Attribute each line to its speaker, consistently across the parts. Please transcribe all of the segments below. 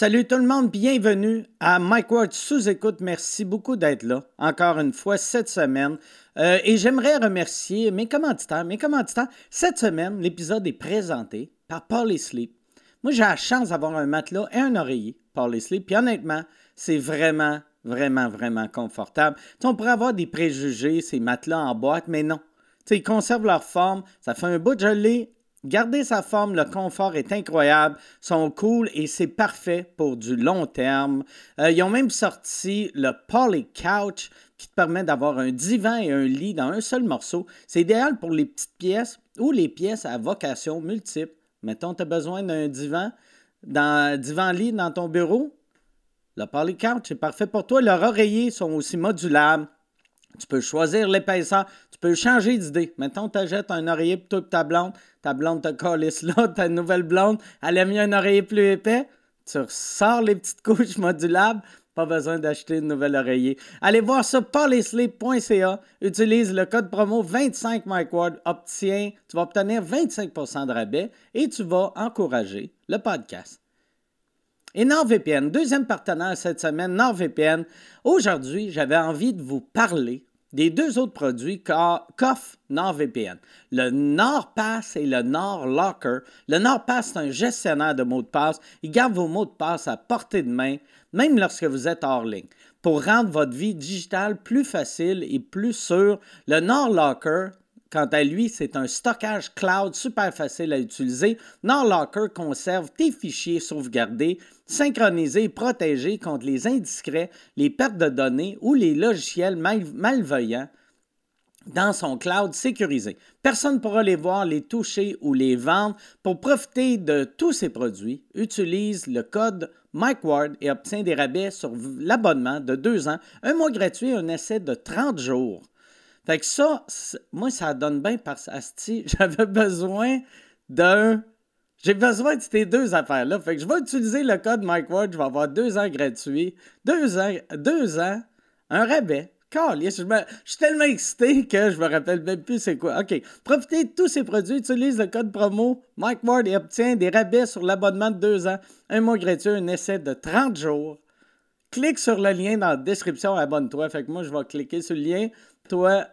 Speaker 1: Salut tout le monde, bienvenue à Mike Ward sous écoute. Merci beaucoup d'être là encore une fois cette semaine. Euh, et j'aimerais remercier mes commanditaires. Mes commanditaires, cette semaine, l'épisode est présenté par Paul Sleep. Moi, j'ai la chance d'avoir un matelas et un oreiller, Paul Sleep. Puis honnêtement, c'est vraiment, vraiment, vraiment confortable. on pourrait avoir des préjugés, ces matelas en boîte, mais non. ils conservent leur forme. Ça fait un bout de gelé Garder sa forme, le confort est incroyable, sont cool et c'est parfait pour du long terme. Euh, ils ont même sorti le Poly Couch qui te permet d'avoir un divan et un lit dans un seul morceau. C'est idéal pour les petites pièces ou les pièces à vocation multiple. Mettons, tu as besoin d'un divan, dans divan-lit dans ton bureau? Le Poly Couch est parfait pour toi. Leurs oreillers sont aussi modulables. Tu peux choisir l'épaisseur. Tu peux changer d'idée. Mettons, tu achètes un oreiller toi et ta blonde. Ta blonde te calisse là. Ta nouvelle blonde, elle aime mieux un oreiller plus épais. Tu ressors les petites couches modulables. Pas besoin d'acheter un nouvel oreiller. Allez voir ça, polysleep.ca. Utilise le code promo 25 MikeWard. Obtiens, tu vas obtenir 25% de rabais et tu vas encourager le podcast. Et NordVPN, deuxième partenaire cette semaine, NordVPN. Aujourd'hui, j'avais envie de vous parler des deux autres produits qu'offre NordVPN. Le NordPass et le NordLocker. Le NordPass, c'est un gestionnaire de mots de passe. Il garde vos mots de passe à portée de main, même lorsque vous êtes hors ligne. Pour rendre votre vie digitale plus facile et plus sûre, le NordLocker Quant à lui, c'est un stockage cloud super facile à utiliser. NordLocker conserve tes fichiers sauvegardés, synchronisés et protégés contre les indiscrets, les pertes de données ou les logiciels malveillants dans son cloud sécurisé. Personne ne pourra les voir, les toucher ou les vendre. Pour profiter de tous ces produits, utilise le code MikeWard et obtient des rabais sur l'abonnement de deux ans, un mois gratuit et un essai de 30 jours. Fait que ça, moi, ça donne bien parce que j'avais besoin d'un. J'ai besoin de ces deux affaires-là. Fait que je vais utiliser le code MikeWard, je vais avoir deux ans gratuits. Deux ans, deux ans, un rabais. Je, je, suis tellement excité que je me rappelle même plus c'est quoi. OK. Profitez de tous ces produits. Utilise le code promo MikeWard et obtient des rabais sur l'abonnement de deux ans, un mois gratuit, un essai de 30 jours. Clique sur le lien dans la description, abonne-toi. Fait que moi, je vais cliquer sur le lien. Toi,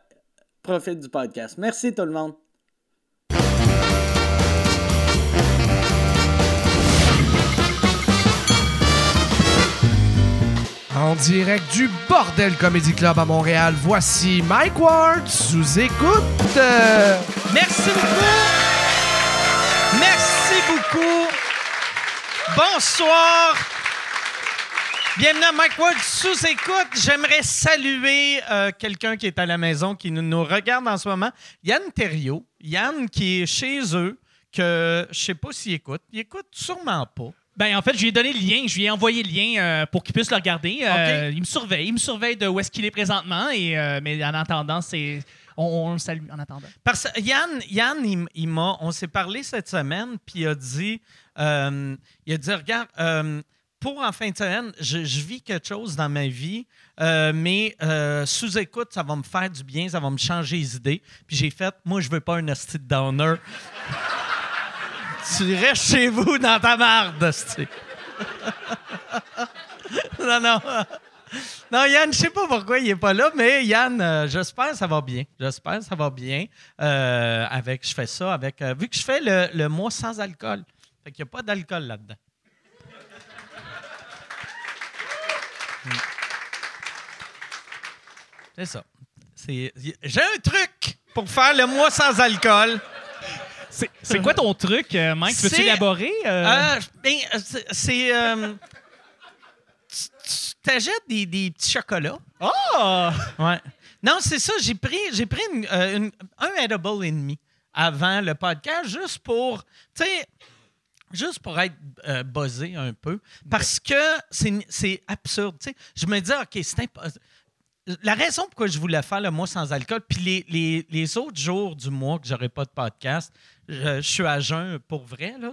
Speaker 1: profite du podcast. Merci tout le monde.
Speaker 2: En direct du Bordel Comedy Club à Montréal, voici Mike Ward sous écoute.
Speaker 3: Merci beaucoup. Merci beaucoup. Bonsoir. Bienvenue à Mike Ward sous écoute. J'aimerais saluer euh, quelqu'un qui est à la maison, qui nous, regarde en ce moment. Yann Thériault. Yann qui est chez eux, que je sais pas s'il écoute. Il écoute sûrement pas.
Speaker 4: Ben, en fait, je lui ai donné le lien, je lui ai envoyé le lien euh, pour qu'il puisse le regarder. Euh, il me surveille, il me surveille de où est-ce qu'il est présentement, et, mais en attendant, c'est. On, le salue en attendant.
Speaker 3: Parce que Yann, Yann il, m'a, on s'est parlé cette semaine, puis il a dit, il a dit, regarde, pour en fin de semaine, je, vis quelque chose dans ma vie, euh, mais euh, sous écoute, ça va me faire du bien, ça va me changer les idées. Puis j'ai fait, moi, je veux pas un hostie downer. tu restes chez vous dans ta marde, non, non. Non, Yann, je sais pas pourquoi il est pas là, mais Yann, euh, j'espère que ça va bien. J'espère que ça va bien. avec, je fais ça avec. vu que je fais le, le mois sans alcool. Fait qu'il n'y a pas d'alcool là-dedans. C'est ça. J'ai un truc pour faire le mois sans alcool.
Speaker 4: C'est quoi ton truc, euh, Mike? Peux-tu élaborer? Euh? Euh,
Speaker 3: ben, c'est. tu t'achètes des, des, petits chocolats.
Speaker 4: Oh!
Speaker 3: Ouais. Non, c'est ça. J'ai pris, j'ai pris un edible ennemi avant le podcast juste pour. Tu sais juste pour être euh, buzzé un peu, parce que c'est absurde. Je me dis, OK, c'est La raison pourquoi je voulais faire le mois sans alcool, puis les, les, autres jours du mois que j'aurais pas de podcast, je, suis à jeun pour vrai, là,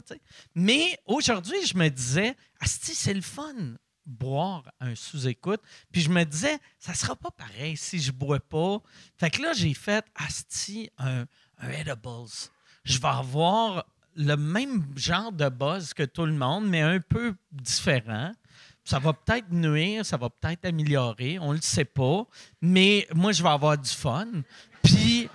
Speaker 3: Mais aujourd'hui, je me disais, Asti, c'est le fun boire un sous-écoute. Puis je me disais, ça sera pas pareil si je bois pas. Fait que là, j'ai fait Asti, un, un Edibles. Je vais avoir
Speaker 1: le même genre de buzz que tout le monde, mais un peu différent. Ça va peut-être nuire, ça va peut-être améliorer, on le sait pas, mais moi, je vais avoir du fun. Puis,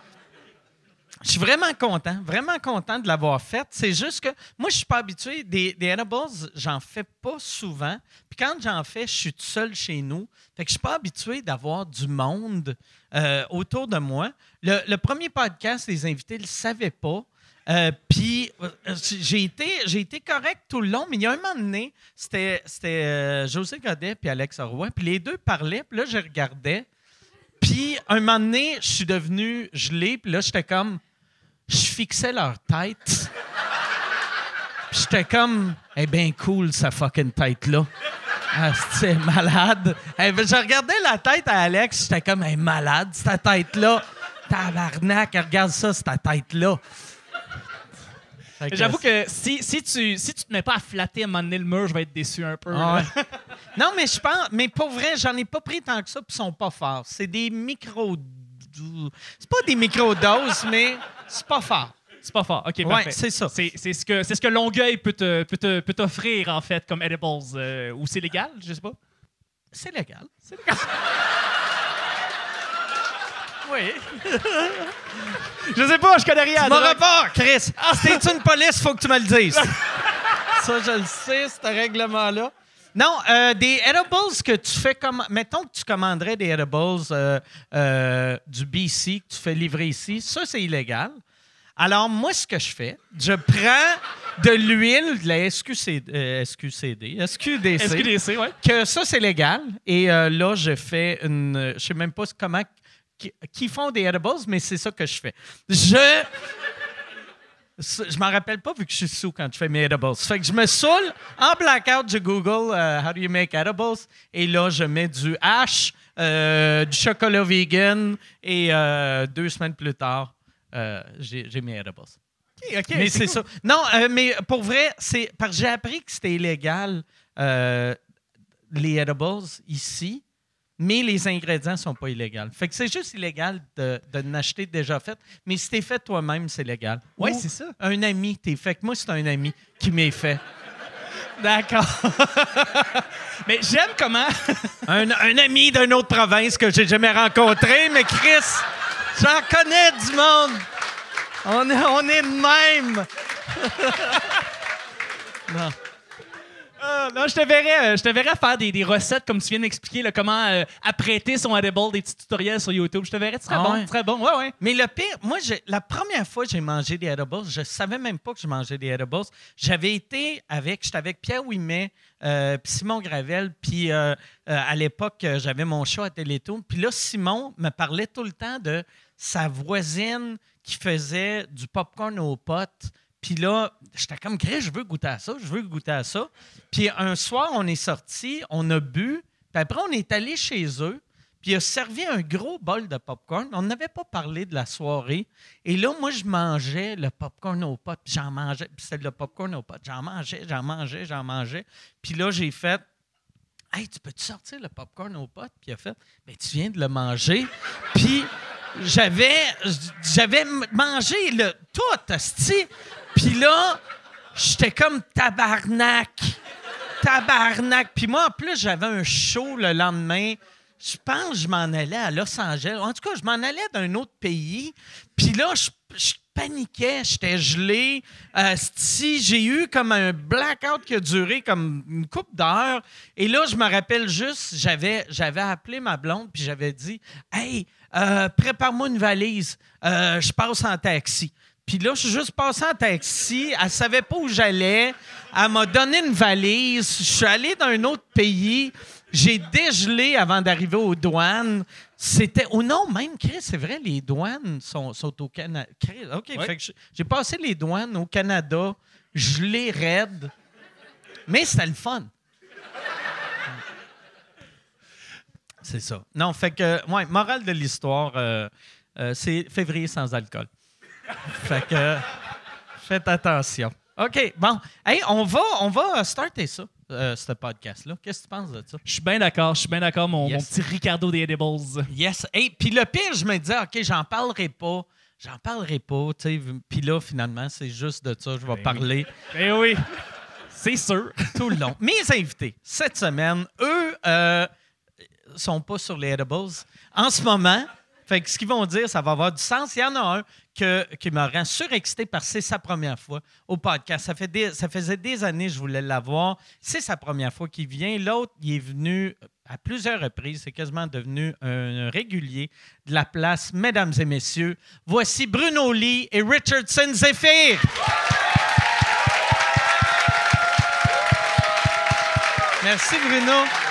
Speaker 1: je suis vraiment content, vraiment content de l'avoir fait. C'est juste que moi, je suis pas habitué. Des, des edibles, j'en fais pas souvent. Puis quand j'en fais, je suis seul chez nous. Fait que je suis pas habitué d'avoir du monde euh, autour de moi. Le, le premier podcast, les invités ne le savaient pas. Euh, puis euh, j'ai été, j'ai été correct tout le long, mais il y a un moment donné, c'était, c'était euh, José Godet puis Alex Roy, puis les deux parlaient, puis là, je regardais. Puis un moment donné, je suis devenu gelé, puis là, j'étais comme, je fixais leur tête. J'étais comme, eh bien cool, sa fucking tête-là. Ah, c'est malade. Eh ben, je regardais la tête à Alex, j'étais comme, est malade, cette tête-là. Tabarnak, regarde ça, cette tête-là.
Speaker 4: J'avoue que si, si, tu, si tu te mets pas à flatter à un moment donné le mur, je vais être déçu un peu.
Speaker 1: Ah ouais. non, mais je pense, mais pour vrai, j'en ai pas pris tant que ça, puis ils sont pas forts. C'est des micro. C'est pas des micro-doses, mais c'est pas fort.
Speaker 4: C'est pas fort. OK,
Speaker 1: Ouais,
Speaker 4: parfait.
Speaker 1: c'est ça.
Speaker 4: C'est c'est ce que, c'est ce que Longueuil peut te- peut te- peut t'offrir, en fait, comme edibles. euh, ou c'est légal, je sais pas.
Speaker 1: C'est légal.
Speaker 4: C'est légal.
Speaker 1: Oui.
Speaker 4: Je sais pas, je connais rien. à
Speaker 1: Mon
Speaker 4: drogue.
Speaker 1: rapport, Chris. Ah, c'est une police, faut que tu me le dises. ça, je le sais, ce règlement-là. Non, euh, des edibles que tu fais comme. Mettons que tu commanderais des edibles euh, euh, du BC que tu fais livrer ici. Ça, c'est illégal. Alors, moi, ce que je fais, je prends de l'huile de la SQCD, euh, SQCD, SQDC,
Speaker 4: SQDC, ouais.
Speaker 1: que ça, c'est légal. Et euh, là, je fais une. Je sais même pas comment. Qui, qui font des edibles, mais c'est ça que je fais. Je. Je m'en rappelle pas vu que je suis sous quand je fais mes edibles. Fait que je me saoule. En blackout, je Google euh, How do you make edibles? Et là, je mets du hash, euh, du chocolat vegan et euh, deux semaines plus tard, euh, j'ai mes edibles.
Speaker 4: OK, OK.
Speaker 1: Mais c'est
Speaker 4: cool.
Speaker 1: ça. Non, mais pour vrai, c'est parce que j'ai appris que c'était illégal les edibles ici, mais les ingrédients sont pas illégaux. Fait que c'est juste illégal de, de n'acheter déjà fait, mais si t'es fait toi-même, c'est légal.
Speaker 4: Ouais,
Speaker 1: Ou
Speaker 4: c'est ça.
Speaker 1: Un ami t'es fait. Moi, c'est un ami qui m'est fait.
Speaker 4: D'accord. Mais j'aime comment.
Speaker 1: Un, un ami d'une autre province que j'ai jamais rencontré, mais Chris, j'en connais du monde. On est, on est de même. non.
Speaker 4: Ah, non, je te verrais, euh, je te verrais faire des, des recettes comme tu viens d'expliquer, comment euh, apprêter son edible, des petits tutoriels sur YouTube. Je te verrais, très
Speaker 1: Ah
Speaker 4: bon,
Speaker 1: ouais?
Speaker 4: très bon. Ouais, ouais.
Speaker 1: Mais le pire, moi, j'ai- la première fois que j'ai mangé des edibles, je savais même pas que je mangeais des edibles. J'avais été avec, j'étais avec Pierre Ouimet, euh, puis Simon Gravel, puis euh, euh, à l'époque, euh, j'avais mon show à Télétoon. Puis là, Simon me parlait tout le temps de sa voisine qui faisait du popcorn aux potes. Puis là, j'étais comme, Chris, je veux goûter à ça, je veux goûter à ça. Puis un soir, on est sorti, on a bu, puis après, on est allé chez eux. Puis il a servi un gros bol de popcorn. On n'avait pas parlé de la soirée. Et là, moi, je mangeais le popcorn aux potes. Puis j'en mangeais. Puis c'était le popcorn aux potes. J'en mangeais, j'en mangeais, j'en mangeais. Puis là, j'ai fait Hey, tu peux-tu sortir le popcorn aux potes? Puis il a fait Ben, tu viens de le manger. Puis j'avais, j'avais mangé le tout, asti. Puis là, j'étais comme tabarnak. Tabarnak. Puis moi, en plus, j'avais un show le lendemain. Je pense que je m'en allais à Los Angeles. En tout cas, je m'en allais d'un autre pays. Puis là, je, paniquais, j'étais gelé. J'ai eu comme un blackout qui a duré comme une coupe d'heures. Et là, je me rappelle juste, j'avais, j'avais appelé ma blonde puis j'avais dit Hey, euh, prépare-moi une valise. Euh, je passe en taxi. Puis là, je suis juste passé en taxi. Elle savait pas où j'allais. Elle m'a donné une valise. Je suis allé dans un autre pays. J'ai dégelé avant d'arriver aux douanes. C'était. Oh non, même, Chris, c'est vrai, les douanes sont, sont au Canada. Chris, OK,
Speaker 4: Ouais.
Speaker 1: fait que j'ai- passé les douanes au Canada, gelé raide. Mais c'était le fun. C'est ça. Non, fait que, ouais, morale de l'histoire, euh, euh, c'est février sans alcool. fait que, faites attention. OK, bon. Hey, on va, on va starter ça, euh, ce podcast-là. Qu'est-ce que tu penses de ça?
Speaker 4: Je suis bien d'accord, je suis bien d'accord, mon,
Speaker 1: Yes.
Speaker 4: mon petit Ricardo des edibles.
Speaker 1: Yes. Hey, puis le pire, je me disais, OK, j'en parlerai pas j'en parlerai pas. tu sais. Puis là, finalement, c'est juste de ça, je vais
Speaker 4: Ben
Speaker 1: parler
Speaker 4: Eh oui, c'est sûr.
Speaker 1: tout le long. Mes invités, cette semaine, eux, euh, sont pas sur les edibles en ce moment. Fait que ce qu'ils vont dire, ça va avoir du sens. Il y en a un que, qui me rend surexcité parce que c'est sa première fois au podcast. Ça, fait ça faisait des années que je voulais l'avoir. C'est sa première fois qu'il vient. L'autre, il est venu à plusieurs reprises. C'est quasiment devenu un, régulier de la place. Mesdames et messieurs, voici Bruno Lee et Richardson Zephyr. Merci Bruno.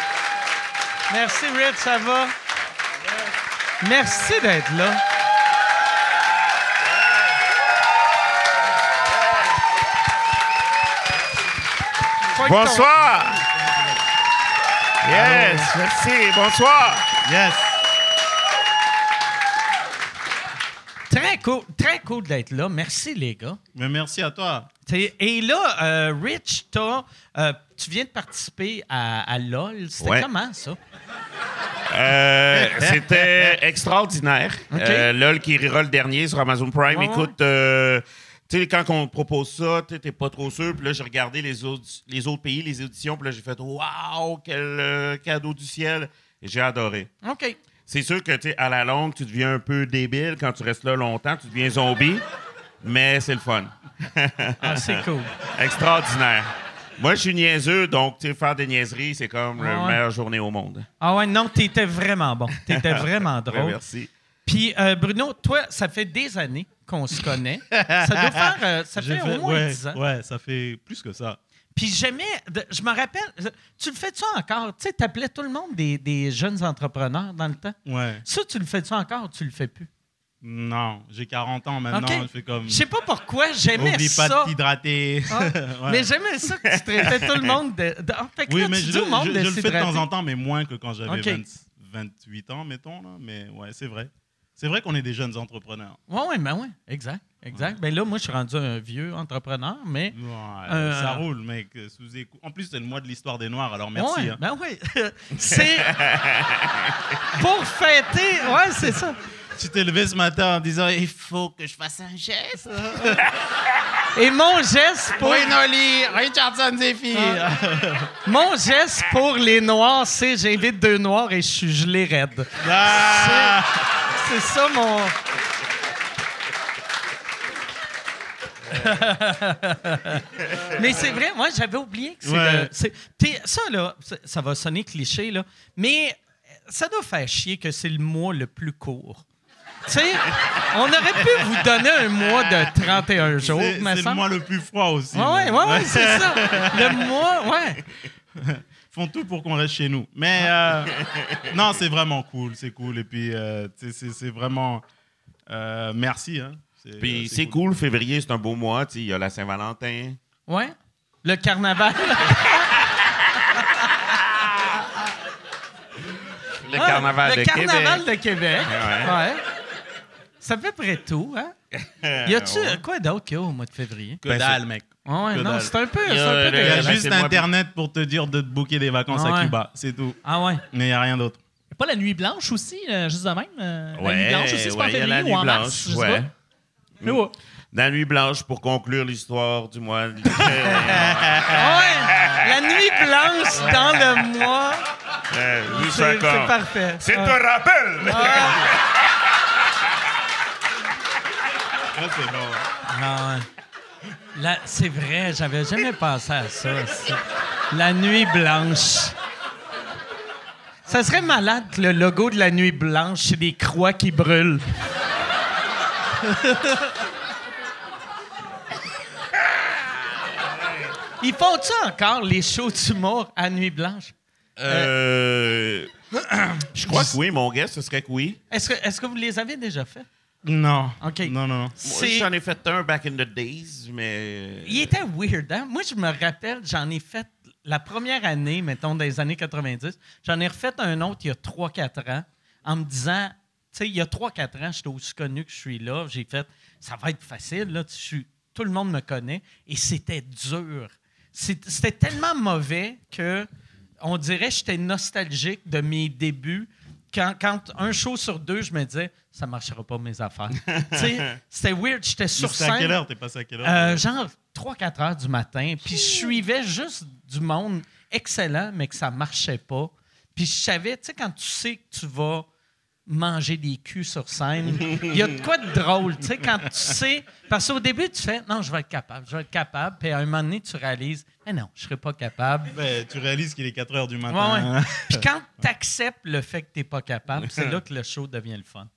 Speaker 1: Merci Rich, ça va? Merci d'être là.
Speaker 5: Bonsoir. Yes, merci. Bonsoir.
Speaker 6: Yes.
Speaker 1: Très cool, très cool d'être là. Merci les gars.
Speaker 6: Mais merci à toi.
Speaker 1: Et là, euh, Rich, t'as, euh, tu viens de participer à, à LOL. C'était
Speaker 5: Ouais.
Speaker 1: comment ça?
Speaker 5: Euh, C'était extraordinaire. Euh, LOL qui rira le dernier sur Amazon Prime.
Speaker 1: Ouais.
Speaker 5: Écoute, euh, tu sais, quand on propose ça, tu pas trop sûr. Puis là, j'ai regardé les autres, les autres pays, les éditions. Puis là, j'ai fait Waouh, quel cadeau du ciel. J'ai adoré.
Speaker 1: OK.
Speaker 5: C'est sûr que, tu à la longue, tu deviens un peu débile quand tu restes là longtemps. Tu deviens zombie. Mais c'est le fun.
Speaker 1: Ah, c'est cool.
Speaker 5: Extraordinaire. Moi, je suis niaiseux, donc tu sais, faire des niaiseries, c'est comme
Speaker 1: Ouais,
Speaker 5: la
Speaker 1: ouais.
Speaker 5: meilleure journée au monde.
Speaker 1: Ah ouais, non, t'étais vraiment bon. T'étais vraiment
Speaker 5: Ouais,
Speaker 1: drôle.
Speaker 5: merci.
Speaker 1: Puis, euh, Bruno, toi, ça fait des années qu'on se connaît. Ça doit faire... euh, ça fait, au moins
Speaker 6: ouais,
Speaker 1: 10 ans.
Speaker 6: ouais, ça fait plus que ça.
Speaker 1: Puis j'aimais, je me rappelle, tu le fais-tu encore? Tu sais, t'appelais tout le monde des, des jeunes entrepreneurs dans le temps?
Speaker 6: Ouais.
Speaker 1: Ça, tu le fais-tu encore ou tu le fais plus?
Speaker 6: Non, j'ai 40 ans maintenant. Je fais comme.
Speaker 1: Je sais pas pourquoi, j'aimais
Speaker 6: Oublie pas
Speaker 1: ça.
Speaker 6: de t'hydrater.
Speaker 1: Ah,
Speaker 6: Ouais.
Speaker 1: Mais j'aimais ça que tu traitais tout le monde de... de- ah, fait que
Speaker 6: Oui,
Speaker 1: là,
Speaker 6: mais
Speaker 1: tu
Speaker 6: je,
Speaker 1: dis au monde
Speaker 6: je-
Speaker 1: de
Speaker 6: je le fais de temps en temps, mais moins que quand j'avais
Speaker 1: OK.
Speaker 6: 20 28 ans, mettons. Là. Mais ouais, c'est vrai. C'est vrai qu'on est des jeunes entrepreneurs.
Speaker 1: Oui, oui, ben oui, exact, exact. Ben là, moi, je suis rendu un vieux entrepreneur, mais...
Speaker 6: Ouais,
Speaker 1: Euh,
Speaker 6: ça roule, mec. Sous En plus, c'est le mois de l'histoire des Noirs, alors merci.
Speaker 1: Ouais,
Speaker 6: hein.
Speaker 1: ben oui. c'est... Pour fêter... Ouais, c'est ça.
Speaker 6: Tu t'es levé ce matin en disant il faut que je fasse un geste.
Speaker 1: Et mon geste pour...
Speaker 6: Noli, Richardson Zephyr.
Speaker 1: Mon geste pour les noirs, c'est j'invite deux noirs et je suis gelé raide.
Speaker 6: Ah!
Speaker 1: C'est ça mon. mais c'est vrai, moi j'avais oublié que c'est.
Speaker 6: Ouais.
Speaker 1: ça là, ça- va sonner cliché là, mais ça doit faire chier que c'est le mois le plus court. Tu sais, on aurait pu vous donner un mois de 31 jours, me
Speaker 6: c'est le mois le plus froid aussi.
Speaker 1: Ouais,
Speaker 6: là.
Speaker 1: ouais, ouais, c'est ça. Le mois, ouais.
Speaker 6: font tout pour qu'on reste chez nous. Mais euh, non, c'est vraiment cool, c'est cool. Et puis, euh, c'est vraiment... euh, merci. Hein. C'est-
Speaker 5: Puis
Speaker 6: euh,
Speaker 5: c'est cool, février, c'est un beau mois. Il y a la Saint-Valentin.
Speaker 1: Ouais. Le carnaval.
Speaker 5: Le
Speaker 1: Ah,
Speaker 5: carnaval
Speaker 1: le
Speaker 5: de
Speaker 1: carnaval
Speaker 5: Québec.
Speaker 1: de Québec.
Speaker 5: Ouais.
Speaker 1: À peu près tout, hein? Y a-tu
Speaker 5: Ouais.
Speaker 1: quoi d'autre qu'il y a au mois de février?
Speaker 6: Que
Speaker 5: Ben,
Speaker 6: dalle, mec.
Speaker 1: Ouais, ouais, non, c'est un peu,
Speaker 5: Il y a
Speaker 1: un peu
Speaker 5: le-
Speaker 6: Il y a juste Internet pour te dire de te booker des vacances
Speaker 1: Ouais.
Speaker 6: à Cuba. C'est tout.
Speaker 1: Ah ouais.
Speaker 6: Mais il n'y a rien d'autre.
Speaker 4: Y a pas la nuit blanche aussi, euh, juste de même? euh, la nuit
Speaker 5: Ouais,
Speaker 4: blanche aussi, c'est pas en
Speaker 5: ouais, il y a
Speaker 4: février
Speaker 5: la
Speaker 4: ou
Speaker 5: nuit
Speaker 4: en
Speaker 5: blanche.
Speaker 4: mars? Je sais
Speaker 5: ouais.
Speaker 4: pas. Mais ouais.
Speaker 5: La nuit blanche pour conclure l'histoire du mois. de-
Speaker 1: Ah ouais. La nuit blanche dans le mois.
Speaker 5: Oui,
Speaker 1: C'est parfait.
Speaker 5: C'est
Speaker 1: Ah.
Speaker 5: un rappel!
Speaker 6: Ah, c'est bon.
Speaker 1: Ah ouais. La- C'est vrai, j'avais jamais pensé à ça. La nuit blanche. Ça serait malade que le logo de la nuit blanche, c'est des croix qui brûlent. Ils font-tu encore les shows d'humour à nuit blanche?
Speaker 5: Euh, je crois que oui, mon gars, ce serait que oui.
Speaker 1: Est-ce que, est-ce que vous les avez déjà fait?
Speaker 6: Non.
Speaker 1: OK.
Speaker 6: Non, non, non.
Speaker 5: J'en ai fait un back in the days, mais.
Speaker 1: Il était weird, hein? Moi, je me rappelle, j'en ai fait la première année, mettons, des années 90. J'en ai refait un autre il y a 3-4 ans en me disant, tu sais, il y a 3-4 ans, j'étais aussi connu que je suis là. J'ai fait, ça va être facile, là. Tout le monde me connaît. Et c'était dur. C'est- C'était tellement mauvais que on dirait que j'étais nostalgique de mes débuts quand, quand un show sur deux, je me disais, ça marchera pas mes affaires. c'était weird. J'étais sur
Speaker 6: C'était à quelle
Speaker 1: scène.
Speaker 6: heure? T'es passé à quelle heure?
Speaker 1: Euh, genre 3-4 heures du matin. Puis je suivais juste du monde excellent, mais que ça marchait pas. Puis je savais, tu sais, quand tu sais que tu vas manger des culs sur scène, il y a de quoi de drôle, tu sais, quand tu sais. Parce qu'au début, tu fais, non, je vais être capable, je vais être capable. Puis à un moment donné, tu réalises, mais non, je serai pas capable.
Speaker 6: Ben, tu réalises qu'il est 4 heures du
Speaker 1: Ouais,
Speaker 6: matin.
Speaker 1: ouais. Puis quand tu acceptes le fait que tu n'es pas capable, c'est là que le show devient le fun.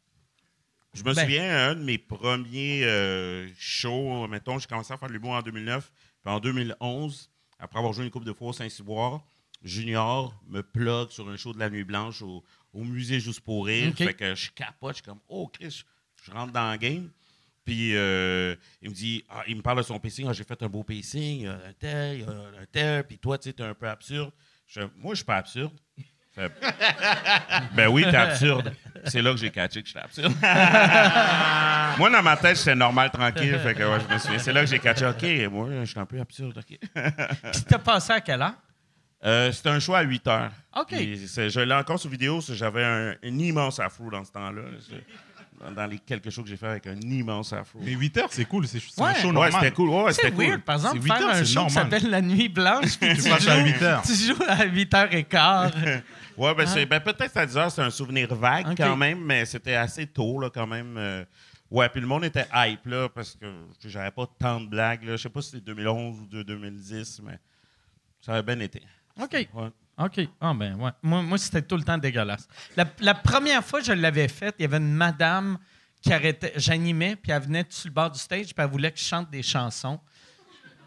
Speaker 5: Je me
Speaker 1: Ben-
Speaker 5: souviens, un de mes premiers euh, shows, mettons, j'ai commencé à faire de l'humour en 2009, puis en 2011, après avoir joué une coupe de fois au Saint-Cyboire, Junior me plug sur un show de la Nuit Blanche au, au musée Juste pour rire. Fait que je capote, je suis comme, oh Chris, je, rentre dans le game. Puis euh, il me dit, ah, il me parle de son pacing, Ah, j'ai fait un beau pacing, il y a un tel, il y a un tel, puis toi, tu sais, t'es un peu absurde. Je, moi, je suis pas absurde. Fait, ben oui, t'es absurde. C'est là que j'ai catché que j'étais absurde. moi, dans ma tête, j'étais normal, tranquille. Fait que, ouais, je me souviens. C'est là que j'ai catché, OK, moi, je suis un peu absurde. OK.
Speaker 1: Puis t'as passé à quelle heure?
Speaker 5: Euh, c'était un show à 8 heures.
Speaker 1: OK.
Speaker 5: Je l'ai encore sur vidéo. J'avais un, un immense afro dans ce temps-là. Dans, les quelques shows que j'ai fait avec un immense afro.
Speaker 6: Mais 8 heures, c'est cool. C'est
Speaker 1: Ouais.
Speaker 6: un show
Speaker 5: Ouais,
Speaker 6: normal.
Speaker 5: c'était cool. Ouais,
Speaker 1: C'est
Speaker 5: c'était
Speaker 1: weird,
Speaker 5: cool.
Speaker 1: par exemple, faire
Speaker 6: heures,
Speaker 1: un
Speaker 6: c'est
Speaker 1: show qui
Speaker 6: normal.
Speaker 1: s'appelle La Nuit Blanche. puis
Speaker 6: Tu passes à 8 heures.
Speaker 1: Tu joues à 8h15.
Speaker 5: Ouais, ben, c'est- ben, peut-être à 10 heures, c'est un souvenir vague quand même, mais c'était assez tôt, là, quand même. euh. ouais, puis le monde était hype, là, parce que j'avais pas tant de blagues, là. Je sais pas si c'était 2011 ou de 2010, mais ça avait bien été.
Speaker 1: OK.
Speaker 5: Ouais.
Speaker 1: OK. Ah, ben, ouais. Moi, moi c'était tout le temps dégueulasse. La, la première fois que je l'avais faite, il y avait une madame qui arrêtait. J'animais, puis elle venait sur le bord du stage, puis elle voulait que je chante des chansons.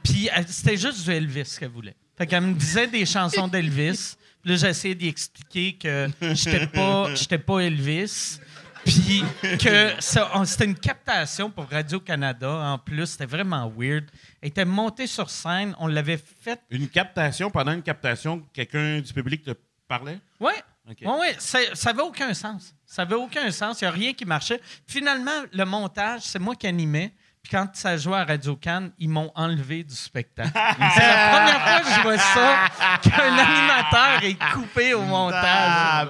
Speaker 1: Puis c'était juste du Elvis qu'elle voulait. Fait qu'elle me disait des chansons d'Elvis. Puis là, j'essayais d'y expliquer que j'étais pas, j'étais pas Elvis. Puis que c'était une captation pour Radio-Canada. En plus, c'était vraiment weird. Elle était montée sur scène. On l'avait faite
Speaker 5: Une captation, pendant une captation, quelqu'un du public te parlait?
Speaker 1: Oui. Oui. Ça n'avait aucun sens. Ça n'avait aucun sens. Il n'y a rien qui marchait. Finalement, le montage, c'est moi qui animais. Puis quand ça jouait à Radio Cannes, ils m'ont enlevé du spectacle. c'est la première fois que je vois ça, qu'un animateur est coupé au montage.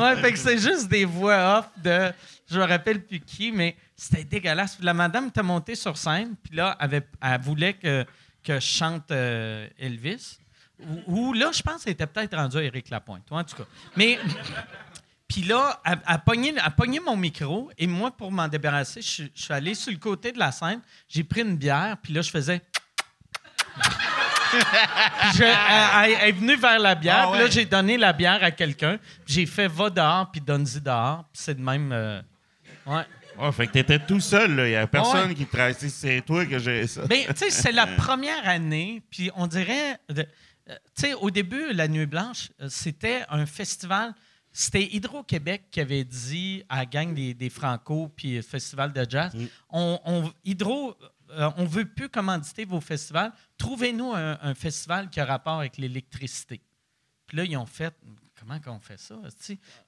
Speaker 1: Ouais, fait que c'est juste des voix off de. Je me rappelle plus qui, mais c'était dégueulasse. Puis La madame était montée sur scène, puis là, elle, avait- elle voulait que, que je chante euh, Elvis. Ou, ou là, je pense qu'elle était peut-être rendue à Éric Lapointe, en tout cas. Mais. Puis là, elle, elle pognait mon micro et moi, pour m'en débarrasser, je, suis- je suis allé sur le côté de la scène, j'ai pris une bière, puis là, je faisais. Je- elle, est venue vers la bière,
Speaker 6: Ah
Speaker 1: puis là,
Speaker 6: ouais.
Speaker 1: j'ai donné la bière à quelqu'un, puis j'ai fait va dehors, puis donne-y dehors, puis c'est de même. euh, ouais.
Speaker 5: Fait que t'étais tout seul, là. Il y avait personne
Speaker 1: Ouais.
Speaker 5: qui te traçait. C'est toi que j'ai ça.
Speaker 1: Ben, tu sais, c'est la première année, puis on dirait, euh, tu sais, au début, la Nuit Blanche, euh, c'était un festival. C'était Hydro-Québec qui avait dit à la gang des, des Franco puis le Festival de jazz on, on- Hydro, euh, on veut plus commanditer vos festivals. Trouvez-nous un, un festival qui a rapport avec l'électricité. Puis là, ils ont fait comment qu'on fait ça?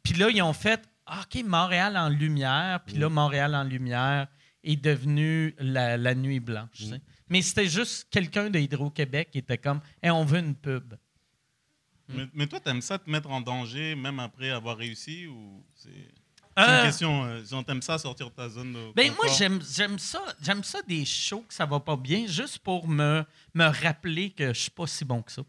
Speaker 1: Puis là, ils ont fait Ah, OK, Montréal en lumière. Puis là, Montréal en lumière est devenu la, la nuit blanche. Mais c'était juste quelqu'un de Hydro-Québec qui était comme Hey, on veut une pub.
Speaker 6: Mais, mais toi, t'aimes ça te mettre en danger même après avoir réussi ou c'est c'est
Speaker 1: Euh,
Speaker 6: une question euh, si on t'aime ça sortir de ta zone de
Speaker 1: Ben moi,
Speaker 6: confort?
Speaker 1: j'aime, j'aime ça. J'aime ça des shows que ça va pas bien, juste pour me, me rappeler que je suis pas si bon que ça.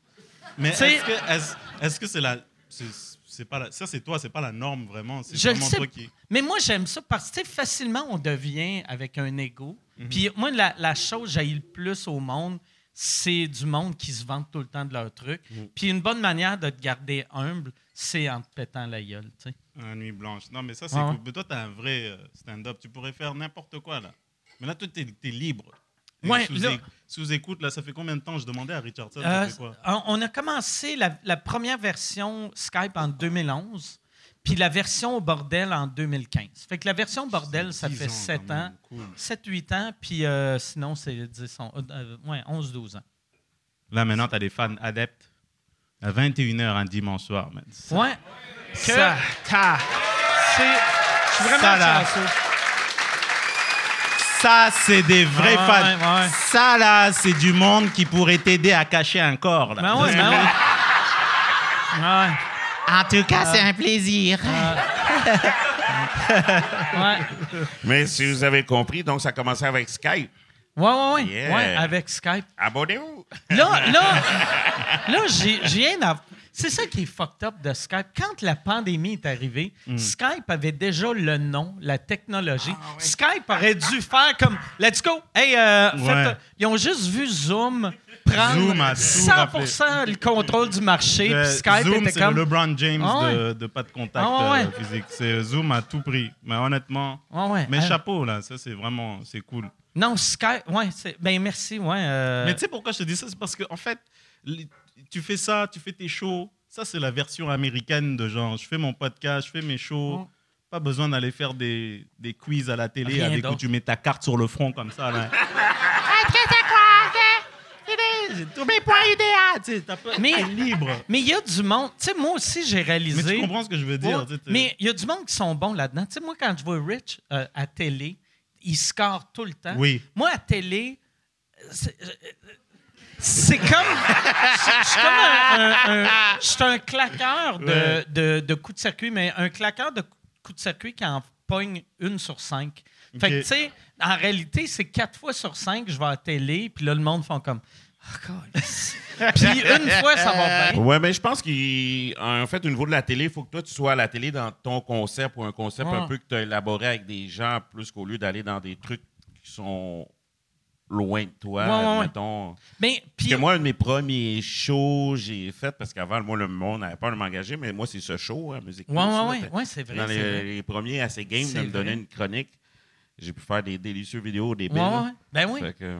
Speaker 6: Mais est-ce que est-ce, est-ce que c'est la c'est, c'est pas la- ça c'est toi, c'est pas la norme vraiment, c'est
Speaker 1: Je le
Speaker 6: vraiment
Speaker 1: sais.
Speaker 6: toi qui
Speaker 1: Mais moi, j'aime ça parce que tu sais, facilement, on devient avec un ego.
Speaker 6: Mhm.
Speaker 1: Puis moi, la, la chose que j'haïs le plus au monde, c'est du monde qui se vante tout le temps de leur truc.
Speaker 6: Mhm.
Speaker 1: Puis une bonne manière de te garder humble, c'est en te pétant la gueule. tu sais.
Speaker 6: Un nuit blanche. Non, mais ça, c'est
Speaker 1: Ouais,
Speaker 6: cool. toi, t'as un vrai euh, stand-up. Tu pourrais faire n'importe quoi, là. Mais là, toi, t'es es libre.
Speaker 1: Ouais,
Speaker 6: sous,
Speaker 1: là-
Speaker 6: é- sous écoute, là, ça fait combien de temps? Je demandais à Richardson,
Speaker 1: Euh,
Speaker 6: ça fait quoi?
Speaker 1: on on a commencé la, la première version Skype en 2011, puis la version au bordel en 2015. Fait que la version bordel, ça
Speaker 6: 10
Speaker 1: fait
Speaker 6: ans,
Speaker 1: 7
Speaker 6: quand même.
Speaker 1: ans.
Speaker 6: Cool.
Speaker 1: 7-8 ans, puis euh, sinon, c'est 10 ans. euh, euh, ouais, 11-12 ans.
Speaker 6: Là, maintenant, t'as des fans adeptes. À 21h un dimanche soir, man. Ça-
Speaker 1: Ouais. Que
Speaker 6: Ça, ta-
Speaker 1: c'est. Je suis vraiment
Speaker 6: Ça, là. ça, c'est des vrais
Speaker 1: Ouais,
Speaker 6: fans.
Speaker 1: ouais, ouais.
Speaker 6: Ça, là, c'est du monde qui pourrait t'aider à cacher un corps. Là.
Speaker 1: Ben ouais, ben ouais. Ouais.
Speaker 6: En tout cas, c'est un plaisir.
Speaker 1: Ouais.
Speaker 5: Mais si vous avez compris, donc ça a commencé avec Skype.
Speaker 1: Ouais, ouais, ouais.
Speaker 5: Yeah.
Speaker 1: Ouais, avec Skype.
Speaker 5: Abonnez-vous.
Speaker 1: Là, là, là j'ai rien à. C'est ça qui est fucked up de Skype. Quand la pandémie est arrivée,
Speaker 5: Mm.
Speaker 1: Skype avait déjà le nom, la technologie.
Speaker 5: Ah,
Speaker 1: Skype aurait dû faire comme Let's go! Hey, euh, faites-
Speaker 6: Ouais.
Speaker 1: ils ont juste vu Zoom prendre
Speaker 6: Zoom a tout
Speaker 1: 100 le contrôle du marché.
Speaker 6: Le-
Speaker 1: puis Skype
Speaker 6: Zoom,
Speaker 1: était comme.
Speaker 6: le LeBron James
Speaker 1: Ah ouais.
Speaker 6: de, de pas de contact
Speaker 1: Ah ouais.
Speaker 6: euh, physique. C'est Zoom a tout pris. Mais honnêtement,
Speaker 1: Ouais, ouais.
Speaker 6: mais
Speaker 1: Euh,
Speaker 6: chapeau là, ça c'est vraiment c'est cool.
Speaker 1: Non, Skype, ouais. Ben merci, ouais. euh,
Speaker 6: Mais tu sais pourquoi je te dis ça? C'est parce que en fait, tu fais ça, tu fais tes shows. Ça c'est la version américaine de genre, je fais mon podcast, je fais mes shows. Pas besoin d'aller faire des, des quiz à la télé
Speaker 1: Rien
Speaker 6: avec où tu mets ta carte sur le front comme ça. Là. Tous mes points idéaux,
Speaker 1: Mais-
Speaker 6: t'es libre.
Speaker 1: Mais il y a du monde. Tu sais, moi aussi, j'ai réalisé.
Speaker 6: Mais tu comprends ce que je veux dire.
Speaker 1: Ouais, mais il y a du monde qui sont bons là-dedans. Tu sais, moi, quand je vois Rich euh, à télé, il score tout le temps.
Speaker 6: Oui.
Speaker 1: Moi, à télé, c'est comme. Je suis comme un. un- un- je suis un claqueur de,
Speaker 6: Ouais.
Speaker 1: de, de coups de circuit, mais un claqueur de coups de circuit qui en pogne une sur cinq. Fait que, tu sais, en réalité, c'est quatre fois sur cinq, je vais à la télé, puis là, le monde font comme. Ah, puis une fois, ça va bien.
Speaker 5: Ouais, mais je pense qu'en fait, au niveau de la télé, il faut que toi, tu sois à la télé dans ton concept ou un concept un peu que tu as élaboré avec des gens, plus qu'au lieu d'aller dans des trucs qui sont loin de toi,
Speaker 1: Ouais,
Speaker 5: admettons.
Speaker 1: Mais,
Speaker 5: que moi, un de mes premiers shows, j'ai fait, parce qu'avant, moi, le monde n'avait peur de m'engager, mais moi, c'est ce show, hein, Musique
Speaker 1: ouais,
Speaker 5: Plus,
Speaker 1: ouais,
Speaker 5: là.
Speaker 1: ouais, ouais, c'est vrai.
Speaker 5: Dans les,
Speaker 1: vrai.
Speaker 5: les premiers assez game
Speaker 1: C'est
Speaker 5: de me donner une chronique, j'ai pu faire des délicieux vidéos, des
Speaker 1: Ouais, ouais. Ben oui.
Speaker 5: Fait que-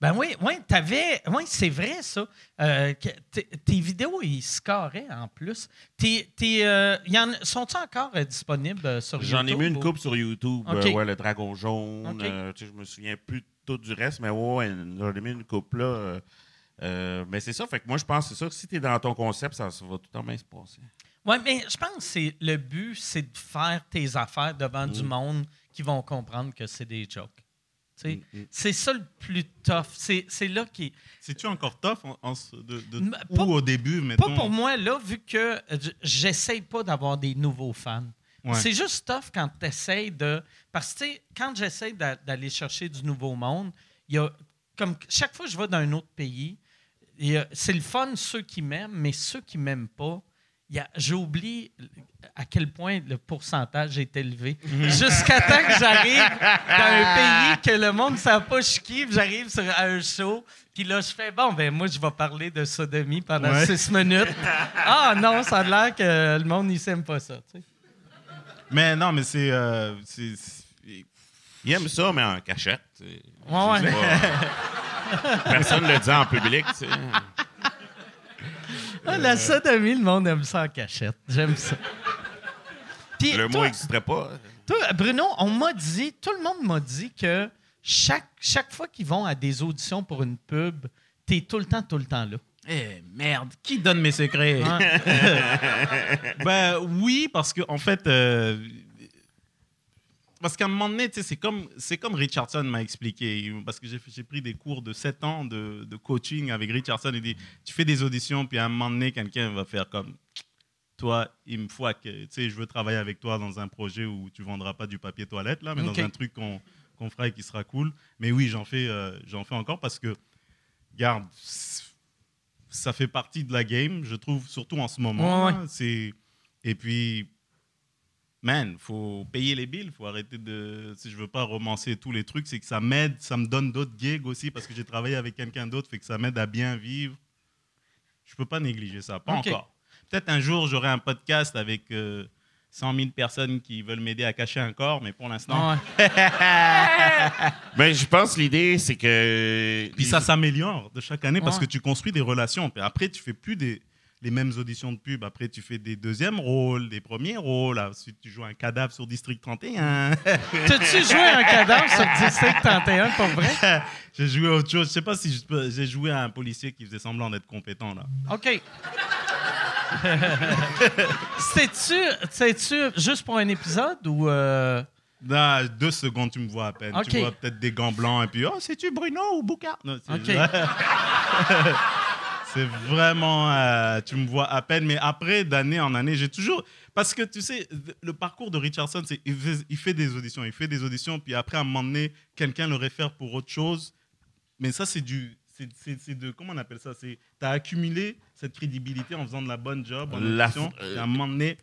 Speaker 1: Ben oui, oui, t'avais. Oui, c'est vrai, ça. Euh, tes vidéos, ils scoraient en plus. Tes, tes, euh, y en, sont-ils encore euh, disponibles sur YouTube?
Speaker 5: J'en ai mis une
Speaker 1: ou-
Speaker 5: coupe sur YouTube, ouais, le dragon jaune.
Speaker 1: OK.
Speaker 5: tu sais, je me souviens plus de tout du reste, mais ouais, j'en ai mis une coupe là. mais c'est ça, fait que moi je pense, c'est ça, que si tu es dans ton concept, ça, ça va tout temps bien se passer.
Speaker 1: Oui, mais je pense que c'est, le but, c'est de faire tes affaires devant
Speaker 5: Mm.
Speaker 1: du monde qui vont comprendre que c'est des jokes.
Speaker 5: Mm, mm.
Speaker 1: C'est ça le plus tough. C'est, c'est là qui.
Speaker 6: C'est-tu encore tough en- en ce- de, de-
Speaker 1: M-
Speaker 6: ou
Speaker 1: pas-
Speaker 6: au début, mettons?
Speaker 1: Pas pour moi, là, vu que j'essaye pas d'avoir des nouveaux fans.
Speaker 6: Ouais.
Speaker 1: C'est juste tough quand tu essayes de. Parce que, tu sais, quand j'essaie d'a- d'aller chercher du nouveau monde, il y a. Comme chaque fois que je vais dans un autre pays, il y a- c'est le fun ceux qui m'aiment, mais ceux qui m'aiment pas, il y a- j'oublie à quel point le pourcentage est élevé. Jusqu'à temps que j'arrive dans un pays que le monde ne sait pas je kiffe, j'arrive sur un show, puis là, je fais, bon, ben moi, je vais parler de sodomie pendant
Speaker 6: Ouais.
Speaker 1: six minutes. ah non, ça a l'air que le monde, il s'aime pas ça. tu sais.
Speaker 6: Mais non, mais c'est. euh,
Speaker 5: Il aime ça, mais en cachette.
Speaker 1: Ouais, ouais.
Speaker 5: C'est pas- Personne ne le dit en public. tu sais.
Speaker 1: Ah, la sodomie, le monde aime ça en cachette. J'aime ça. Puis,
Speaker 5: Le mot n'existerait pas.
Speaker 1: toi, Bruno, on m'a dit, tout le monde m'a dit que chaque, chaque fois qu'ils vont à des auditions pour une pub, t'es tout le temps, tout le temps là.
Speaker 6: Eh, merde, qui donne mes secrets? ben oui, parce que en fait, euh, parce qu'à un moment donné, c'est comme, Richardson m'a expliqué, parce que j'ai, pris des cours de 7 ans de, de coaching avec Richardson. Il dit, tu fais des auditions, puis à un moment donné, quelqu'un va faire comme, toi, il me faut que, tu sais, je veux travailler avec toi dans un projet où tu vendras pas du papier toilette là, mais dans un truc qu'on, qu'on fera et qui sera cool. Mais oui, j'en fais, euh, j'en fais encore parce que, garde, ça fait partie de la game, je trouve, surtout en ce moment.
Speaker 1: Ouais.
Speaker 6: C'est et puis, man, faut payer les billes, faut arrêter de. Si je veux pas romancer tous les trucs, c'est que ça m'aide, ça me donne d'autres gigs aussi parce que j'ai travaillé avec quelqu'un d'autre, fait que ça m'aide à bien vivre. Je peux pas négliger ça, pas encore. Peut-être un jour, j'aurai un podcast avec euh, 100 000 personnes qui veulent m'aider à cacher un corps, mais pour l'instant.
Speaker 5: Ben, je pense que l'idée, c'est que.
Speaker 6: Puis ça s'améliore de chaque année parce que tu construis des relations. Puis après, tu fais plus des, les mêmes auditions de pub. Après, tu fais des deuxièmes rôles, des premiers rôles. Ensuite, tu joues un cadavre sur District 31.
Speaker 1: T'as-tu joué un cadavre sur District 31 pour vrai?
Speaker 6: j'ai joué autre chose. Je sais pas si je j'ai joué à un policier qui faisait semblant d'être compétent là.
Speaker 1: OK. C'était-tu, c'était-tu juste pour un épisode ou. euh,
Speaker 6: Là, deux secondes, tu me vois à peine.
Speaker 1: Ok.
Speaker 6: Tu vois peut-être des gants blancs et puis, oh, c'est-tu Bruno ou Boucard? Non, c'est-
Speaker 1: OK.
Speaker 6: C'est vraiment, euh, tu me vois à peine, mais après, d'année en année, j'ai toujours. Parce que tu sais, le parcours de Richardson, c'est il fait, il fait des auditions, il fait des auditions, puis après, à un moment donné, quelqu'un le réfère pour autre chose. Mais ça, c'est du. c'est- C'est c'est de. Comment on appelle ça? Tu as accumulé cette crédibilité en faisant de la bonne job, en
Speaker 5: La-
Speaker 6: audition,
Speaker 5: euh,
Speaker 6: et à un moment donné.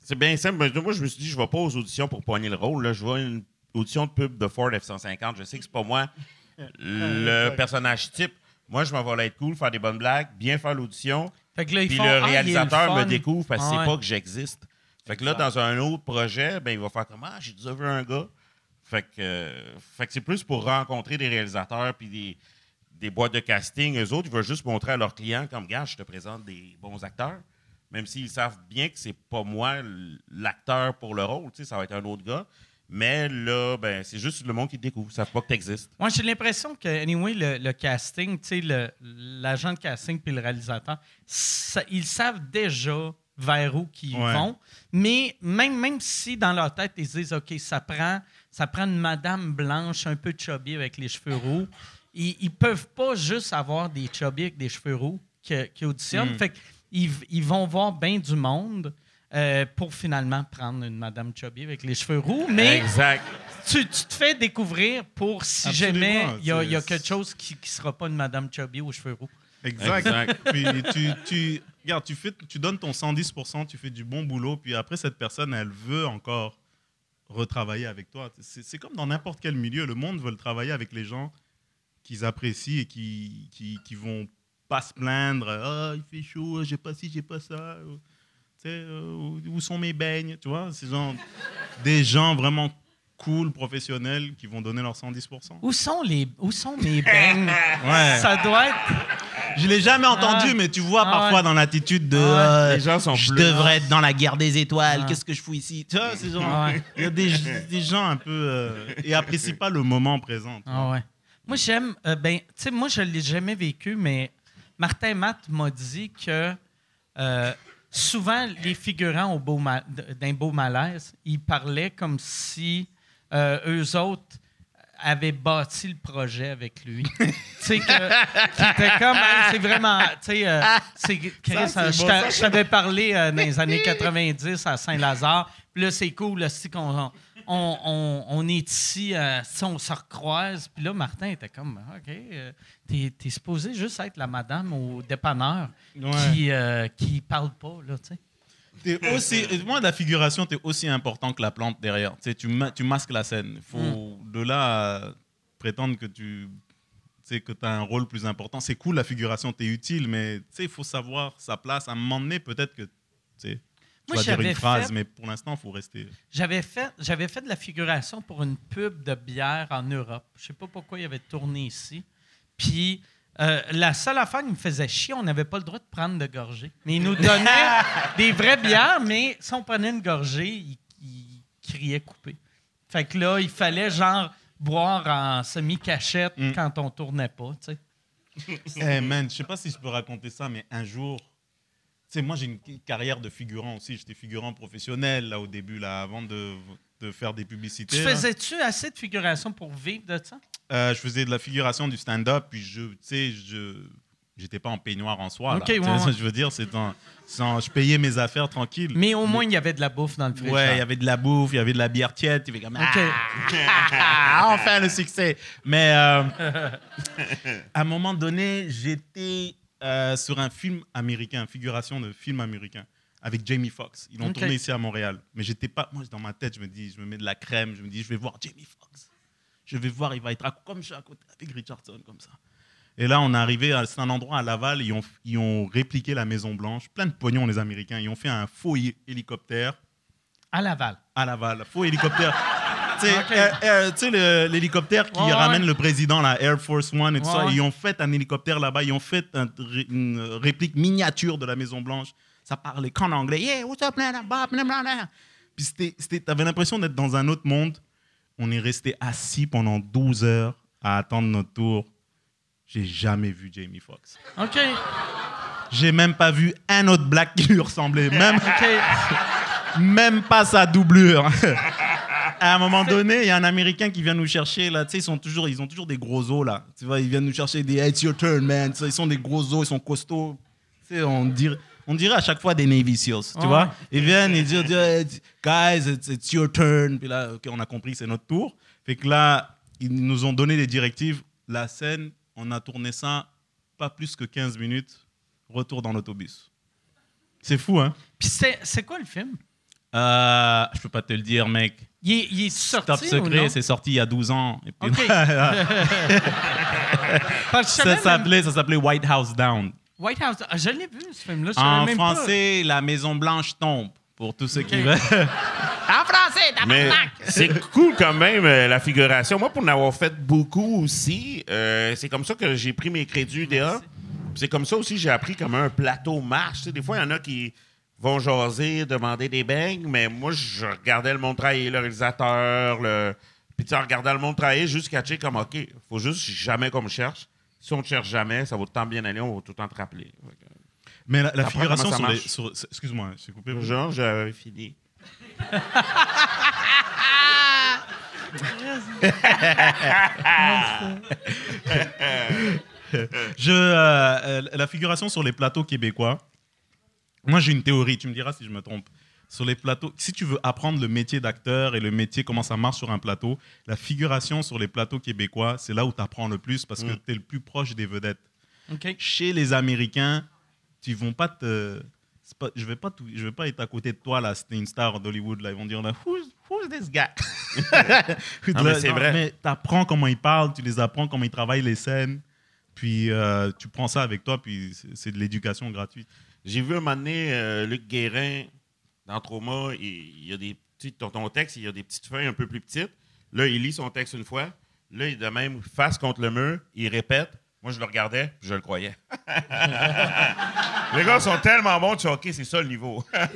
Speaker 5: C'est bien simple. Moi, je me suis dit, je vais pas aux auditions pour poigner le rôle. Là. Je vais à une audition de pub de Ford F-150. Je sais que c'est pas moi le personnage type. Moi, je m'en vais là être cool, faire des bonnes blagues, bien faire l'audition.
Speaker 1: Fait que là, ils
Speaker 5: Puis
Speaker 1: font,
Speaker 5: le
Speaker 1: Ah, il est
Speaker 5: réalisateur me découvre parce qu'il
Speaker 1: Ah
Speaker 5: sait
Speaker 1: ouais.
Speaker 5: pas que j'existe. Fait que là, dans un autre projet, ben, il va faire comme Ah, j'ai déjà vu un gars. Fait que, euh, fait que c'est plus pour rencontrer des réalisateurs puis des, des boîtes de casting. Eux autres, ils veulent juste montrer à leurs clients comme Gars, je te présente des bons acteurs. Même s'ils savent bien que c'est pas moi l'acteur pour le rôle, ça va être un autre gars. Mais là, ben, c'est juste le monde qui découvre. Ils savent pas que tu existes.
Speaker 1: Moi, j'ai l'impression que, anyway, le, le casting, l'agent de casting puis le réalisateur, ça- ils savent déjà vers où qu'ils
Speaker 6: Ouais.
Speaker 1: vont. Mais même, même si dans leur tête, ils se disent, OK, ça prend, ça prend une madame blanche un peu chubby avec les cheveux roux, ils, ils peuvent pas juste avoir des chubby avec des cheveux roux qui, qui auditionnent.
Speaker 6: Mm.
Speaker 1: Fait qu'ils ils vont voir bien du monde. Euh, pour finalement prendre une Madame Chubby avec les cheveux roux. Mais
Speaker 5: Exact.
Speaker 1: tu, tu te fais découvrir pour si
Speaker 6: Absolument,
Speaker 1: jamais il y, a- y quelque chose qui ne sera pas une Madame Chubby aux cheveux roux.
Speaker 6: Exact.
Speaker 5: Exact.
Speaker 6: puis tu, tu, regarde, tu, fais, tu donnes ton 110%, tu fais du bon boulot, puis après, cette personne, elle veut encore retravailler avec toi. C'est c'est comme dans n'importe quel milieu. Le monde veut travailler avec les gens qu'ils apprécient et qui, qui, qui vont pas se plaindre. Ah, il fait chaud, j'ai pas ci, j'ai pas ça. Euh, où, sont mes beignes Tu vois, c'est genre des gens vraiment cool, professionnels, qui vont donner leur 110%.
Speaker 1: Où sont les où sont mes beignes?
Speaker 6: Ouais.
Speaker 1: Ça doit être.
Speaker 6: Je l'ai jamais entendu,
Speaker 1: Ah.
Speaker 6: mais tu vois
Speaker 1: Ah
Speaker 6: parfois
Speaker 1: ouais.
Speaker 6: dans l'attitude de.
Speaker 1: Ah
Speaker 6: euh,
Speaker 5: Les gens sont
Speaker 6: je
Speaker 5: bleus.
Speaker 6: devrais être dans la guerre des étoiles.
Speaker 1: Ah.
Speaker 6: Qu'est-ce que je fous ici? Tu vois, c'est genre.
Speaker 1: Ah ouais.
Speaker 6: Il y a des, des gens un peu. euh, et apprécient pas le moment présent.
Speaker 1: Ah ouais. Moi, j'aime. euh, ben, tu sais, moi, je ne l'ai jamais vécu, mais Martin Matt m'a dit que euh, souvent, les figurants au beau ma- d'un beau malaise, ils parlaient comme si euh, eux autres avaient bâti le projet avec lui. tu sais, que- qui était comme, Hey, c'est vraiment, tu sais, euh, euh, je t'a- je t'avais parlé euh, dans les années 90 à Saint-Lazare, puis là, c'est cool, là, qu'on on, on- on est ici, euh, si on se recroise, puis là, Martin était comme, OK, euh, t'es, t'es supposé juste être la madame au dépanneur
Speaker 6: Ouais.
Speaker 1: qui, euh, qui parle pas, là, tu sais.
Speaker 6: T'es aussi, moi, la figuration, tu es aussi important que la plante derrière. Tu, sais, tu, ma- tu masques la scène. faut De là à prétendre que tu que as un rôle plus important. C'est cool, la figuration, tu es utile, mais il faut savoir sa place. À un moment donné, peut-être que
Speaker 1: Moi,
Speaker 6: dire
Speaker 1: j'avais
Speaker 6: une phrase,
Speaker 1: fait-
Speaker 6: mais pour l'instant, il faut rester.
Speaker 1: J'avais fait, j'avais fait de la figuration pour une pub de bière en Europe. Je sais pas pourquoi il avait tourné ici. Puis euh, la seule affaire qui me faisait chier, on n'avait pas le droit de prendre de gorgée. Mais ils nous donnaient des vraies bières, mais si on prenait une gorgée, ils, ils criaient coupé. Fait que là, il fallait genre boire en semi-cachette
Speaker 6: Mm.
Speaker 1: quand on tournait pas, tu sais.
Speaker 6: Eh man, je sais pas si je peux raconter ça, mais un jour, sais, moi j'ai une carrière de figurant aussi. J'étais figurant professionnel là au début, là, avant de, de faire des publicités.
Speaker 1: Tu faisais-tu assez de figuration pour vivre de ça?
Speaker 6: Euh, je faisais de la figuration du stand-up, puis je, tu sais, je, j'étais pas en peignoir en soi. là.
Speaker 1: Ouais, ouais.
Speaker 6: je veux dire, c'est c'est en- je payais mes affaires tranquille.
Speaker 1: Mais au moins, il y avait de la bouffe dans le frigidaire.
Speaker 6: Ouais, il y avait de la bouffe, il y avait de la bière tiède, comme ah, enfin le succès. Mais euh, à un moment donné, j'étais euh, sur un film américain, figuration de film américain avec Jamie Foxx. Ils l'ont tourné ici à Montréal. Mais j'étais pas, moi dans ma tête, je me dis, je me mets de la crème, je me dis, je vais voir Jamie Foxx. Je vais voir, il va être à- comme ça à côté avec Richardson comme ça. Et là, on est arrivé c'est un endroit à Laval, ils ont, ils ont répliqué la Maison Blanche, plein de pognon les Américains, ils ont fait un faux hé- hélicoptère
Speaker 1: À Laval.
Speaker 6: à Laval, faux hélicoptère. Tu sais,
Speaker 1: Ok.
Speaker 6: euh, euh, tu sais, l'hélicoptère qui
Speaker 1: Ouais, ouais.
Speaker 6: ramène le président, la Air Force One et tout
Speaker 1: Ouais,
Speaker 6: ça, ils ont fait un hélicoptère là-bas, ils ont fait un- une réplique miniature de la Maison Blanche. Ça parlait qu'en anglais. Yeah, what's up. Puis t'avais l'impression d'être dans un autre monde. On est resté assis pendant 12 heures à attendre notre tour. J'ai jamais vu Jamie Foxx.
Speaker 1: OK.
Speaker 6: J'ai même pas vu un autre black qui lui ressemblait. Même, même pas sa doublure. À un moment donné, il y a un Américain qui vient nous chercher là. Tu sais, ils sont toujours, ils ont toujours des gros os là. Tu vois, ils viennent nous chercher des It's your turn, man. Tu sais, Ils sont des gros os, ils sont costauds. Tu sais, on dirait, on dirait à chaque fois des Navy Seals. Tu vois, ils viennent et disent, Hey, guys, it's, it's your turn. Puis là, ok, on a compris, c'est notre tour. Fait que là, ils nous ont donné des directives. La scène, on a tourné ça pas plus que 15 minutes. Retour dans l'autobus. C'est fou, hein?
Speaker 1: Puis c'est c'est quoi le film?
Speaker 6: Euh, je peux pas te le dire, mec.
Speaker 1: Il est, il est sorti
Speaker 6: Top secret, c'est sorti il y a 12 ans. Et puis-
Speaker 1: OK. Parce que je savais
Speaker 6: ça s'appelait, ça s'appelait White House Down.
Speaker 1: White House. Ah, je l'ai vu, ce film-là.
Speaker 6: En
Speaker 1: même pas.
Speaker 6: français, la Maison Blanche tombe. Pour tous ceux qui veulent.
Speaker 1: En français,
Speaker 5: Mais
Speaker 1: tabarnak!
Speaker 5: c'est cool quand même, euh, la figuration. Moi, pour en avoir fait beaucoup aussi, euh, c'est comme ça que j'ai pris mes crédits UDA. C'est comme ça aussi que j'ai appris comment un plateau marche. Des fois, il y en a qui vont jaser, demander des beignes, mais moi, je regardais le monde travailler, le réalisateur, le... Puis tu en regardant le monde travailler, juste catcher comme, OK, faut juste jamais qu'on me cherche. Si on ne cherche jamais, ça va tout le temps bien aller, on va tout le temps te rappeler. Que,
Speaker 6: Mais la, figuration sur les. sur- Excuse-moi, t'ai coupé.
Speaker 5: Genre, j'avais fini.
Speaker 6: Je, euh, euh, la figuration sur les plateaux québécois, moi j'ai une théorie, tu me diras si je me trompe. Sur les plateaux, si tu veux apprendre le métier d'acteur et le métier, comment ça marche sur un plateau, la figuration sur les plateaux québécois, c'est là où tu apprends le plus parce que
Speaker 5: Mm.
Speaker 6: tu es le plus proche des vedettes.
Speaker 1: OK.
Speaker 6: Chez les Américains, tu vont pas te. Pas, je vais pas tout- je vais pas être à côté de toi là, c'était une star d'Hollywood là, ils vont dire là, who's, who's this guy?
Speaker 5: Non, mais c'est vrai.
Speaker 6: Mais t'apprends comment ils parlent, tu les apprends comment ils travaillent les scènes, puis euh, tu prends ça avec toi, puis c'est de l'éducation gratuite.
Speaker 5: J'ai vu un moment donné euh, Luc Guérin dans Trauma, il, il y a des petits, dans ton texte, il y a des petites feuilles un peu plus petites. Là, il lit son texte une fois. Là, il est de même face contre le mur, il répète. Moi, je le regardais, puis je le croyais. Les gars sont tellement bons, tu sais, OK, c'est ça le niveau. Peut-être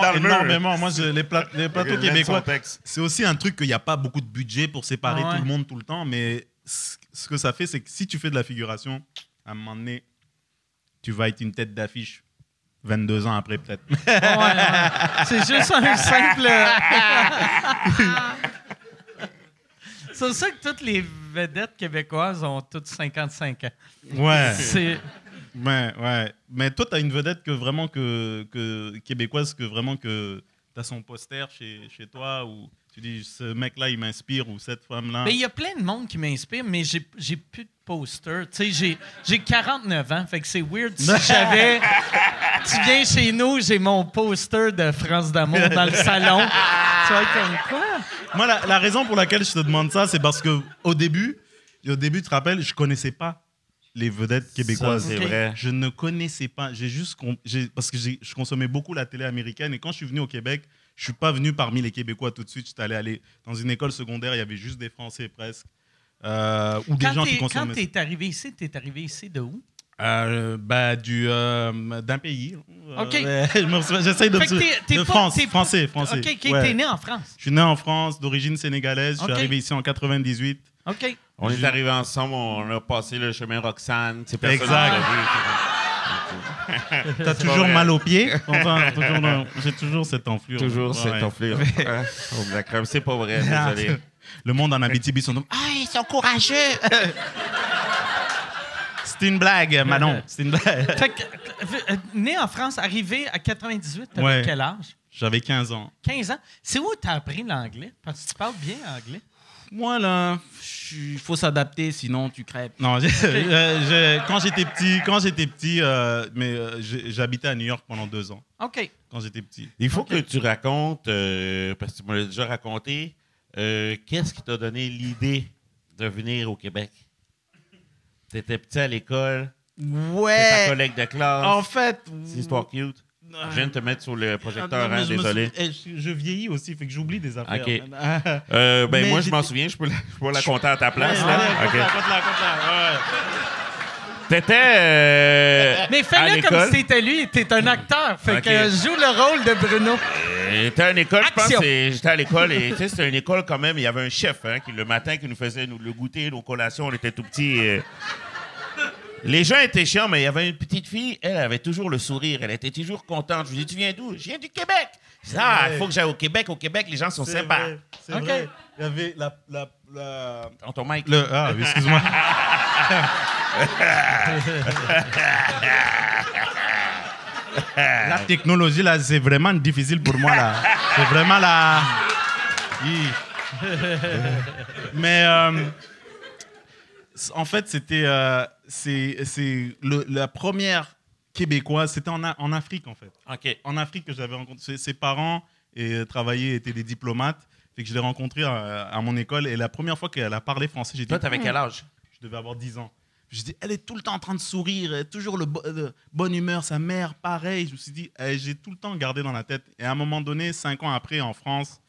Speaker 5: dans le mur.
Speaker 6: énormément. Moi, je- les, pla- les plateaux québécois, c'est aussi un truc qu'il n'y a pas beaucoup de budget pour séparer
Speaker 1: Ah ouais.
Speaker 6: tout le monde tout le temps, mais ce ce que ça fait, c'est que si tu fais de la figuration, à un moment donné, tu vas être une tête d'affiche 22 ans après, peut-être.
Speaker 1: Ouais, ouais. C'est juste un simple. C'est ça que toutes les vedettes québécoises ont toutes 55 ans.
Speaker 6: Ouais.
Speaker 1: C'est.
Speaker 6: Ouais, ouais. Mais toi, tu as une vedette que vraiment que, que québécoise que vraiment que tu as son poster chez, chez toi ou tu dis ce mec-là, il m'inspire ou cette femme-là.
Speaker 1: Mais il y a plein de monde qui m'inspire, mais j'ai, j'ai plus de poster. Tu sais, j'ai, j'ai 49 ans, fait que c'est weird. Si j'avais. tu viens chez nous, j'ai mon poster de France d'amour dans le salon. tu vas être comme quoi?
Speaker 6: Moi, la, la raison pour laquelle je te demande ça, c'est parce que au début, au début, tu te rappelles, je connaissais pas les vedettes québécoises.
Speaker 5: Ça, c'est vrai.
Speaker 6: Je ne connaissais pas. J'ai juste con- j'ai- parce que j'ai- je consommais beaucoup la télé américaine et quand je suis venu au Québec, je suis pas venu parmi les Québécois tout de suite. J'étais allé aller dans une école secondaire, il y avait juste des Français presque euh, ou des
Speaker 1: Quand,
Speaker 6: gens qui
Speaker 1: quand
Speaker 6: consommaient.
Speaker 1: t'es arrivé ici, t'es arrivé ici de où?
Speaker 6: Euh, bah, du euh, d'un pays.
Speaker 1: Ok.
Speaker 6: Euh, je me souviens- J'essaye de,
Speaker 1: pas-
Speaker 6: France, français, français.
Speaker 1: OK, OK,
Speaker 6: Ouais.
Speaker 1: t'es né en France.
Speaker 6: Je suis né en France, d'origine sénégalaise. Je
Speaker 1: Ok.
Speaker 6: suis arrivé ici en 98.
Speaker 1: OK.
Speaker 5: On est arrivés ensemble, on a passé le chemin Roxane. C'est
Speaker 6: Exact. T'as toujours mal aux pieds? Enfin, toujours dans- J'ai toujours cette enflure.
Speaker 5: Toujours
Speaker 6: Ouais,
Speaker 5: cette
Speaker 6: ouais.
Speaker 5: enflure. Ah, oh, la crème, c'est pas vrai, désolé.
Speaker 6: Le monde en Abitibi sont Ah, ils sont courageux C'était une blague, Manon. C'était une blague.
Speaker 1: Fait que, euh, né en France, arrivé à 98, t'avais
Speaker 6: Ouais.
Speaker 1: quel âge?
Speaker 6: J'avais 15 ans.
Speaker 1: 15 ans. C'est où t'as appris l'anglais? Parce que tu parles bien anglais.
Speaker 6: Moi, là, il faut s'adapter, sinon tu crêpes. Non, quand j'étais petit, quand j'étais petit, euh, mais euh, j'habitais à New York pendant deux ans.
Speaker 1: OK.
Speaker 6: Quand j'étais petit.
Speaker 5: Il faut que tu racontes, euh, parce que tu m'as déjà raconté, euh, qu'est-ce qui t'a donné l'idée de venir au Québec? T'étais petit à l'école, t'es ta
Speaker 6: Ouais.
Speaker 5: collègue de classe?
Speaker 6: En fait.
Speaker 5: C'est histoire cute. Je viens de te mettre sur le projecteur,
Speaker 6: Non,
Speaker 5: hein,
Speaker 6: je me
Speaker 5: désolé.
Speaker 6: eh, je, vieillis aussi, fait que j'oublie des affaires.
Speaker 5: Ok.
Speaker 6: man.
Speaker 5: Euh, ben
Speaker 6: Mais
Speaker 5: moi, je m'en souviens, je peux, la, je peux la compter à ta place.
Speaker 6: Ouais,
Speaker 5: là. T'étais euh,
Speaker 1: Mais fais-le comme si t'étais lui, t'es un acteur. Fait
Speaker 5: Ok.
Speaker 1: que euh, joue le rôle de Bruno.
Speaker 5: Euh, J'étais à l'école, je pense. J'étais à l'école et tu sais, c'était une école quand même. Il y avait un chef hein, qui le matin qui nous faisait nous, le goûter, nos collations. On était tout petits. et- Les gens étaient chiants, mais il y avait une petite fille, elle avait toujours le sourire, elle était toujours contente. Je lui dis, tu viens d'où? Je viens du Québec. Je dis, ah, il faut que j'aille au Québec. Au Québec, les gens sont
Speaker 6: C'est
Speaker 5: sympas.
Speaker 6: vrai, C'est
Speaker 1: Ok.
Speaker 6: vrai. Il y avait la. la, la...
Speaker 5: Dans ton mic.
Speaker 6: Le, ah, excuse-moi. la technologie, là, c'est vraiment difficile pour moi, là. C'est vraiment la... Hi. Mais, euh, en fait, c'était... euh, c'est la première québécoise, c'était en, en Afrique, en fait
Speaker 5: OK.
Speaker 6: en Afrique que j'avais rencontré. Ses, parents et, travaillaient, étaient des diplomates. Fait que je l'ai rencontré à, à mon école. Et la première fois qu'elle a parlé français, j'ai dit
Speaker 5: Toi, t'avais quel âge?
Speaker 6: Je devais avoir 10 ans. Je dis, elle est tout le temps en train de sourire, elle est toujours le bo- de bonne humeur. Sa mère, pareil. Je me suis dit, eh, j'ai tout le temps gardé dans la tête. Et à un moment donné, 5 ans après, en France,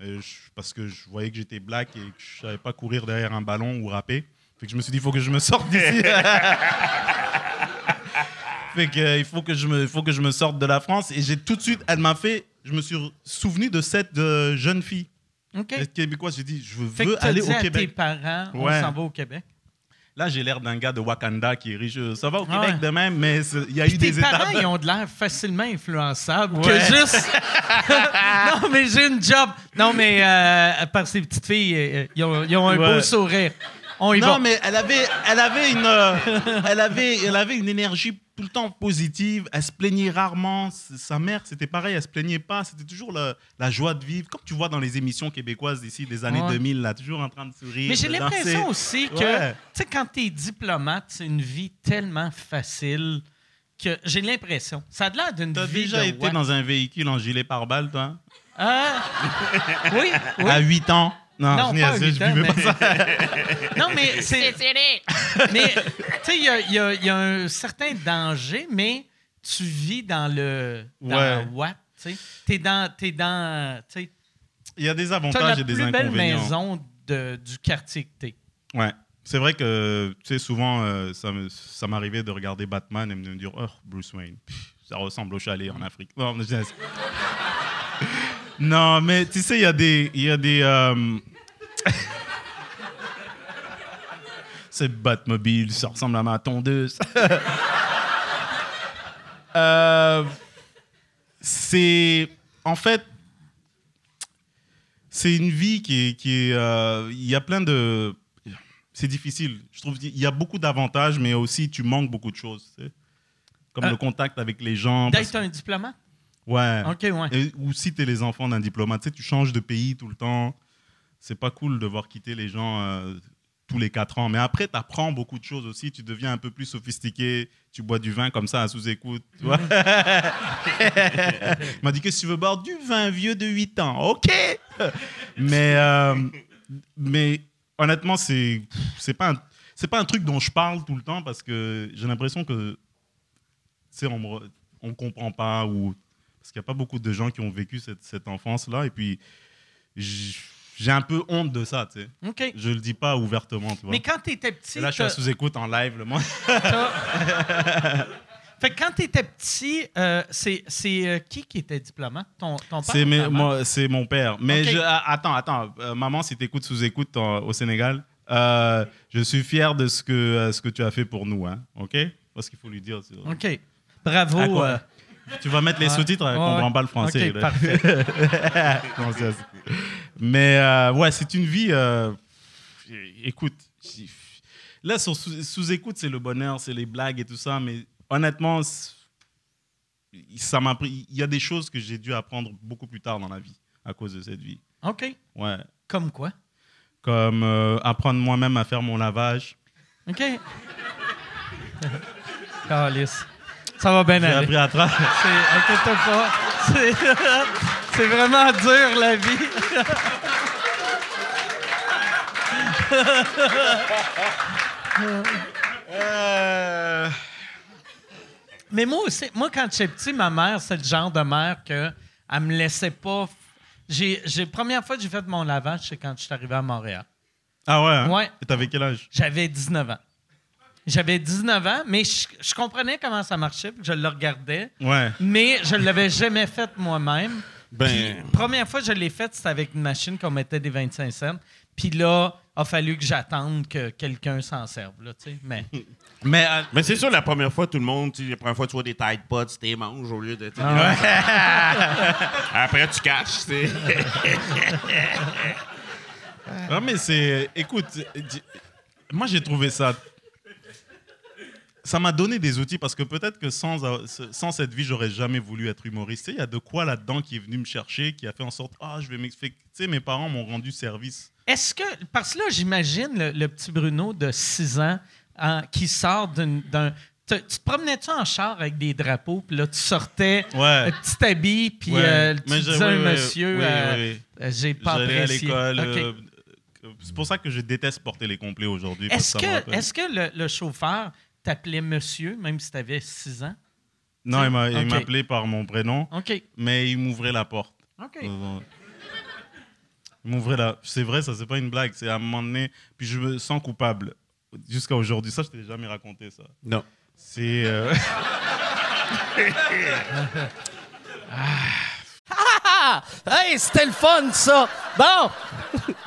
Speaker 6: euh, je- parce que je voyais que j'étais black et que je savais pas courir derrière un ballon ou rapper. Fait que je me suis dit, il faut que je me sorte d'ici. fait que, euh, il faut que, je me, faut que je me sorte de la France. Et j'ai tout de suite, elle m'a fait, je me suis souvenu de cette euh, jeune fille
Speaker 1: OK.
Speaker 6: québécoise. J'ai dit, je
Speaker 1: Fait que
Speaker 6: veux aller
Speaker 1: dit
Speaker 6: au
Speaker 1: à tes
Speaker 6: Québec.
Speaker 1: parents, on
Speaker 6: Ouais.
Speaker 1: s'en va au Québec.
Speaker 6: Là, j'ai l'air d'un gars de Wakanda qui est riche. Ça va au
Speaker 1: Ah
Speaker 6: Québec
Speaker 1: ouais.
Speaker 6: de même, mais c'est- il y a
Speaker 1: Puis
Speaker 6: eu
Speaker 1: tes
Speaker 6: des
Speaker 1: parents,
Speaker 6: étapes.
Speaker 1: ils ont de l'air facilement influençables.
Speaker 6: Ouais.
Speaker 1: Que juste. non, mais j'ai une job. Non, mais euh, par ces petites filles, euh, ils ont, ils ont un
Speaker 6: Ouais.
Speaker 1: beau sourire. On y
Speaker 6: Non,
Speaker 1: va.
Speaker 6: mais elle avait, elle avait une, euh, elle avait, elle avait une énergie tout le temps positive. Elle se plaignait rarement. Sa mère, c'était pareil, elle se plaignait pas. C'était toujours la, la joie de vivre, comme tu vois dans les émissions québécoises d'ici des années
Speaker 1: Ouais.
Speaker 6: 2000, là, toujours en train de sourire.
Speaker 1: Mais j'ai l'impression aussi que,
Speaker 6: Ouais.
Speaker 1: tu sais, quand t'es diplomate, c'est une vie tellement facile que j'ai l'impression. Ça a l'air d'une
Speaker 6: T'as
Speaker 1: vie
Speaker 6: déjà
Speaker 1: de
Speaker 6: été
Speaker 1: what?
Speaker 6: dans un véhicule en gilet pare-balles, toi?
Speaker 1: Ah! oui, oui.
Speaker 6: À 8 ans Non,
Speaker 1: Non,
Speaker 6: je n'y
Speaker 1: pas à
Speaker 6: ai-
Speaker 1: huit
Speaker 6: je
Speaker 1: ans,
Speaker 6: vivais
Speaker 1: mais-
Speaker 6: pas ça.
Speaker 1: Non, mais c'est. mais, tu sais, il y a, il y a- il y a un certain danger, mais tu vis dans le. Dans
Speaker 6: Ouais.
Speaker 1: what, tu sais? T'es dans. T'es dans. Tu sais,
Speaker 6: Il y a des
Speaker 1: la
Speaker 6: avantages et des
Speaker 1: plus belle
Speaker 6: inconvénients.
Speaker 1: maison de, du quartier que t'es.
Speaker 6: Ouais. C'est vrai que, tu sais, souvent, euh, ça me- ça m'arrivait de regarder Batman et de me dire, oh, Bruce Wayne, ça ressemble au chalet en Afrique. Non, mais, je- non, mais tu sais, il y a des... Y a des euh, C'est Batmobile, ça ressemble à ma tondeuse. Euh, c'est... En fait, c'est une vie qui est... qui est, euh, Il y a plein de... C'est difficile. Je trouve qu'il y a beaucoup d'avantages, mais aussi tu manques beaucoup de choses. tu sais. Comme
Speaker 1: Euh,
Speaker 6: le contact avec les gens. parce-
Speaker 1: D'être un diplomate?
Speaker 6: Ouais.
Speaker 1: OK, ouais.
Speaker 6: Et- ou si tu es les enfants d'un diplomate, tu sais, tu changes de pays tout le temps. C'est pas cool de devoir quitter les gens euh, tous les quatre ans. Mais après, tu apprends beaucoup de choses aussi. Tu deviens un peu plus sophistiqué. Tu bois du vin comme ça à sous-écoute. tu vois. Il m'a dit que si tu veux boire du vin vieux de 8 ans, OK. mais, euh, mais honnêtement, c'est c'est pas, un- c'est pas un truc dont je parle tout le temps parce que j'ai l'impression que tu sais, on me on comprend pas ou parce qu'il n'y a pas beaucoup de gens qui ont vécu cette, cette enfance-là. Et puis, j'ai un peu honte de ça, tu sais.
Speaker 1: OK.
Speaker 6: Je le dis pas ouvertement, tu vois.
Speaker 1: Mais quand t'étais petit.
Speaker 6: Et là, je suis à
Speaker 1: t'as-
Speaker 6: sous-écoute en live, le monde.
Speaker 1: fait que quand t'étais petit, euh, c'est euh, qui qui était diplomate? Ton, ton père?
Speaker 6: C'est mon père. Mais je- ah, attends, attends. Euh, maman, si tu écoutes sous-écoute en- au Sénégal, euh, je suis fier de ce que, ce que tu as fait pour nous, hein. OK? Parce qu'il faut lui dire.
Speaker 1: OK. Bravo.
Speaker 6: Tu vas mettre les sous-titres, elle
Speaker 1: Ouais,
Speaker 6: comprend pas le français.
Speaker 1: Parfait.
Speaker 6: Non, Mais euh, ouais, c'est une vie. euh, écoute, là, sur sous- sous-écoute, c'est le bonheur, c'est les blagues et tout ça, mais honnêtement, ça m'a pris. Il y a des choses que j'ai dû apprendre beaucoup plus tard dans la vie à cause de cette vie.
Speaker 1: OK.
Speaker 6: Ouais.
Speaker 1: Comme quoi?
Speaker 6: Comme euh, apprendre moi-même à faire mon lavage.
Speaker 1: OK. Calice. Ça va bien
Speaker 6: J'ai
Speaker 1: aller.
Speaker 6: appris à tra-
Speaker 1: C'est, inquiète pas. C'est, c'est vraiment dur, la vie.
Speaker 6: Euh,
Speaker 1: Mais moi aussi, moi, quand j'étais petit, ma mère, c'est le genre de mère que elle me laissait pas. f- J'ai, j'ai, première fois que j'ai fait mon lavage, c'est quand je suis arrivé à Montréal.
Speaker 6: Ah ouais? hein?
Speaker 1: Ouais.
Speaker 6: Et t'avais quel âge?
Speaker 1: J'avais 19 ans. J'avais 19 ans, mais je, je comprenais comment ça marchait, puis je le regardais,
Speaker 6: Ouais.
Speaker 1: mais je ne l'avais jamais fait moi-même.
Speaker 5: Ben-
Speaker 1: Puis, première fois que je l'ai fait, c'était avec une machine qu'on mettait des 25 cents. Puis là, a fallu que j'attende que quelqu'un s'en serve, là, tu sais. Mais
Speaker 6: Mais euh,
Speaker 5: Mais c'est sûr, la première fois, tout le monde, tu sais, la première fois, tu vois des Tide Pods, tu les manges au lieu de. Après, tu caches, tu sais.
Speaker 6: Non, mais c'est. Écoute, di- moi j'ai trouvé ça. Ça m'a donné des outils parce que peut-être que sans, euh, sans cette vie, j'aurais jamais voulu être humoriste. Il y a de quoi là-dedans qui est venu me chercher, qui a fait en sorte, ah, je vais m'expliquer. Tu sais, mes parents m'ont rendu service.
Speaker 1: Est-ce que. Parce que là, j'imagine le, le petit Bruno de 6 ans hein, qui sort d'un. Tu te promenais-tu en char avec des drapeaux, puis là, tu sortais
Speaker 6: Ouais.
Speaker 1: un petit habit, puis
Speaker 6: Ouais.
Speaker 1: euh, tu
Speaker 6: Mais
Speaker 1: disais
Speaker 6: oui,
Speaker 1: monsieur,
Speaker 6: oui,
Speaker 1: euh,
Speaker 6: oui.
Speaker 1: euh, j'ai pas
Speaker 6: J'allais à
Speaker 1: apprécié.
Speaker 6: l'école. Euh, c'est pour ça que je déteste porter les complets aujourd'hui.
Speaker 1: Est-ce que, est que le, le chauffeur t'appelait monsieur, même si tu avais 6 ans?
Speaker 6: Non, il m'a- il
Speaker 1: Ok.
Speaker 6: m'appelait par mon prénom,
Speaker 1: OK.
Speaker 6: mais il m'ouvrait la porte.
Speaker 1: OK.
Speaker 6: Euh, Il m'ouvrait la. C'est vrai, ça, c'est pas une blague. C'est à un moment donné. Puis je me sens coupable. Jusqu'à aujourd'hui. Ça, je t'ai jamais raconté, ça.
Speaker 5: Non.
Speaker 6: C'est. euh,
Speaker 7: Ah! Hey, c'était le fun, ça! Bon!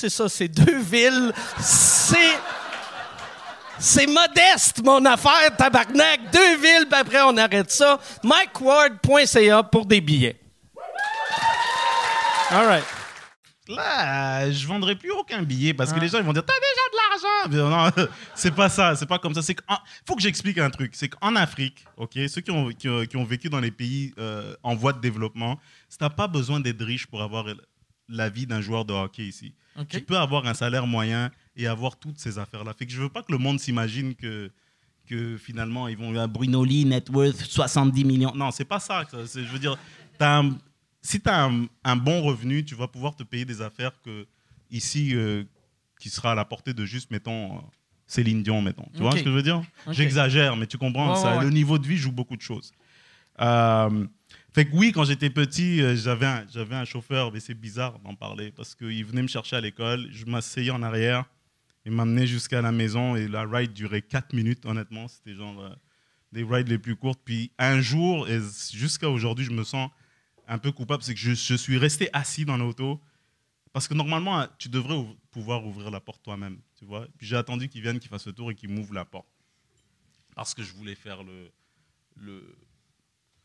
Speaker 7: c'est ça. C'est deux villes. C'est... C'est modeste, mon affaire, tabarnak. Deux villes, puis après, on arrête ça. MikeWard.ca pour des billets. All right.
Speaker 6: Là, je vendrai plus aucun billet parce que les gens ils vont dire T'as déjà de l'argent Mais Non, c'est pas ça. C'est pas comme ça. C'est qu'en- faut que j'explique un truc. C'est qu'en Afrique, ok, ceux qui ont, qui, ont- qui ont vécu dans les pays euh, en voie de développement, t'as pas besoin d'être riche pour avoir la vie d'un joueur de hockey ici. Tu peux avoir un salaire moyen et avoir toutes ces affaires-là. Fait que je veux pas que le monde s'imagine que que finalement ils vont Bruno Lee net worth 70 millions. Non, c'est pas ça. Je veux dire, un- si tu as un, un bon revenu, tu vas pouvoir te payer des affaires que ici euh, qui sera à la portée de juste mettons euh, Céline Dion mettons. Tu vois ce que je veux dire? J'exagère, mais tu comprends. Ça,
Speaker 1: ouais.
Speaker 6: Le niveau de vie joue beaucoup de choses. Euh, fait que oui, quand j'étais petit, euh, j'avais un, un chauffeur, mais c'est bizarre d'en parler parce qu'il venait me chercher à l'école, je m'asseyais en arrière, il m'amenait jusqu'à la maison et la ride durait 4 minutes, honnêtement. C'était genre euh, des rides les plus courtes. Puis un jour, et jusqu'à aujourd'hui, je me sens un peu coupable, c'est que je, je suis resté assis dans l'auto parce que normalement, tu devrais ouv- pouvoir ouvrir la porte toi-même, tu vois. Puis j'ai attendu qu'il vienne, qu'il fasse le tour et qu'il m'ouvre la porte parce que je voulais faire le, le,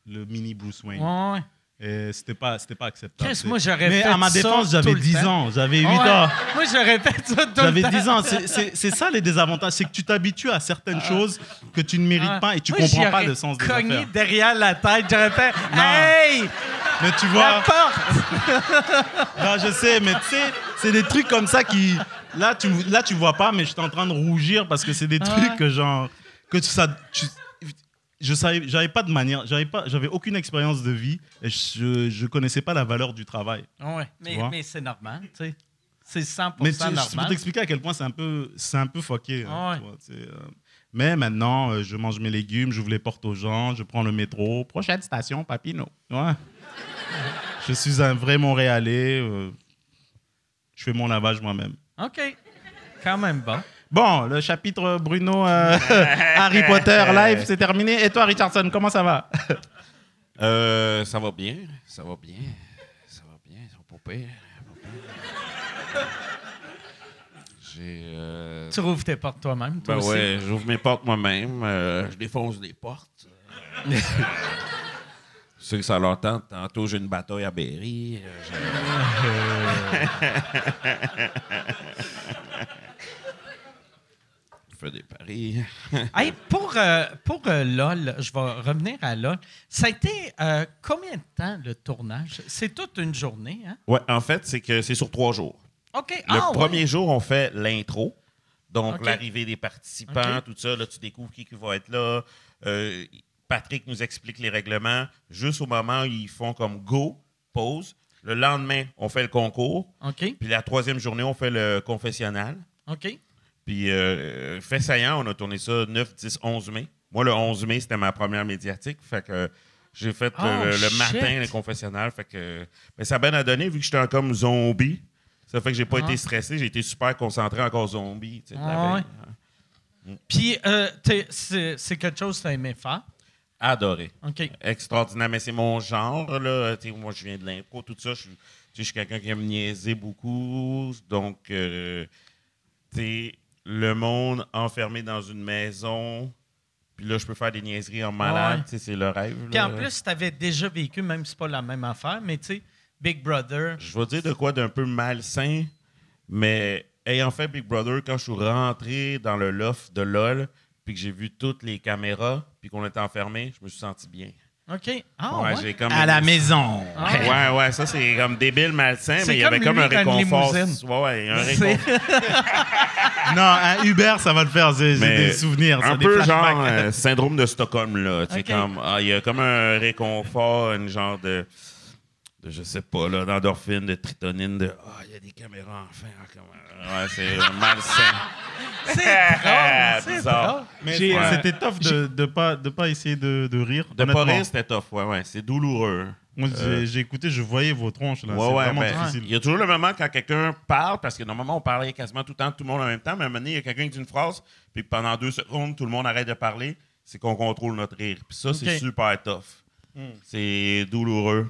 Speaker 6: le mini Bruce Wayne.
Speaker 1: Ouais, ouais.
Speaker 6: Et c'était pas, pas acceptable.
Speaker 1: Chris, moi, j'aurais
Speaker 6: Mais
Speaker 1: fait
Speaker 6: à ma défense, j'avais
Speaker 1: le
Speaker 6: 10
Speaker 1: temps.
Speaker 6: ans, j'avais 8
Speaker 1: Ouais.
Speaker 6: ans.
Speaker 1: Moi, j'aurais fait ça tout
Speaker 6: J'avais
Speaker 1: temps.
Speaker 6: 10 ans. C'est- ça les désavantages. C'est que tu t'habitues à certaines choses que tu ne mérites
Speaker 1: Ah.
Speaker 6: pas et tu
Speaker 1: Moi,
Speaker 6: comprends pas le sens des
Speaker 1: cogné
Speaker 6: affaires.
Speaker 1: derrière la tête, j'aurais fait Hey!
Speaker 6: Mais tu
Speaker 1: La
Speaker 6: vois,
Speaker 1: porte!
Speaker 6: non, je sais, mais tu sais, c'est des trucs comme ça qui. Là, tu, là, tu vois pas, mais je suis en train de rougir parce que c'est des
Speaker 1: Ah
Speaker 6: trucs que genre. Que ça, tu- je savais, j'avais pas de manière, j'avais pas, j'avais aucune expérience de vie et je, je connaissais pas la valeur du travail.
Speaker 1: Ouais, mais,
Speaker 6: vois?
Speaker 1: mais c'est normal, tu sais. C'est 100%
Speaker 6: Mais tu- je peux
Speaker 1: normal.
Speaker 6: t'expliquer à quel point c'est un peu, c'est un peu fucké. hein,
Speaker 1: Ah ouais.
Speaker 6: tu vois, c'est, euh, mais maintenant, euh, je mange mes légumes, j'ouvre les portes aux gens, je prends le métro. Prochaine station, Papineau. Ouais. je suis un vrai Montréalais. euh, je fais mon lavage moi-même.
Speaker 1: OK. Quand même bon.
Speaker 6: Bon, le chapitre Bruno euh, Harry Potter live, c'est terminé. Et toi, Richardson, comment ça va?
Speaker 5: Euh, ça va bien. Ça va bien. Ça va bien. Ça va pas pire. euh,
Speaker 1: Tu rouvres tes portes toi-même, toi
Speaker 5: Ben
Speaker 1: aussi.
Speaker 5: ouais, j'ouvre mes portes moi-même. euh, je défonce des portes. Je sais que ça leur tente. Tantôt, j'ai une bataille à Berry. Fais des paris.
Speaker 1: Hey, pour euh, pour euh, LOL, je vais revenir à LOL. Ça a été euh, combien de temps le tournage? C'est toute une journée, hein?
Speaker 5: Ouais, en fait, c'est que c'est sur trois jours.
Speaker 1: OK.
Speaker 5: Le
Speaker 1: Ah, ouais.
Speaker 5: premier jour, on fait l'intro. Donc, l'arrivée des participants, tout ça. Là, tu découvres qui, qui va être là. Patrick nous explique les règlements. Juste au moment où ils font comme go, pause. Le lendemain, on fait le concours.
Speaker 1: OK.
Speaker 5: Puis la troisième journée, on fait le confessionnal.
Speaker 1: OK.
Speaker 5: Puis, euh, fait saillant, on a tourné ça 9, 10, 11 mai. Moi, le 11 mai, c'était ma première médiatique. Fait que j'ai fait
Speaker 1: Oh,
Speaker 5: le, le
Speaker 1: shit.
Speaker 5: matin le confessionnal. Fait que mais ça a bien à donner vu que j'étais comme zombie. Ça fait que j'ai pas
Speaker 1: Ah.
Speaker 5: été stressé. J'ai été super concentré encore zombie. tu sais,
Speaker 1: Ah. Puis, euh, c'est quelque chose que tu as aimé faire?
Speaker 5: Adoré.
Speaker 1: OK.
Speaker 5: Extraordinaire. Mais c'est mon genre. Là. Moi, je viens de l'impro, tout ça. Je, suis- je quelqu'un qui aime niaiser beaucoup. Donc, euh, tu sais, le monde enfermé dans une maison. Puis là, je peux faire des niaiseries en malade.
Speaker 1: Ouais.
Speaker 5: C'est le rêve.
Speaker 1: Puis en plus, tu avais déjà vécu, même si c'est pas la même affaire, mais tu sais, Big Brother.
Speaker 5: Je vais dire de quoi d'un peu malsain, mais ayant fait Big Brother, quand je suis rentré dans le loft de LOL, puis que j'ai vu toutes les caméras, puis qu'on était enfermés, je me suis senti bien.
Speaker 1: OK. Ah,
Speaker 5: Ouais,
Speaker 1: ouais.
Speaker 5: j'ai comme
Speaker 6: À la maison.
Speaker 1: Ah.
Speaker 5: Ouais, ouais, ça c'est comme débile, malsain, mais il y avait
Speaker 1: comme
Speaker 5: un réconfort. Ouais, ouais, un réconfort.
Speaker 6: Non, un Uber, ça va le faire. J'ai des souvenirs.
Speaker 5: Un peu genre euh, syndrome de Stockholm, là. Comme, ah, il y a comme un réconfort, une genre de, de je sais pas, là, d'endorphine, de tritonine, de ah, il y a des caméras enfin. ah, comme, ouais, c'est malsain.
Speaker 1: C'est
Speaker 5: Bizarre.
Speaker 1: J'ai, euh,
Speaker 6: c'était tough de ne pas, de pas essayer de, de rire.
Speaker 5: De pas rire, c'était tough, ouais, ouais. C'est douloureux.
Speaker 6: Moi, j'ai- j'ai écouté, je voyais vos tronches. là.
Speaker 5: Ouais,
Speaker 6: C'est
Speaker 5: ouais,
Speaker 6: vraiment
Speaker 5: ben,
Speaker 6: difficile.
Speaker 5: Il y a toujours le moment quand quelqu'un parle, parce que normalement, on parlait quasiment tout le temps, tout le monde en même temps, mais à un moment donné, il y a quelqu'un qui dit une phrase, puis pendant deux secondes, tout le monde arrête de parler, c'est qu'on contrôle notre rire. Puis ça, c'est super tough. C'est douloureux.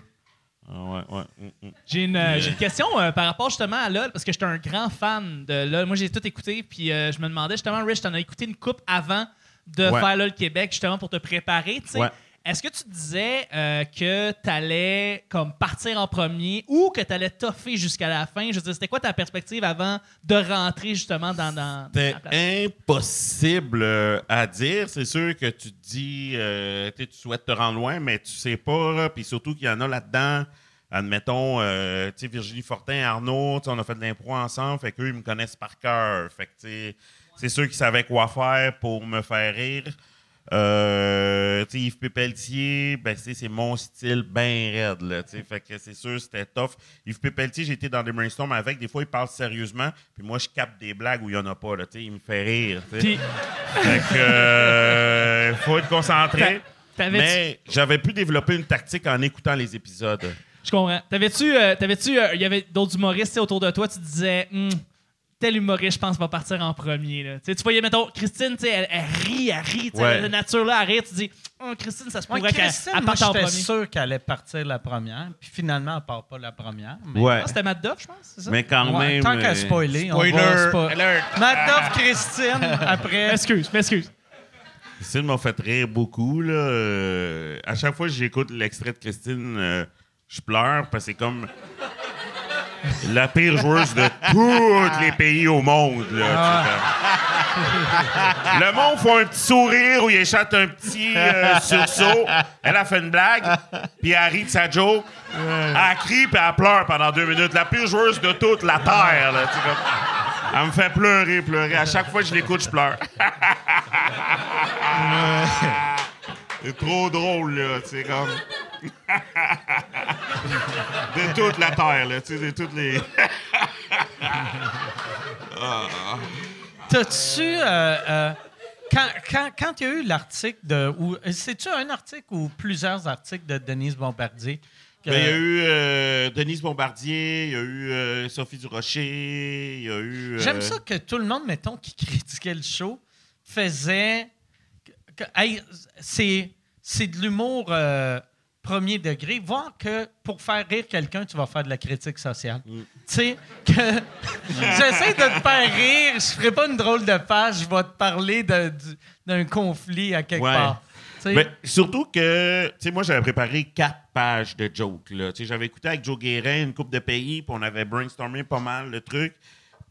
Speaker 5: Ah, ouais, ouais. mm, mm.
Speaker 4: J'ai une, euh, une question euh, par rapport justement à LOL, parce que j'étais un grand fan de LOL. Moi, j'ai tout écouté, puis euh, je me demandais justement, Rich, t'en as écouté une coupe avant de
Speaker 5: Ouais.
Speaker 4: faire LOL Québec, justement pour te préparer, tu sais. Est-ce que tu disais euh, que t'allais comme partir en premier ou que t'allais toffer jusqu'à la fin? Je veux dire, c'était quoi ta perspective avant de rentrer justement dans,
Speaker 5: C'était impossible euh, à dire. C'est sûr que tu te dis, euh, tu tu souhaites te rendre loin, mais tu sais pas. Puis surtout qu'il y en a là-dedans. Admettons, euh, tu Virginie Fortin, Arnaud, tu on a fait de l'impro ensemble, fait qu'eux, ils me connaissent par cœur. Fait que, tu c'est ceux qui savaient quoi faire pour me faire rire. Euh, Yves Pépeltier, ben, c'est mon style bien raide, là. Fait que c'est sûr, c'était tough. Yves Pépeltier, j'ai été dans des brainstorms avec. Des fois, il parle sérieusement, puis moi, je capte des blagues où il n'y en a pas, là. Il me fait rire.
Speaker 4: Puis,
Speaker 5: Fait que, euh, faut être concentré. Mais j'avais pu développer une tactique en écoutant les épisodes.
Speaker 4: Je comprends. T'avais-tu, euh, t'avais-tu, euh, il y avait d'autres humoristes autour de toi, tu disais, Hmm, tel humoriste, je pense, va partir en premier. Là. Tu sais, Tu voyais, mettons, Christine, tu sais, elle, elle rit, elle rit,
Speaker 5: Ouais.
Speaker 4: de nature là, elle rit, tu dis, oh, Christine, ça se
Speaker 1: Ouais,
Speaker 4: pourrait qu'elle
Speaker 1: Christine,
Speaker 4: elle
Speaker 1: moi,
Speaker 4: parte en
Speaker 1: j'étais sûr qu'elle allait partir la première, puis finalement, elle part pas la première. Mais...
Speaker 5: Ouais.
Speaker 4: Ah, c'était Matt Duff, je pense, c'est ça?
Speaker 5: Mais quand
Speaker 1: Ouais,
Speaker 5: même.
Speaker 1: tant qu'à
Speaker 5: euh,
Speaker 1: spoiler, on
Speaker 6: spoiler
Speaker 1: va spo-
Speaker 5: alert.
Speaker 1: Madoff Christine, après.
Speaker 4: M'excuse, m'excuse.
Speaker 5: Christine m'a fait rire beaucoup. Là. Euh, à chaque fois que j'écoute l'extrait de Christine, euh, je pleure parce que c'est comme la pire joueuse de tous les pays au monde. Là, comme. Le monde fait un petit sourire ou il échappe un petit euh, sursaut. Elle a fait une blague, puis elle rit de sa joke. Elle crie puis elle pleure pendant deux minutes. La pire joueuse de toute la Terre. Là. Elle me fait pleurer, pleurer. À chaque fois que je l'écoute, je pleure. C'est trop drôle, là, tu sais, comme... de toute la Terre, là, tu sais, de toutes les...
Speaker 1: T'as-tu. euh, euh, quand quand, quand il y a eu l'article de. ou- C'est-tu un article ou plusieurs articles de Denise Bombardier? que-
Speaker 5: Ben, il y a eu euh, Denise Bombardier, il y a eu euh, Sophie Durocher, il y a eu... euh,
Speaker 1: J'aime ça que tout le monde, mettons, qui critiquait le show, faisait. Hey, c'est, de l'humour euh, premier degré. Voir que pour faire rire quelqu'un, tu vas faire de la critique sociale.
Speaker 5: Mm.
Speaker 1: Tu sais, que j'essaie de te faire rire, je ferai pas une drôle de page, je vais te parler d'un conflit à quelque
Speaker 5: Ouais.
Speaker 1: part.
Speaker 5: Ben, surtout que, tu sais, moi, j'avais préparé quatre pages de jokes, là. Tu sais, j'avais écouté avec Joe Guérin une coupe de pays, puis on avait brainstormé pas mal le truc.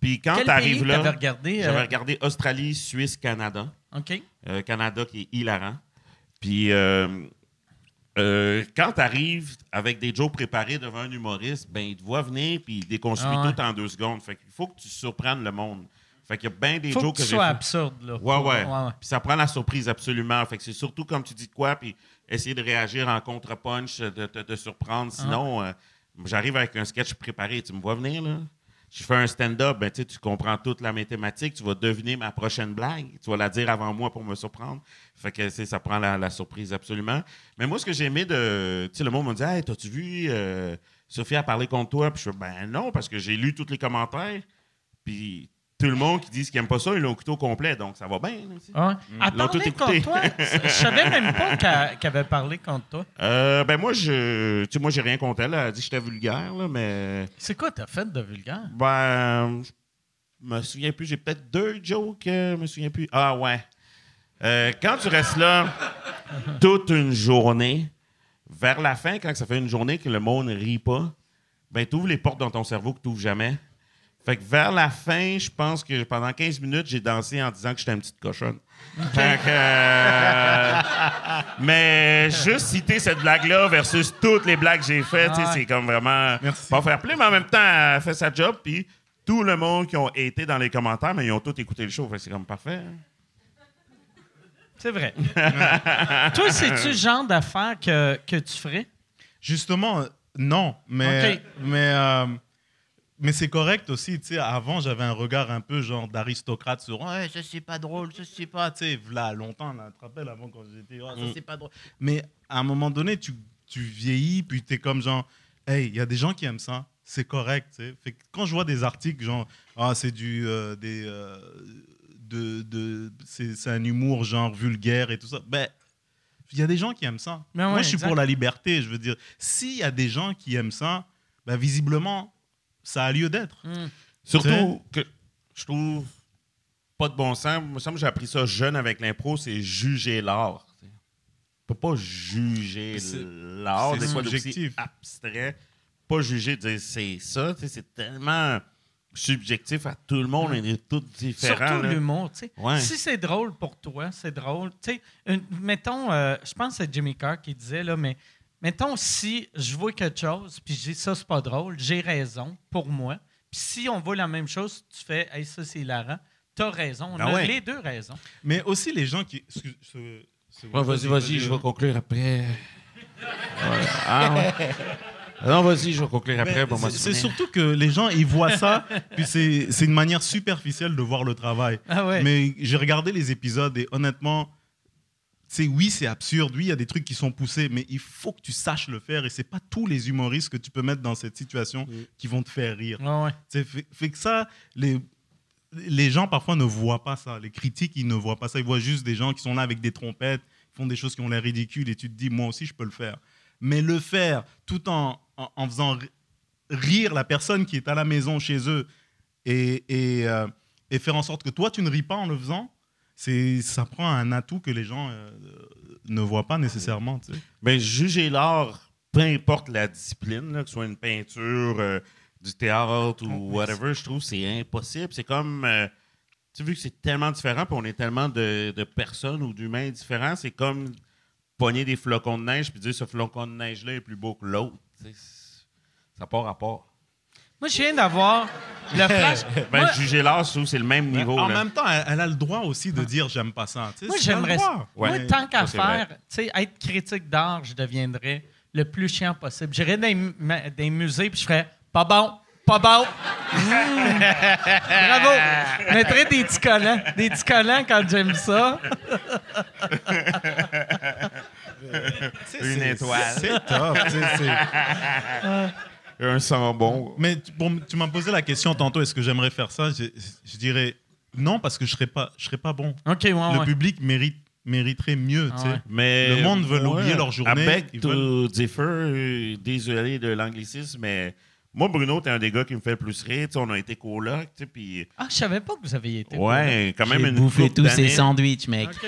Speaker 5: Puis quand tu arrives là,
Speaker 1: regardé? euh,
Speaker 5: j'avais regardé Australie, Suisse, Canada.
Speaker 1: OK.
Speaker 5: Euh, Canada qui est hilarant. Puis euh, quand tu arrives avec des jokes préparés devant un humoriste, ben il te voit venir puis il déconstruit
Speaker 1: Ah ouais.
Speaker 5: tout en deux secondes. Fait qu'il faut que tu surprennes le monde. Fait qu'il y a bien des
Speaker 1: Faut
Speaker 5: jokes
Speaker 1: que sois
Speaker 5: fait.
Speaker 1: absurde, là.
Speaker 5: Ouais, ouais.
Speaker 1: ouais.
Speaker 5: Puis ça prend la surprise absolument. Fait que c'est surtout comme tu dis de quoi, puis essayer de réagir en contre-punch, de te surprendre.
Speaker 1: Ah.
Speaker 5: Sinon, j'arrive avec un sketch préparé. Tu me vois venir, là? Je fais un stand-up, ben, tu comprends toute la mathématique, tu vas deviner ma prochaine blague, tu vas la dire avant moi pour me surprendre. Fait que ça prend la, surprise absolument. Mais moi, ce que j'ai aimé de. Tu sais, le monde me dit Hey, t'as-tu vu euh, Sophie a parlé contre toi Puis je fais Ben non, parce que j'ai lu tous les commentaires. Puis tout le monde qui dit qu'ils n'aiment pas ça, ils l'ont écouté au complet, donc ça va bien. là, Ils l'ont tout
Speaker 1: parlait
Speaker 5: écouté.
Speaker 1: contre toi. Je savais même pas qu'elle avait parlé contre toi.
Speaker 5: Euh, ben moi, je, tu sais, moi, j'ai rien contre elle. Elle a dit que j'étais vulgaire, là, mais
Speaker 1: C'est quoi t'as fait de vulgaire?
Speaker 5: ben, je me souviens plus. J'ai peut-être deux jokes, euh, je me souviens plus. Ah ouais. Euh, quand tu restes là toute une journée, vers la fin, quand ça fait une journée que le monde ne rit pas, ben tu ouvres les portes dans ton cerveau que tu n'ouvres jamais. Fait que vers la fin, je pense que pendant 15 minutes, j'ai dansé en disant que j'étais une petite cochonne. Fait que, euh, mais juste citer cette blague-là versus toutes les blagues que j'ai faites, tu sais,
Speaker 1: Ah ouais.
Speaker 5: c'est comme vraiment
Speaker 6: Merci.
Speaker 5: pas fair play, mais en même temps, elle fait sa job, puis tout le monde qui ont été dans les commentaires, mais ils ont tous écouté le show. Fait que c'est comme parfait. hein.
Speaker 1: C'est vrai. toi, c'est-tu le genre d'affaires que, que tu ferais?
Speaker 6: Justement, non, mais
Speaker 1: Ok.
Speaker 6: mais euh, mais c'est correct aussi. Tu sais, avant j'avais un regard un peu genre d'aristocrate sur ouais ça c'est pas drôle, ça c'est pas. Tu sais, là longtemps, là, tu te rappelles avant quand j'étais ouais, ça
Speaker 5: Mm.
Speaker 6: c'est pas drôle. Mais à un moment donné, tu tu vieillis puis t'es comme genre hey il y a des gens qui aiment ça, c'est correct. Tu sais. Fait que quand je vois des articles genre ah c'est du euh, des euh, de, de c'est un humour genre vulgaire et tout ça, ben il y a des gens qui aiment ça.
Speaker 1: Ben ouais,
Speaker 6: Moi, je suis
Speaker 1: exact.
Speaker 6: pour la liberté. Je veux dire, s'il y a des gens qui aiment ça, ben, visiblement, ça a lieu d'être.
Speaker 5: Surtout que je trouve pas de bon sens. Moi, ça me semble que j'ai appris ça jeune avec l'impro, c'est juger l'art. On peut pas juger l'art,
Speaker 6: c'est
Speaker 5: des fois
Speaker 6: subjectif.
Speaker 5: abstrait. Pas juger, dire c'est ça, c'est tellement subjectif à tout le monde, on est tous différents.
Speaker 1: Surtout l'humour, tu sais.
Speaker 5: Ouais.
Speaker 1: Si c'est drôle pour toi, c'est drôle. Tu sais, une- mettons, euh, je pense que c'est Jimmy Carr qui disait, là, mais mettons, si je vois quelque chose, puis je dis ça, c'est pas drôle, j'ai raison pour moi. Puis si on voit la même chose, tu fais, hey, ça, c'est hilarant, t'as raison. On
Speaker 5: Ah
Speaker 1: a
Speaker 5: ouais.
Speaker 1: les deux raisons.
Speaker 6: Mais aussi les gens qui.
Speaker 5: Ouais, vas-y, vas-y, je vais conclure après. Ouais. Ah, ouais. Non, vas-y, je vais conclure après pour
Speaker 6: c'est- surtout que les gens, ils voient ça, puis c'est c'est une manière superficielle de voir le travail.
Speaker 1: Ah ouais.
Speaker 6: Mais j'ai regardé les épisodes et honnêtement, c'est oui, c'est absurde, oui, il y a des trucs qui sont poussés, mais il faut que tu saches le faire et c'est pas tous les humoristes que tu peux mettre dans cette situation qui vont te faire rire.
Speaker 1: Ouais.
Speaker 6: Sais, Fait, fait que ça, les, les gens parfois ne voient pas ça. Les critiques, ils ne voient pas ça. Ils voient juste des gens qui sont là avec des trompettes, qui font des choses qui ont l'air ridicules et tu te dis, moi aussi, je peux le faire. Mais le faire tout en, en, en faisant ri- rire la personne qui est à la maison chez eux et, et, euh, et faire en sorte que toi, tu ne ris pas en le faisant, c'est, ça prend un atout que les gens euh, ne voient pas nécessairement. tu sais.
Speaker 5: Ben, juger l'art, peu importe la discipline, là, que ce soit une peinture, euh, du théâtre ou whatever, je trouve que c'est impossible. C'est comme. euh, tu sais, vu que c'est tellement différent, puis on est tellement de, de personnes ou d'humains différents, c'est comme pogner des flocons de neige puis dire ce flocon de neige-là est plus beau que l'autre. Tu sais, c'est- Ça part à part.
Speaker 1: Moi, je viens d'avoir le flash.
Speaker 5: Ben,
Speaker 1: Moi-
Speaker 5: juger l'art, je trouve que c'est le même niveau.
Speaker 6: en
Speaker 5: là.
Speaker 6: même temps, elle, elle a le droit aussi de dire j'aime pas ça. Tu sais,
Speaker 1: Moi,
Speaker 6: c'est
Speaker 1: j'aimerais
Speaker 6: droit.
Speaker 1: ça. Moi,
Speaker 5: Ouais,
Speaker 1: tant qu'à
Speaker 5: ça, c'est vrai.
Speaker 1: faire, tu sais, être critique d'art, je deviendrais le plus chiant possible. J'irais dans les, mu- ma- des musées puis je ferais pas bon, pas bon. Mmh. Bravo. Je mettrais des petits collants, des petits collants quand j'aime ça.
Speaker 6: Tu sais,
Speaker 5: Une
Speaker 6: c'est-
Speaker 5: étoile.
Speaker 6: C'est top. tu sais, c'est-
Speaker 5: Un sang bon.
Speaker 6: Mais tu, bon, tu m'as posé la question tantôt, est-ce que j'aimerais faire ça? Je, je dirais non, parce que je serais pas, je serais pas bon.
Speaker 1: OK, ouais,
Speaker 6: Le
Speaker 1: ouais.
Speaker 6: public mérite, mériterait mieux. tu sais.
Speaker 1: Ah ouais.
Speaker 5: Mais
Speaker 6: Le monde veut oublier leur journée,
Speaker 5: Avec
Speaker 6: ils
Speaker 5: to differ, désolé de l'anglicisme, mais moi, Bruno, t'es un des gars qui me fait le plus rire. Tu sais, on a été coloc, tu sais, puis
Speaker 1: Ah, je savais pas que vous aviez été.
Speaker 5: ouais, quand même une
Speaker 8: bouffé tous ces sandwichs, mec.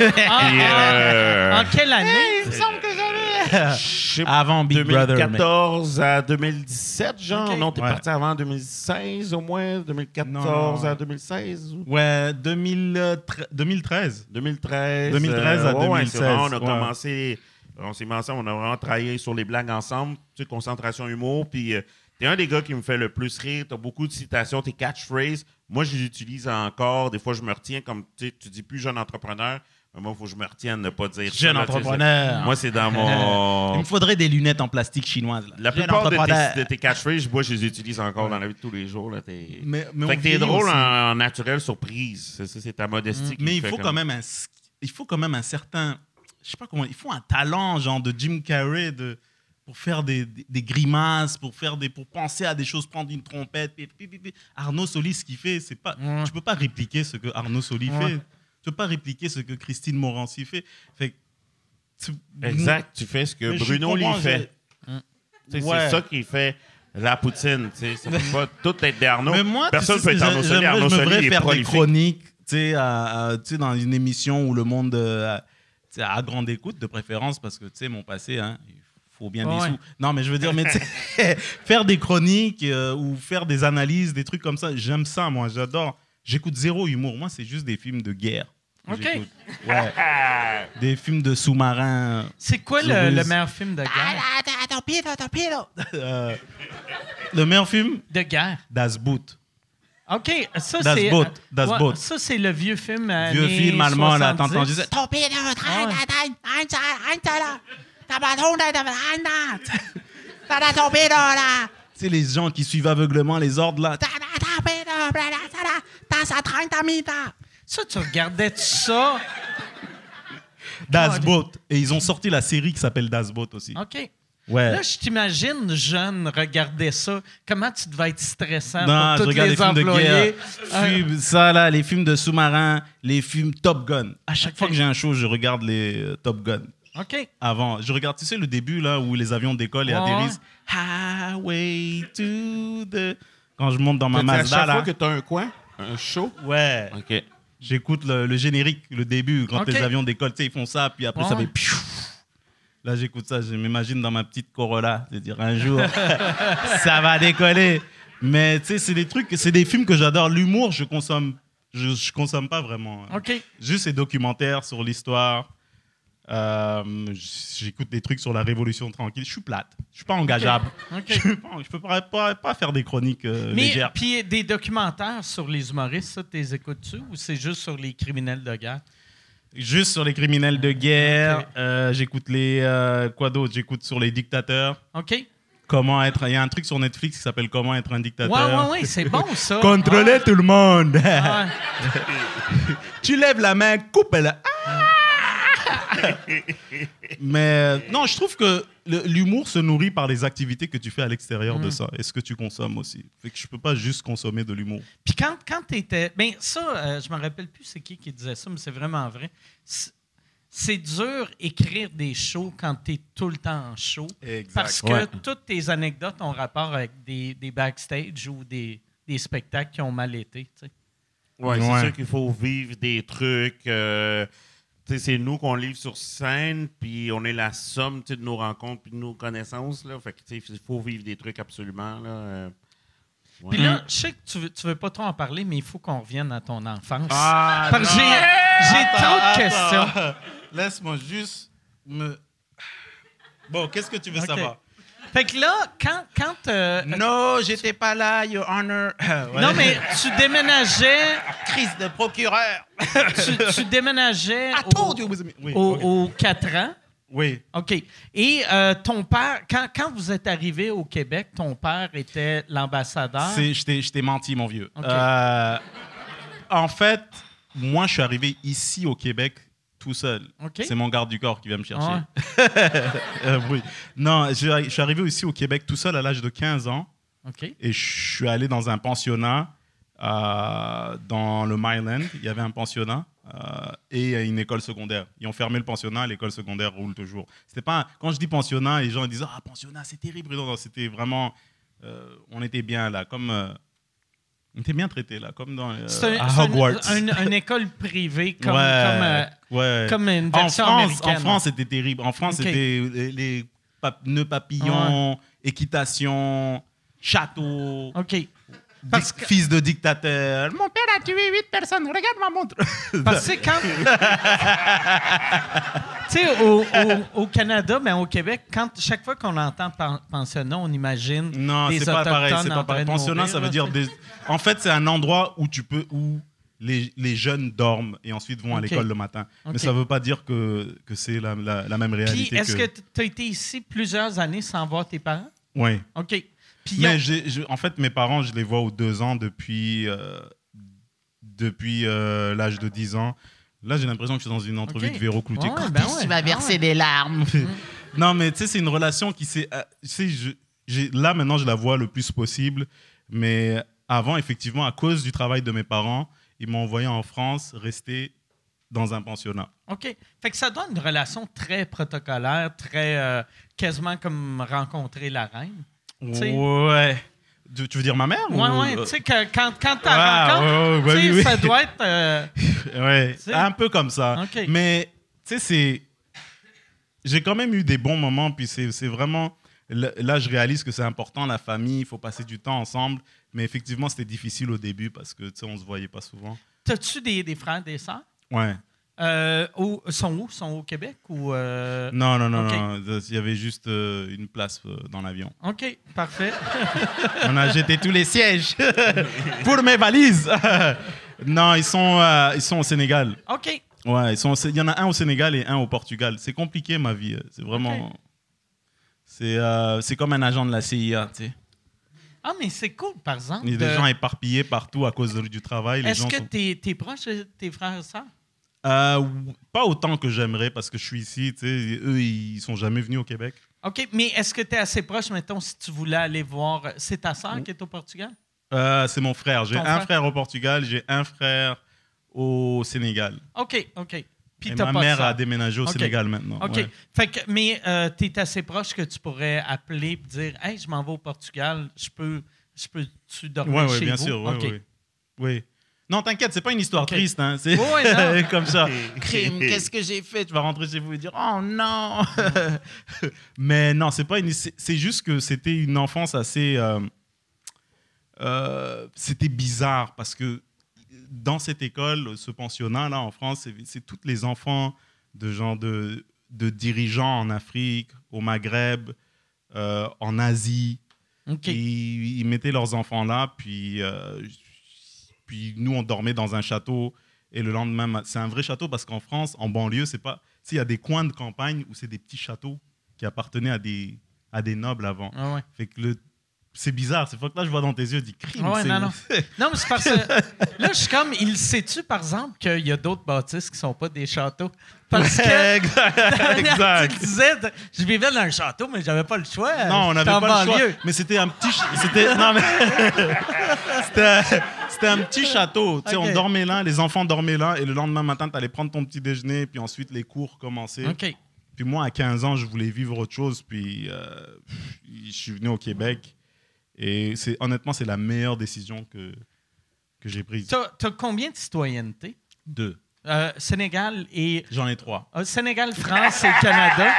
Speaker 1: Ah,
Speaker 5: Puis,
Speaker 1: ah,
Speaker 5: euh,
Speaker 1: En quelle année?
Speaker 5: Je sais pas,
Speaker 6: Avant Big Brother. mais-
Speaker 5: 2014 à 2017, genre. Non, t'es
Speaker 6: Ouais.
Speaker 5: parti avant 2016 au moins. 2014
Speaker 6: Non.
Speaker 5: à 2016. ou-
Speaker 6: Ouais, 2013. 2013.
Speaker 5: 2013.
Speaker 6: 2013 à
Speaker 5: ouais, ouais, c'est
Speaker 6: 2016,
Speaker 5: vraiment, on a
Speaker 6: ouais.
Speaker 5: commencé, on s'est mis ensemble, on a vraiment travaillé sur les blagues ensemble, tu sais, concentration humour, puis euh, t'es un des gars qui me fait le plus rire, t'as beaucoup de citations, tes catchphrases, moi je les utilise encore, des fois je me retiens comme, tu dis plus jeune entrepreneur, mais moi il faut que je me retienne de ne pas dire
Speaker 6: Jeune entrepreneur.
Speaker 5: Moi c'est dans
Speaker 6: Il
Speaker 5: mon...
Speaker 6: me faudrait des lunettes en plastique chinoise. là.
Speaker 5: La
Speaker 6: Jeune
Speaker 5: plupart de tes, de tes catchphrases, moi je les utilise encore dans la vie de tous les jours. Là, t'es...
Speaker 6: Mais, mais
Speaker 5: fait que t'es drôle
Speaker 6: aussi.
Speaker 5: en, en naturel surprise, c'est ça, c'est ta modestie qui
Speaker 6: Mais
Speaker 5: me
Speaker 6: il
Speaker 5: fait
Speaker 6: faut
Speaker 5: comme-
Speaker 6: quand même un, il faut quand même un certain, je sais pas comment, il faut un talent genre de Jim Carrey de pour faire des, des- des grimaces, pour faire des, pour penser à des choses, prendre une trompette. Arnaud Soli, ce qu'il fait, c'est pas,
Speaker 1: Ouais.
Speaker 6: tu peux pas répliquer ce que Arnaud Soli
Speaker 1: Ouais.
Speaker 6: fait. Tu peux pas répliquer ce que Christine Morancy fait. fait tu-
Speaker 5: Exact, tu fais ce que Bruno lui fait.
Speaker 6: Ouais.
Speaker 5: C'est ça qui fait la poutine. tu sais. Ça peut pas tout être d'Arnaud.
Speaker 6: Mais moi, tu
Speaker 5: Personne peut être Arnaud Soli.
Speaker 6: j'aimerais-
Speaker 5: Arnaud
Speaker 6: je me
Speaker 5: Soli
Speaker 6: verrais
Speaker 5: est
Speaker 6: faire des
Speaker 5: prolifique.
Speaker 6: chroniques, tu sais, à- à- tu sais, dans une émission où le monde euh, tu sais, à grande écoute de préférence, parce que tu sais, mon passé, hein, bien
Speaker 1: Ouais.
Speaker 6: des sous. Non, mais je veux dire, mais faire des chroniques euh, ou faire des analyses, des trucs comme ça, j'aime ça, moi, j'adore. J'écoute zéro humour. Moi, c'est juste des films de guerre.
Speaker 1: OK.
Speaker 6: Ouais. des films de sous-marins.
Speaker 1: C'est quoi le, le meilleur film de guerre?
Speaker 6: Euh, le meilleur film,
Speaker 1: De guerre.
Speaker 6: Das Boot.
Speaker 1: OK, ça
Speaker 6: Das
Speaker 1: c'est...
Speaker 6: Boot,
Speaker 1: euh,
Speaker 6: Das
Speaker 1: ouais,
Speaker 6: Boot.
Speaker 1: Ça, c'est le vieux film
Speaker 6: Vieux film allemand, là,
Speaker 1: 70.
Speaker 6: t'entends juste. C'est les gens qui suivent aveuglement les ordres là.
Speaker 1: Ça, tu regardais tout ça?
Speaker 6: Das Boot. Et ils ont sorti la série qui s'appelle Das Boot aussi.
Speaker 1: OK.
Speaker 6: Ouais.
Speaker 1: Là, je t'imagine, jeune, regarder ça. Comment tu devais être stressant
Speaker 6: Non,
Speaker 1: pour tous les employés?
Speaker 6: guerre.
Speaker 1: Euh,
Speaker 6: Films- ça là, les films de sous-marins, les films Top Gun. À chaque fois que j'ai un show, je regarde les euh, Top Gun.
Speaker 1: OK.
Speaker 6: Avant, je regarde, tu sais, le début là où les avions décollent et
Speaker 1: Ouais.
Speaker 6: atterrissent. Highway to the. Quand je monte dans ma
Speaker 5: T'as dit à
Speaker 6: Mazda
Speaker 5: chaque
Speaker 6: là.
Speaker 5: fois que t'as un coin, un show?
Speaker 6: Ouais.
Speaker 5: OK.
Speaker 6: J'écoute le, le générique, le début, quand
Speaker 1: Ok.
Speaker 6: les avions décollent, tu sais, ils font ça, puis après ça
Speaker 1: Ouais.
Speaker 6: fait piou. Là, j'écoute ça, je m'imagine dans ma petite Corolla, c'est-à-dire un jour, ça va décoller. Mais tu sais, c'est des trucs, c'est des films que j'adore. L'humour, je consomme, je, je consomme pas vraiment.
Speaker 1: OK.
Speaker 6: Juste ces documentaires sur l'histoire. Euh, J'écoute des trucs sur la Révolution tranquille. Je suis plate. Je suis pas engageable. Je je peux pas, pas- pas faire des chroniques euh,
Speaker 1: Mais
Speaker 6: légères.
Speaker 1: puis des documentaires sur les humoristes, ça, t'es écoutes-tu ou c'est juste sur les criminels de guerre?
Speaker 6: Juste sur les criminels de guerre. euh, J'écoute les. euh, quoi d'autre? J'écoute sur les dictateurs.
Speaker 1: OK?
Speaker 6: Comment être. Il y a un truc sur Netflix qui s'appelle Comment être un
Speaker 1: Ouais,
Speaker 6: dictateur.
Speaker 1: ouais, ouais, c'est bon, ça.
Speaker 6: Contrôler tout le monde.
Speaker 1: Ah,
Speaker 6: tu lèves la main, coupe-la. Mais euh, non, je trouve que l'humour se nourrit par les activités que tu fais à l'extérieur
Speaker 1: Mm.
Speaker 6: de ça et ce que tu consommes aussi. Fait que je peux pas juste consommer de l'humour.
Speaker 1: Puis quand, quand tu étais. Ben, ça, euh, je me rappelle plus c'est qui qui disait ça, mais c'est vraiment vrai. C'est- dur écrire des shows quand tu es tout le temps en show. Parce que
Speaker 6: Ouais.
Speaker 1: toutes tes anecdotes ont rapport avec des, des backstage ou des, des spectacles qui ont mal été. sais.
Speaker 5: Ouais, c'est sûr qu'il faut vivre des trucs. euh, c'est nous qu'on livre sur scène, puis on est la somme de nos rencontres puis de nos connaissances. Là. Fait que, il faut vivre des trucs absolument. Là, euh. Ouais.
Speaker 1: Puis là, je sais que tu veux, tu veux pas trop en parler, mais il faut qu'on revienne à ton enfance.
Speaker 6: Ah,
Speaker 1: Parce que j'ai, j'ai trop de questions.
Speaker 6: Laisse-moi juste me. Bon, qu'est-ce que tu veux savoir?
Speaker 1: Fait que là, quand. quand euh,
Speaker 6: Non, j'étais pas là, Your Honor. Ouais.
Speaker 1: Non, mais tu déménageais.
Speaker 6: crise de procureur.
Speaker 1: tu, tu déménageais
Speaker 6: I
Speaker 1: au.
Speaker 6: Oui,
Speaker 1: au-
Speaker 6: ok.
Speaker 1: aux 4 ans.
Speaker 6: oui.
Speaker 1: OK. Et euh, ton père, quand, quand vous êtes arrivé au Québec, ton père était l'ambassadeur?
Speaker 6: Je t'ai- menti, mon vieux.
Speaker 1: Ok.
Speaker 6: Euh, en fait, moi, je suis arrivé ici au Québec tout seul. C'est mon garde du corps qui vient me chercher. Euh, oui. Non, je je suis arrivé aussi au Québec tout seul à l'âge de 15 ans.
Speaker 1: OK.
Speaker 6: Et je suis allé dans un pensionnat euh, dans le Myland. Il y avait un pensionnat euh, et une école secondaire. Ils ont fermé le pensionnat, l'école secondaire roule toujours. C'était pas quand je dis pensionnat, les gens ils disent ah pensionnat c'est terrible. Non, non, c'était vraiment euh, on était bien là, comme on était bien traités là, comme dans euh,
Speaker 1: un-
Speaker 6: à
Speaker 1: c'est un-
Speaker 6: Hogwarts.
Speaker 1: un- une école privée comme.
Speaker 6: ouais,
Speaker 1: comme, euh,
Speaker 6: Ouais.
Speaker 1: Comme une
Speaker 6: en
Speaker 1: version
Speaker 6: France,
Speaker 1: américaine.
Speaker 6: en France, c'était terrible. En France, c'était les, les pap- nœuds papillons, équitation, château,
Speaker 1: OK. Parce que-
Speaker 6: fils de dictateur. Mon père a tué huit personnes. Regarde ma montre.
Speaker 1: Parce que quand. tu sais, au, au- au Canada, mais au Québec, quand, chaque fois qu'on entend pen- pensionnat, on imagine.
Speaker 6: Non, c'est pas pareil. C'est pas pareil. Pensionnat, ça veut dire. Des... En fait, c'est un endroit où tu peux où les, les jeunes dorment et ensuite vont à l'école le matin. Mais ça veut pas dire que, que c'est la, la, la même
Speaker 1: Puis,
Speaker 6: réalité.
Speaker 1: est-ce que tu as été ici plusieurs années sans voir tes parents?
Speaker 6: Oui.
Speaker 1: OK.
Speaker 6: Mais je- en fait, mes parents, je les vois aux deux ans depuis, euh, depuis euh, l'âge de 10 ans. Là, j'ai l'impression que je suis dans une entrevue de Véro Cloutier.
Speaker 1: Ouais, ben
Speaker 6: est-ce
Speaker 1: ouais,
Speaker 6: qu'il va
Speaker 1: ben
Speaker 6: verser
Speaker 1: ouais.
Speaker 6: des larmes Non, mais tu sais, c'est une relation qui s'est. euh, tu là, maintenant, je la vois le plus possible. Mais avant, effectivement, à cause du travail de mes parents, ils m'ont envoyé en France rester dans un pensionnat.
Speaker 1: OK. Fait que ça donne une relation très protocolaire, très euh, quasiment comme rencontrer la reine.
Speaker 6: Ouais. Tu, veux dire ma mère
Speaker 1: Ouais,
Speaker 6: ou-
Speaker 1: ouais. Tu sais, que quand, quand tu
Speaker 6: Ah, ouais, ouais, oui, oui.
Speaker 1: ça doit être. euh,
Speaker 6: Ouais, un peu comme ça. Mais, tu sais, c'est. J'ai quand même eu des bons moments, puis c'est vraiment. Là, là, je réalise que c'est important, la famille, il faut passer du temps ensemble. Mais effectivement, c'était difficile au début parce que, tu sais, on se voyait pas souvent.
Speaker 1: T'as-tu des, des frères, des sœurs?
Speaker 6: Ouais.
Speaker 1: Euh, où, sont où? Sont au Québec ou. euh,
Speaker 6: Non, non, non, non. Il y avait juste euh, une place euh, dans l'avion.
Speaker 1: OK, parfait.
Speaker 6: On a jeté tous les sièges pour mes valises. non, ils sont, ils sont au Sénégal.
Speaker 1: OK.
Speaker 6: Ouais, ils sont, il y en a un au Sénégal et un au Portugal. C'est compliqué ma vie. C'est vraiment. C'est c'est comme un agent de la CIA. Tu sais.
Speaker 1: Ah, mais c'est cool, par exemple.
Speaker 6: Il y a des
Speaker 1: de-
Speaker 6: gens éparpillés partout à cause du travail.
Speaker 1: Est-ce que
Speaker 6: sont-
Speaker 1: t'es es proche de tes frères et sœurs?
Speaker 6: Euh, pas autant que j'aimerais parce que je suis ici. Eux, ils sont jamais venus au Québec.
Speaker 1: OK, mais est-ce que tu es assez proche, mettons, si tu voulais aller voir. C'est ta sœur qui est au Portugal?
Speaker 6: Euh, c'est mon frère. J'ai un
Speaker 1: frère?
Speaker 6: frère au Portugal, j'ai un frère au Sénégal.
Speaker 1: OK, OK. Puis
Speaker 6: et
Speaker 1: t'as
Speaker 6: ma
Speaker 1: pas
Speaker 6: mère a déménagé au. Sénégal maintenant.
Speaker 1: OK.
Speaker 6: ouais.
Speaker 1: Fait que, mais tu es assez proche que tu pourrais appeler et dire Hey, je m'en vais au Portugal, je peux. Je peux-tu dormir
Speaker 6: Ouais, ouais,
Speaker 1: chez
Speaker 6: bien
Speaker 1: vous?
Speaker 6: sûr. ouais,
Speaker 1: OK.
Speaker 6: ouais. Oui. Non, t'inquiète, c'est pas une histoire
Speaker 1: Ok.
Speaker 6: triste. Hein. C'est
Speaker 1: Ouais,
Speaker 6: comme ça. Crime, qu'est-ce que j'ai fait? Tu vas rentrer chez vous et dire Oh non Mais non, c'est pas une. C'est juste que c'était une enfance assez. euh, euh, c'était bizarre parce que dans cette école, ce pensionnat là en France, c'est- tous les enfants de gens de, de dirigeants en Afrique, au Maghreb, euh, en Asie. Ils, ils mettaient leurs enfants là, puis, euh, puis nous, on dormait dans un château. Et le lendemain, ma- c'est un vrai château parce qu'en France, en banlieue, c'est pas. Il y a des coins de campagne où c'est des petits châteaux qui appartenaient à des, à des nobles avant.
Speaker 1: Ah ouais.
Speaker 6: Fait que le. C'est bizarre, c'est fois que là je vois dans tes yeux, dis crime.
Speaker 1: Ouais, non, non. Non, mais c'est parce que là, je suis comme, il sait-tu, par exemple, qu'il y a d'autres bâtisses qui sont pas des châteaux? Parce que.
Speaker 6: exact. exact.
Speaker 1: Tu disais, je vivais dans un château, mais j'avais pas le choix.
Speaker 6: Non, on n'avait pas le choix. Mais c'était un petit. C'était. Non, mais. c'était, c'était un petit château. Tu sais, on dormait là, les enfants dormaient là, et le lendemain matin, tu allais prendre ton petit déjeuner, puis ensuite les cours commençaient.
Speaker 1: OK.
Speaker 6: Puis moi, à 15 ans, je voulais vivre autre chose, puis euh, je suis venu au Québec. Et c'est, honnêtement, c'est la meilleure décision que, que j'ai prise.
Speaker 1: T'as as combien de citoyennetés?
Speaker 6: Deux.
Speaker 1: Euh, Sénégal et.
Speaker 6: J'en ai trois.
Speaker 1: euh, Sénégal, France et Canada.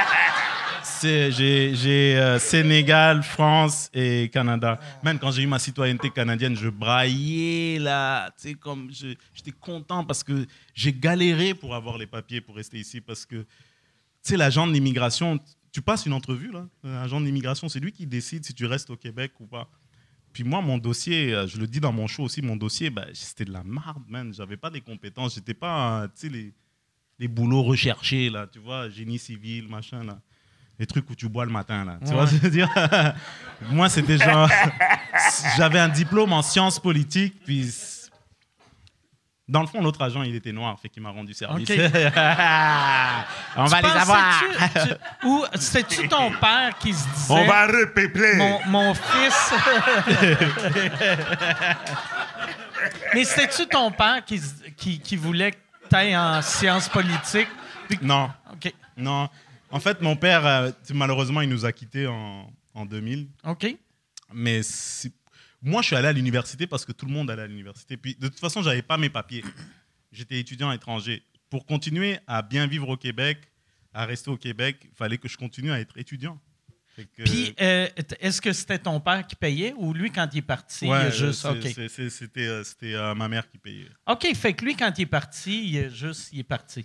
Speaker 6: C'est, j'ai, j'ai, euh, Sénégal, France et Canada. Même quand j'ai eu ma citoyenneté canadienne, je braillais là. Tu sais, comme je- j'étais content parce que j'ai galéré pour avoir les papiers pour rester ici. Parce que, tu sais, l'agent de l'immigration, tu passes une entrevue là. L'agent de l'immigration, c'est lui qui décide si tu restes au Québec ou pas. Puis moi, mon dossier, euh, je le dis dans mon show aussi, mon dossier, bah, c'était de la marde, man. J'avais pas les compétences. J'étais pas, euh, tu sais, les, les boulots recherchés, là, tu vois, génie civil, machin, là. Les trucs où tu bois le matin, là. Tu vois ce que je veux dire? Moi, c'était genre... J'avais un diplôme en sciences politiques, puis... Dans le fond, l'autre agent, il était noir, fait qu'il m'a rendu service. On va les avoir
Speaker 1: tu- Ou c'était-tu ton père qui se disait.
Speaker 5: On va repeupler.
Speaker 1: Mon, mon fils? Mais c'était-tu ton père qui, qui, qui voulait que tu ailles en sciences politiques? Puis-
Speaker 6: Non,
Speaker 1: OK.
Speaker 6: non. En fait, mon père, euh, malheureusement, il nous a quittés en, en 2000.
Speaker 1: OK.
Speaker 6: Mais c'est- moi, je suis allé à l'université parce que tout le monde allait à l'université. Puis, de toute façon, j'avais pas mes papiers. J'étais étudiant étranger. pour continuer à bien vivre au Québec, à rester au Québec, il fallait que je continue à être étudiant. Que-
Speaker 1: Puis, euh, est-ce que c'était ton père qui payait ou lui, quand il est parti, il
Speaker 6: Ouais,
Speaker 1: a juste.
Speaker 6: c'était euh, c'était, euh, ma mère qui payait.
Speaker 1: OK, fait que lui, quand il est parti, il est juste. Il est parti.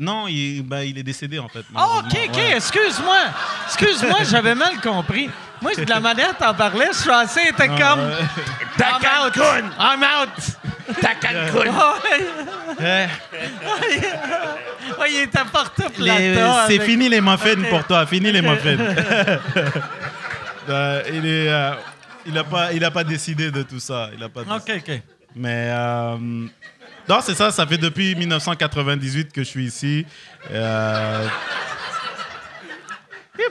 Speaker 6: Non, il, bah, il est décédé en fait.
Speaker 1: Ah, OK. OK,
Speaker 6: Ouais.
Speaker 1: excuse-moi. Excuse-moi, j'avais mal compris. Moi, de la manière dont t'en parlais, je pensais était comme.
Speaker 6: ouais.
Speaker 1: I'm out. I'm out.
Speaker 5: Ta Cancun!
Speaker 1: Ouais. Il était porté
Speaker 6: Les-
Speaker 1: plata.
Speaker 6: C'est
Speaker 1: avec-
Speaker 6: fini les muffins pour toi, fini les muffins. Euh, il est, euh, il a pas, il a pas décidé de tout ça. Il a pas.
Speaker 1: OK, OK.
Speaker 6: Mais euh, non, c'est ça. Ça fait depuis 1998 que je suis ici. Euh,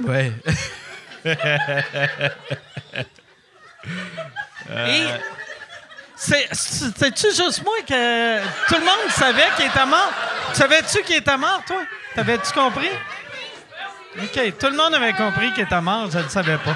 Speaker 1: Ouais. Et c'est- c'est-tu juste moi que tout le monde savait qu'il était mort? Savais-tu qu'il était mort, toi? T'avais-tu compris? OK, tout le monde avait compris qu'il était mort, je ne le savais pas.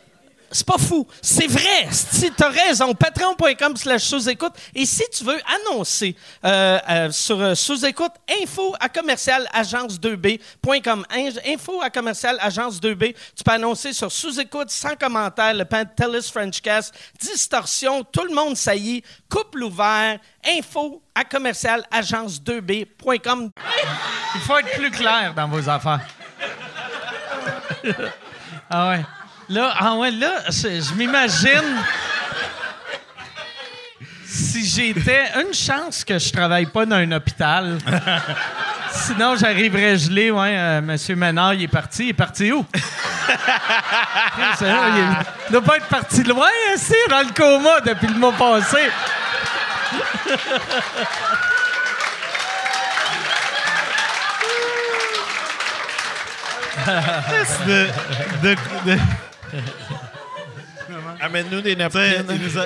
Speaker 7: C'est pas fou. C'est vrai. Si t'as raison, patreon.com slash sous-écoute. Et si tu veux annoncer euh, euh, sur euh, sous-écoute, info à commercial agence2b.com. In- Info à commercial agence2b. Tu peux annoncer sur sous-écoute, sans commentaire, le Pantelis Frenchcast, distorsion, tout le monde saillit, couple ouvert, info à commercial agence2b.com.
Speaker 1: Il faut être plus clair dans vos affaires. ah ouais. Là, ah ouais, là, je, m'imagine si j'étais une chance que je travaille pas dans un hôpital. Sinon, j'arriverais gelé, ouais, euh, Monsieur Ménard, il est parti. Il est parti où? Il, est- il doit pas être parti loin, ici, dans le coma depuis le mois passé.
Speaker 6: de, de- de-
Speaker 5: Amène-nous des
Speaker 6: tu sais,
Speaker 5: napkins.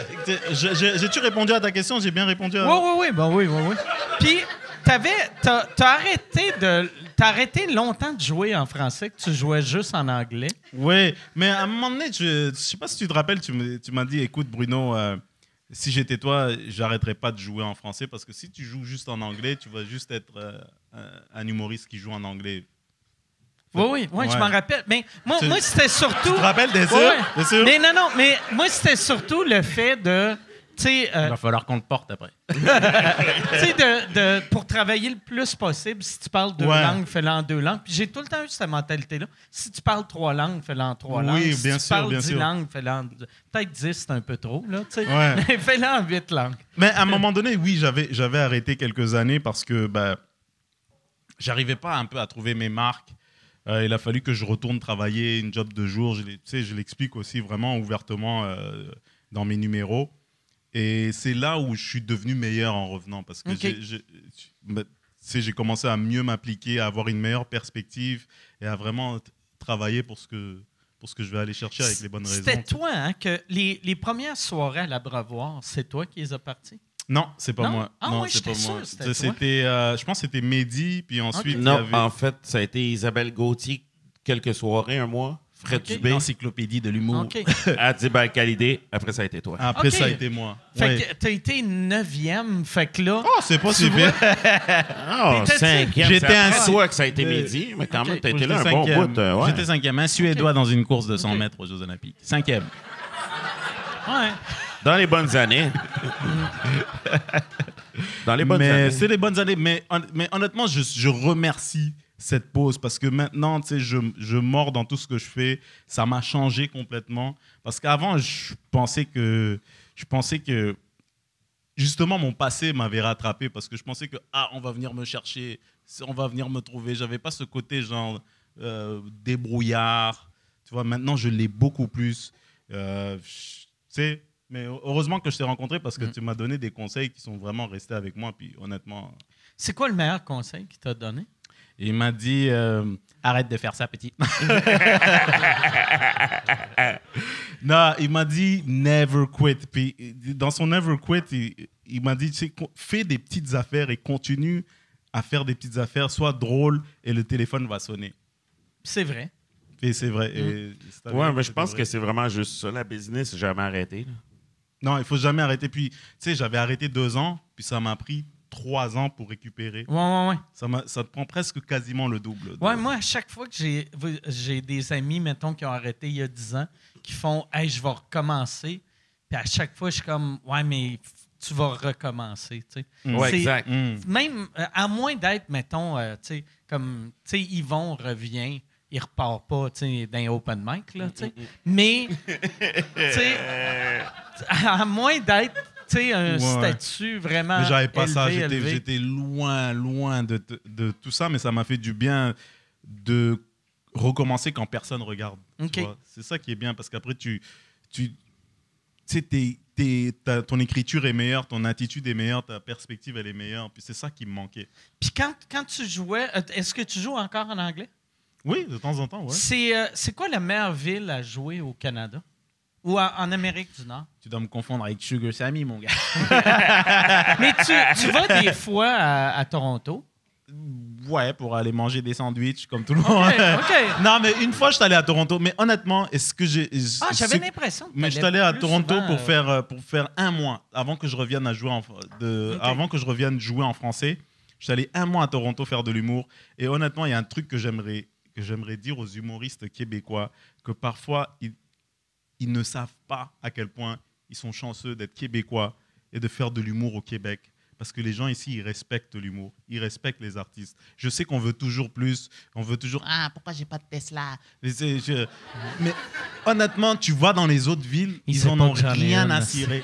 Speaker 6: je- je- J'ai-tu répondu à ta question? J'ai bien répondu à.
Speaker 1: Oui, oui, oui, ben oui, oui, oui. Puis, t'avais, t'as, t'as arrêté de, t'as arrêté longtemps de jouer en français, que tu jouais juste en anglais.
Speaker 6: Oui, mais à un moment donné, je ne sais pas si tu te rappelles, tu me- tu m'as dit, écoute Bruno, euh, si j'étais toi, j'arrêterais pas de jouer en français parce que si tu joues juste en anglais, tu vas juste être euh, un humoriste qui joue en anglais.
Speaker 1: Oui, oui, oui, je m'en rappelle. Mais moi,
Speaker 6: Tu-
Speaker 1: moi c'était surtout.
Speaker 6: Tu te rappelles?
Speaker 1: Ouais.
Speaker 6: Bien sûr?
Speaker 1: Mais non, non, mais moi, c'était surtout le fait de. Tu sais, euh,
Speaker 6: Il va falloir qu'on le porte après.
Speaker 1: tu sais, de, de- pour travailler le plus possible, si tu parles deux
Speaker 6: Ouais.
Speaker 1: langues, fais-le en deux langues. Puis j'ai tout le temps eu cette mentalité-là. Si tu parles trois langues, fais-le en trois
Speaker 6: Oui,
Speaker 1: langues. Si
Speaker 6: bien
Speaker 1: tu
Speaker 6: sûr,
Speaker 1: parles
Speaker 6: bien
Speaker 1: dix
Speaker 6: sûr.
Speaker 1: langues, fais-le en. Peut-être dix, c'est un peu trop, là, tu sais.
Speaker 6: Ouais.
Speaker 1: Mais fais-le en huit langues.
Speaker 6: Mais à un moment donné, oui, j'avais, j'avais arrêté quelques années parce que ben, j'arrivais pas un peu à trouver mes marques. Euh, il a fallu que je retourne travailler une job de jour. Je, l'explique aussi vraiment ouvertement euh, dans mes numéros. Et c'est là où je suis devenu meilleur en revenant parce que
Speaker 1: Ok.
Speaker 6: j'ai, j'ai commencé à mieux m'appliquer, à avoir une meilleure perspective et à vraiment travailler pour ce que, pour ce que je vais aller chercher avec les bonnes raisons.
Speaker 1: C'était toi, hein, que les, les premières soirées à l'Abreuvoir, c'est toi qui les as parties?
Speaker 6: Non, c'est pas
Speaker 1: Non?
Speaker 6: moi.
Speaker 1: Ah
Speaker 6: non,
Speaker 1: ouais,
Speaker 6: c'est pas
Speaker 1: sûr
Speaker 6: moi.
Speaker 1: c'était
Speaker 6: Ça,
Speaker 1: toi.
Speaker 6: C'était, euh, je pense que c'était Mehdi, puis ensuite
Speaker 5: Non,
Speaker 6: avait
Speaker 5: en fait, ça a été Isabelle Gauthier quelques soirées, un mois. Fred
Speaker 1: Ok.
Speaker 5: Dubé,
Speaker 6: l'encyclopédie de l'humour.
Speaker 1: OK.
Speaker 5: Adib Al-Khalidé. Après, ça a été toi.
Speaker 6: Après, ça a été moi.
Speaker 1: Fait
Speaker 6: Ouais.
Speaker 1: que t'as été neuvième, fait que là...
Speaker 6: Oh, c'est pas si bien.
Speaker 5: Ah, cinquième.
Speaker 6: J'étais
Speaker 5: après toi que ça a été
Speaker 6: Euh,
Speaker 5: midi, mais quand même, t'as été
Speaker 6: J'étais
Speaker 5: là un bon
Speaker 6: cinquième.
Speaker 5: bout. euh, ouais.
Speaker 6: J'étais cinquième, un Suédois dans une course de 100
Speaker 1: Ok.
Speaker 6: mètres aux Jeux Olympiques. Cinquième.
Speaker 1: Ouais.
Speaker 5: Dans les bonnes années. Dans les bonnes
Speaker 6: mais
Speaker 5: années.
Speaker 6: c'est les bonnes années. Mais, hon- mais honnêtement, je, je remercie cette pause parce que maintenant, tu sais, je, je mords dans tout ce que je fais. Ça m'a changé complètement. Parce qu'avant, je pensais que, je pensais que justement mon passé m'avait rattrapé parce que je pensais que ah on va venir me chercher, on va venir me trouver. J'avais pas ce côté genre euh, débrouillard. Tu vois, maintenant je l'ai beaucoup plus. Euh, tu sais, mais heureusement que je t'ai rencontré parce que
Speaker 1: Mm.
Speaker 6: tu m'as donné des conseils qui sont vraiment restés avec moi. Puis honnêtement,
Speaker 1: C'est quoi le meilleur conseil qu'il t'a donné?
Speaker 6: Il m'a dit euh, arrête de faire ça, petit. non, il m'a dit never quit. Puis dans son never quit, il, il m'a dit tu sais, co- fais des petites affaires et continue à faire des petites affaires, sois drôle et le téléphone va sonner.
Speaker 1: C'est vrai.
Speaker 6: Et c'est vrai. et avéré
Speaker 5: Ouais, mais je pense
Speaker 6: vrai.
Speaker 5: que c'est vraiment juste ça. La business, jamais arrêté. là.
Speaker 6: Non, il faut jamais arrêter. Puis, tu sais, j'avais arrêté deux ans, puis ça m'a pris trois ans pour récupérer.
Speaker 1: Ouais, ouais, ouais.
Speaker 6: Ça, m'a- ça te prend presque quasiment le double.
Speaker 1: Ouais, moi, à chaque fois que j'ai j'ai des amis, mettons, qui ont arrêté il y a 10 ans, qui font Hey, je vais recommencer. Puis à chaque fois, je suis comme Ouais, mais tu vas recommencer. tu sais.
Speaker 5: Ouais,
Speaker 1: C'est-
Speaker 5: exact.
Speaker 6: Mm.
Speaker 1: Même, euh, à moins d'être, mettons, euh, tu sais, comme, tu sais, Yvon revient, il repart pas, tu sais, d'un open mic, là, tu sais. Mais, tu sais, à moins d'être, tu sais, un
Speaker 6: Ouais,
Speaker 1: statut vraiment
Speaker 6: Mais j'avais pas
Speaker 1: élevé,
Speaker 6: ça. J'étais, loin, loin de, de- tout ça, mais ça m'a fait du bien de recommencer quand personne regarde. tu
Speaker 1: Ok.
Speaker 6: vois. C'est ça qui est bien parce qu'après, tu, tu, t'es- ton écriture est meilleure, ton attitude est meilleure, ta perspective, elle est meilleure. Puis c'est ça qui me manquait.
Speaker 1: Puis quand, quand tu jouais, euh, est-ce que tu joues encore en anglais?
Speaker 6: Oui, de temps en temps, ouais.
Speaker 1: C'est euh, c'est quoi la meilleure ville à jouer au Canada? Ou en, en Amérique du Nord?
Speaker 6: Tu dois me confondre avec Sugar Sammy, mon gars.
Speaker 1: Mais tu, tu vas des fois à, à Toronto?
Speaker 6: Ouais, pour aller manger des sandwichs comme tout le monde.
Speaker 1: OK, OK.
Speaker 6: Non, mais une fois, je suis allé à Toronto. Mais honnêtement, est-ce que j'ai.
Speaker 1: Ah, j'avais
Speaker 6: ce-
Speaker 1: l'impression que
Speaker 6: Mais je suis
Speaker 1: t'allais
Speaker 6: allé à
Speaker 1: plus
Speaker 6: Toronto
Speaker 1: souvent,
Speaker 6: pour
Speaker 1: euh,
Speaker 6: faire, euh, pour faire un mois avant que je revienne à jouer en, de,
Speaker 1: Ok.
Speaker 6: avant que je revienne jouer en français. Je suis allé un mois à Toronto faire de l'humour. Et honnêtement, il y a un truc que j'aimerais que j'aimerais dire aux humoristes québécois que parfois ils, ils ne savent pas à quel point ils sont chanceux d'être québécois et de faire de l'humour au Québec. Parce que les gens ici, ils respectent l'humour, ils respectent les artistes. Je sais qu'on veut toujours plus, on veut toujours Ah, pourquoi j'ai pas de Tesla? Mais, c'est- je- mais honnêtement, tu vois dans les autres villes,
Speaker 1: Il
Speaker 6: ils
Speaker 1: sait
Speaker 6: en ont rien à cirer.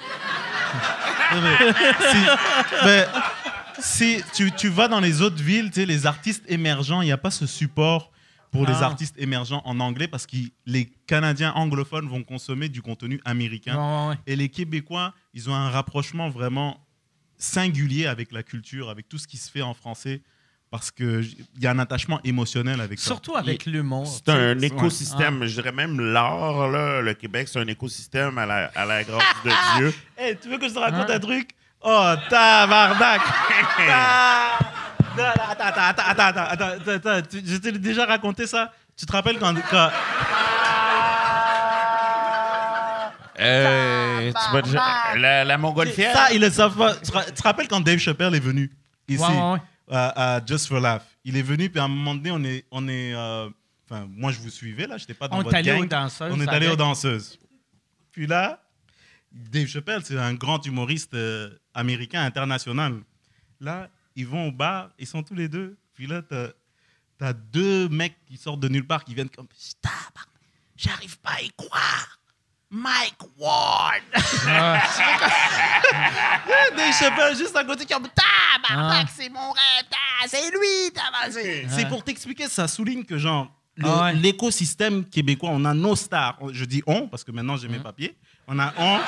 Speaker 6: Si- mais si tu, tu vas dans les autres villes, tu sais, les artistes émergents, il n'y a pas ce support pour les
Speaker 1: Ah.
Speaker 6: artistes émergents en anglais parce que les Canadiens anglophones vont consommer du contenu américain.
Speaker 1: Ouais, ouais, ouais.
Speaker 6: Et les Québécois, ils ont un rapprochement vraiment singulier avec la culture, avec tout ce qui se fait en français, parce qu'il y a un attachement émotionnel avec ça.
Speaker 1: Surtout avec l'humour.
Speaker 5: C'est
Speaker 1: tu sais.
Speaker 5: un écosystème. Je dirais même l'art, là, le Québec, c'est un écosystème à la, à la grâce de Dieu.
Speaker 6: Hey, tu veux que je te raconte
Speaker 1: Hein?
Speaker 6: un truc? Oh, tabarnak Ta- Non, non, Attends, attends, attends, attends, attends, attends, attends, tu- Je t'ai déjà raconté ça Tu te rappelles quand... quand-
Speaker 5: Euh, tu vas dire- la, la montgolfière?
Speaker 6: Ça, ils le savent pas. Tu te ra- tu te rappelles quand Dave Chappelle est venu ici?
Speaker 1: Ouais, ouais, ouais.
Speaker 6: à, à Just for Laugh Il est venu, puis à un moment donné, on est... On est euh, Enfin, moi, je vous suivais, là. Je n'étais pas dans
Speaker 1: On est
Speaker 6: votre
Speaker 1: allé
Speaker 6: gang.
Speaker 1: aux danseuses.
Speaker 6: On est allé
Speaker 1: avec-
Speaker 6: aux danseuses. Puis là, Dave Chappelle, c'est un grand humoriste euh, américain international. Là, ils vont au bar, ils sont tous les deux. Puis là, t'as as deux mecs qui sortent de nulle part, qui viennent comme j'arrive pas à y croire. Mike Ward. Dave Chappelle, juste à côté, qui comme Tabarnak,
Speaker 1: Ah.
Speaker 6: c'est mon rêve, ah, c'est lui, tabarnak. C'est c'est pour t'expliquer, ça souligne que genre, le-
Speaker 1: Ah ouais.
Speaker 6: l'écosystème québécois, on a nos stars. Je dis on, parce que maintenant j'ai mes papiers. On a on,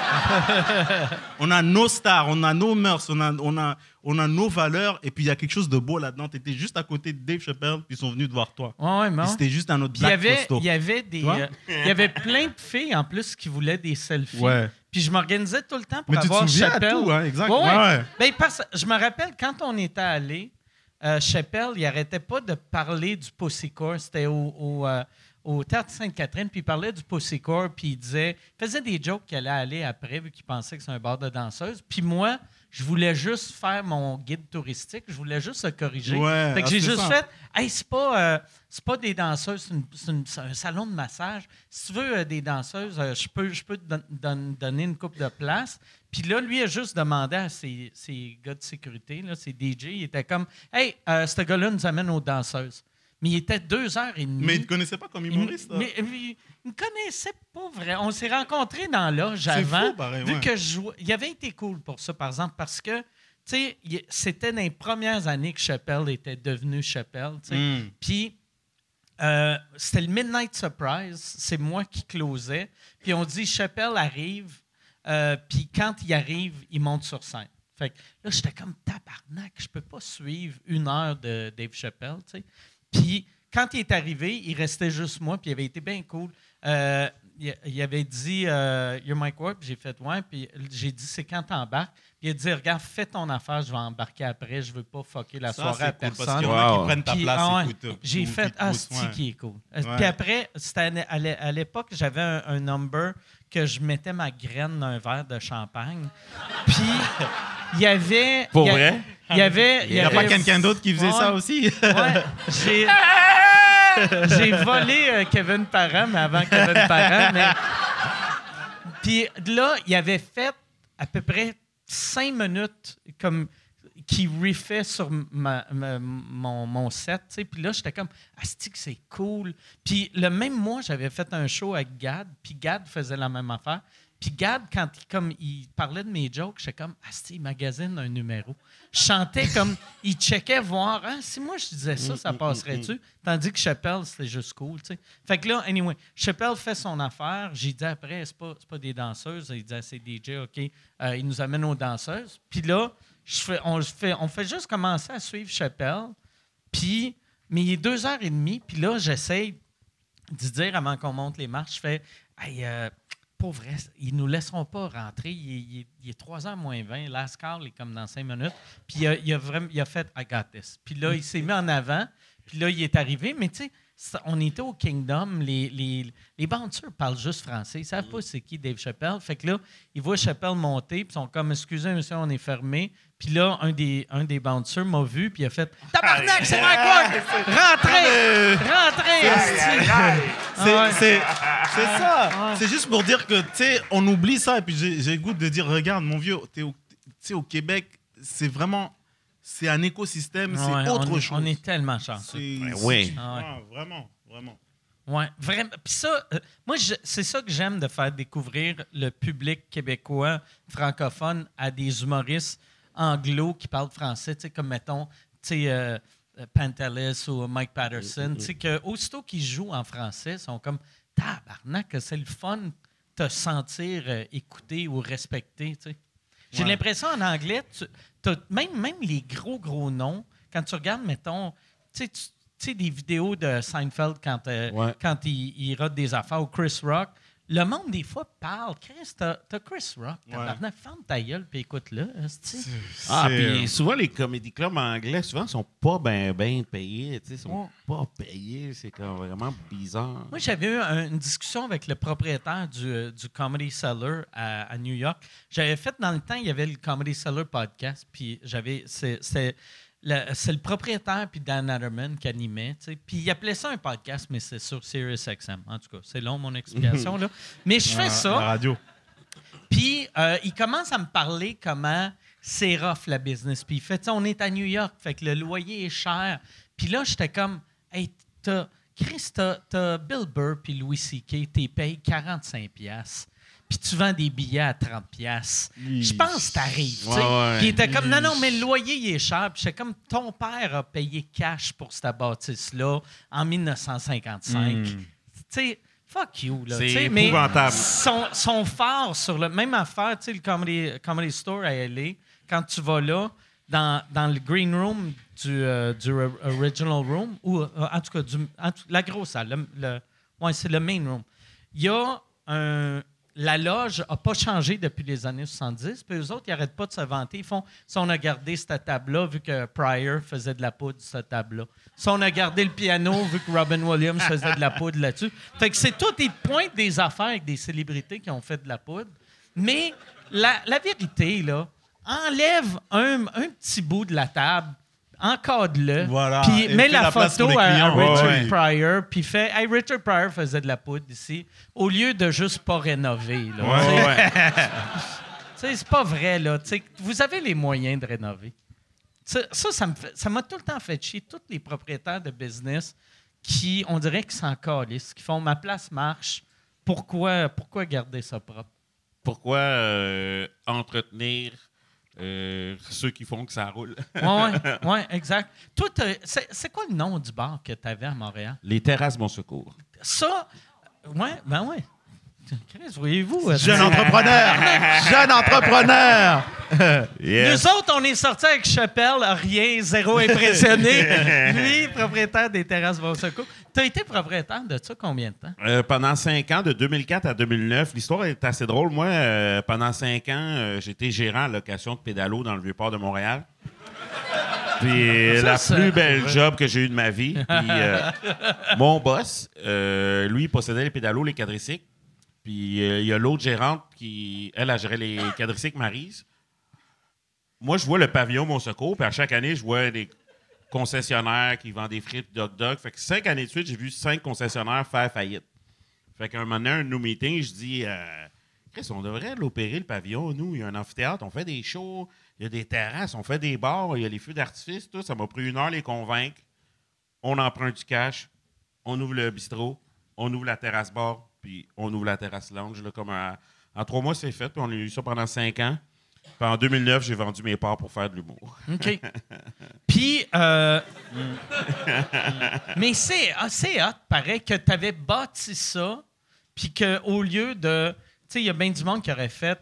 Speaker 6: on a nos stars, on a nos mœurs, on a, on a, on a nos valeurs, et puis il y a quelque chose de beau là-dedans. Tu étais juste à côté de Dave Chappelle, puis ils sont venus te voir toi.
Speaker 1: Ouais, ouais, mais.
Speaker 6: C'était juste un autre
Speaker 1: Puis il y
Speaker 6: black
Speaker 1: il y avait des, euh, il y avait plein de filles en plus qui voulaient des selfies.
Speaker 6: Ouais.
Speaker 1: Puis je m'organisais tout le temps pour
Speaker 6: Mais tu te
Speaker 1: avoir
Speaker 6: à tout, hein, exact.
Speaker 1: Ouais, ouais.
Speaker 6: Ouais, ouais.
Speaker 1: Ben, parce- je me rappelle quand on était allé, euh, Chappelle, il arrêtait pas de parler du Pussycore. C'était au, au, euh, au Théâtre Sainte-Catherine, puis il parlait du Pussycore, puis il disait, il faisait des jokes qu'il allait aller après, vu qu'il pensait que c'est un bar de danseuses. Puis moi, je voulais juste faire mon guide touristique, je voulais juste le corriger.
Speaker 6: Ouais,
Speaker 1: fait que
Speaker 6: ah,
Speaker 1: j'ai juste
Speaker 6: ça.
Speaker 1: fait, hey, c'est pas, euh, c'est pas des danseuses, c'est un salon de massage. Si tu veux euh, des danseuses, euh, je peux, je peux te don- don- donner une coupe de place. Puis là, lui a juste demandé à ses, ses gars de sécurité, là, ses DJ, il était comme, hey, ce gars-là nous amène aux danseuses. Mais il était deux heures et demie.
Speaker 6: Mais ils ne te connaissaient pas comme
Speaker 1: Il-
Speaker 6: humoriste. hein?
Speaker 1: mais- mais il ne connaissait pas vrai. On s'est rencontrés dans l'âge avant.
Speaker 6: fou, pareil,
Speaker 1: vu
Speaker 6: ouais.
Speaker 1: que je jouais- il avait été cool pour ça, par exemple, parce que, tu sais, il- c'était dans les premières années que Chappelle était devenu Chappelle, tu sais.
Speaker 6: Mm.
Speaker 1: Puis, euh, c'était le Midnight Surprise. C'est moi qui closais. Puis, on dit Chappelle arrive. euh, puis, quand il arrive, il monte sur scène. Fait que là, j'étais comme tabarnak. Je peux pas suivre une heure de Dave Chappelle, tu sais. Puis quand il est arrivé, il restait juste moi, puis il avait été bien cool. Euh, il, avait dit euh, You're Ward, puis j'ai fait Ouais, puis j'ai dit C'est quand t'embarques il a dit Regarde, fais ton affaire, je vais embarquer après, je veux pas fucker la
Speaker 6: Ça,
Speaker 1: soirée à
Speaker 6: cool, parce
Speaker 1: personne.
Speaker 6: qu'il y en a qui prennent ta place.
Speaker 1: ah ouais, J'ai fait Ah, c'est
Speaker 6: ouais.
Speaker 1: qui est cool? Euh,
Speaker 6: Ouais.
Speaker 1: Puis après, c'était à, à l'é- à l'époque, j'avais un, un number que je mettais ma graine dans un verre de champagne. Puis il y avait.
Speaker 5: Pour
Speaker 1: y
Speaker 5: vrai?
Speaker 1: Il y avait.
Speaker 6: Il n'y a pas quelqu'un d'autre qui faisait
Speaker 1: Ouais.
Speaker 6: ça aussi?
Speaker 1: Ouais, j'ai. j'ai volé euh, Kevin Parent, mais avant Kevin Parent. Mais... Puis là, il avait fait à peu près cinq minutes comme qui riffait sur ma- mon, mon set. Puis là, j'étais comme, Asti que c'est cool. Puis le même mois, j'avais fait un show avec Gad, puis Gad faisait la même affaire. Puis Gad, quand il, comme, il parlait de mes jokes, j'étais comme, Asti, il magasine un numéro. Je chantais comme, il checkait voir, ah, si moi je disais ça, ça passerait-tu? Tandis que Chappelle, c'était juste cool, tu sais. Fait que là, anyway, Chappelle fait son affaire. J'ai dit après, c'est pas, pas des danseuses. Il dit, c'est DJ, OK. Euh, il nous amène aux danseuses. Puis là, je fais, on, fait, on fait juste commencer à suivre Chappelle. Puis, mais il est deux heures et demie. Puis là, j'essaie de dire avant qu'on monte les marches, je fais, hey, euh, pour vrai, ils nous laisseront pas rentrer. Il est, il est- il est 3 h moins 20. Last call est comme dans 5 minutes. Puis il a, il vraiment, il a fait I got this. Puis là, il s'est mis en avant. Puis là, il est arrivé. Mais tu sais, on était au Kingdom. Les, les, les parlent juste français. Ils savent pas c'est qui Dave Chappelle. Fait que là, ils voient Chappelle monter. Puis ils sont comme, excusez, monsieur, on est fermé. Puis là, un des, un des bouncers m'a vu. Puis il a fait Tabarnak, c'est Mike Ward! Rentrez! Rentrez!
Speaker 6: C'est
Speaker 1: Ah ouais.
Speaker 6: c'est- c'est ça. C'est juste pour dire que, tu sais, on oublie ça. Et puis j'ai le goût de dire, regarde, mon vieux, t'es au, tu sais, au Québec, c'est vraiment, c'est un écosystème,
Speaker 1: Ouais,
Speaker 6: c'est autre
Speaker 1: on est,
Speaker 6: chose.
Speaker 1: On est tellement chanceux.
Speaker 6: C'est-
Speaker 5: oui.
Speaker 1: Ah ouais.
Speaker 6: Ouais, vraiment, vraiment.
Speaker 1: Oui, vraiment. Puis ça, euh, moi, c'est ça que j'aime de faire découvrir le public québécois francophone à des humoristes anglo qui parlent français, tu sais, comme mettons, tu sais, euh, euh, Pantelis ou Mike Patterson, tu sais, que aussitôt qu'ils jouent en français, ils sont comme tabarnak, c'est le fun de te sentir euh, écouté ou respecté, tu sais. J'ai
Speaker 6: Ouais.
Speaker 1: l'impression en anglais, tu- même, même les gros, gros noms, quand tu regardes, mettons, tu sais, tu- tu sais, des vidéos de Seinfeld quand, euh,
Speaker 5: Ouais.
Speaker 1: quand il, il rate des affaires ou Chris Rock, le monde, des fois, parle. Chris, t'as Chris Rock. Tabarnak, ferme ta gueule puis écoute-le.
Speaker 5: Ah, puis souvent, les comédie clubs anglais, souvent, sont pas bien ben payés. Sais, sont
Speaker 1: Ouais.
Speaker 5: pas payés. C'est vraiment bizarre.
Speaker 1: Moi, j'avais eu un- une discussion avec le propriétaire du, euh, du Comedy Cellar à, à New York. J'avais fait dans le temps, il y avait le Comedy Cellar podcast, puis j'avais. c'est- C'est le, propriétaire puis Dan Natterman qui animait. Puis il appelait ça un podcast, mais c'est sur SiriusXM. En tout cas, c'est long mon explication là. Mais je fais ça.
Speaker 6: La radio.
Speaker 1: Puis, euh, il commence à me parler comment c'est rough, la business. Puis, il fait, on est à New York, fait que le loyer est cher. Puis là, j'étais comme, hey, t'as, Chris, t'as, t'as Bill Burr puis Louis C.K., t'es payé 45$. Puis tu vends des billets à 30$. piastres. Je pense que t'arrives. Puis il était comme, non, non, mais le loyer, il est cher. Puis j'étais comme, ton père a payé cash pour cette bâtisse-là en 1955. Tu sais, fuck you. Là,
Speaker 5: C'est épouvantable.
Speaker 1: Son, son phare sur le même affaire, tu sais, le Comedy, Comedy Store à LA, quand tu vas là, dans, dans le green room du, du ori- original room, ou euh, en tout cas, du, en tout- la grosse salle, le, le- ouais, c'est le main room, il y a un. La loge n'a pas changé depuis les années 70. Puis eux autres, ils n'arrêtent pas de se vanter. Ils font si on a gardé cette table-là, vu que Pryor faisait de la poudre cette table-là. Si on a gardé le piano, vu que Robin Williams faisait de la poudre là-dessus. Fait que c'est tout, ils pointent des affaires avec des célébrités qui ont fait de la poudre. Mais la, vérité, là, enlève un petit bout de la table, encadre-le,
Speaker 6: Voilà,
Speaker 1: puis
Speaker 6: et
Speaker 1: mets la, photo à, à
Speaker 6: clients. Ouais,
Speaker 1: Richard
Speaker 6: ouais.
Speaker 1: Pryor, puis fait Hey, Richard Pryor faisait de la poudre ici, au lieu de juste pas rénover. C'est pas vrai, là. Tu sais, vous avez les moyens de rénover. Ça, ça, ça me fait- ça m'a tout le temps fait chier. Tous les propriétaires de business qui, on dirait qu'ils s'en calissent, qui font ma place marche. Pourquoi, pourquoi garder ça propre?
Speaker 5: Pourquoi euh, entretenir euh, ceux qui font que ça roule?
Speaker 1: Oui, ouais, ouais, exact. Toi, c'est c'est quoi le nom du bar que tu avais à Montréal?
Speaker 5: Les terrasses Bon Secours.
Speaker 1: Ça, ouais, ben ouais. Chris, voyez-vous? euh,
Speaker 6: Jeune entrepreneur! Jeune entrepreneur!
Speaker 5: Yes.
Speaker 1: Nous autres, on est sortis avec Chappelle, rien, zéro impressionné. Lui, propriétaire des terrasses Vonseco. Tu as été propriétaire de ça combien de temps?
Speaker 5: Euh, pendant cinq ans, de 2004 à 2009, l'histoire est assez drôle. Moi, euh, pendant cinq ans, euh, j'étais gérant à location de pédalo dans le Vieux-Port de Montréal. Puis
Speaker 1: Ça,
Speaker 5: la
Speaker 1: ça-
Speaker 5: plus belle job que j'ai eue de ma vie. Puis mon boss, euh, lui, il possédait les pédalos, les quadricycles. Puis il y a l'autre gérante qui, elle, a géré les quadricycles Marise. Moi, je vois le pavillon Mon Secours, puis à chaque année, je vois des concessionnaires qui vendent des frites et hot dogs. Fait que cinq années de suite, j'ai vu cinq concessionnaires faire faillite. Fait qu'un moment donné, un de nos je dis euh, Chris, on devrait l'opérer le pavillon, nous. Il y a un amphithéâtre, on fait des shows, il y a des terrasses, on fait des bars, il y a les feux d'artifice, tout. Ça m'a pris une heure les convaincre. On emprunte du cash, on ouvre le bistrot, on ouvre la terrasse bar, puis on ouvre la terrasse lounge. Là, comme un- en trois mois, c'est fait, puis on a eu ça pendant cinq ans. En 2009, j'ai vendu mes parts pour faire de l'humour.
Speaker 1: OK. Puis, euh, mais c'est ah, c'est hot, pareil, que tu avais bâti ça, puis qu'au lieu de. Tu sais, il y a bien du monde qui aurait fait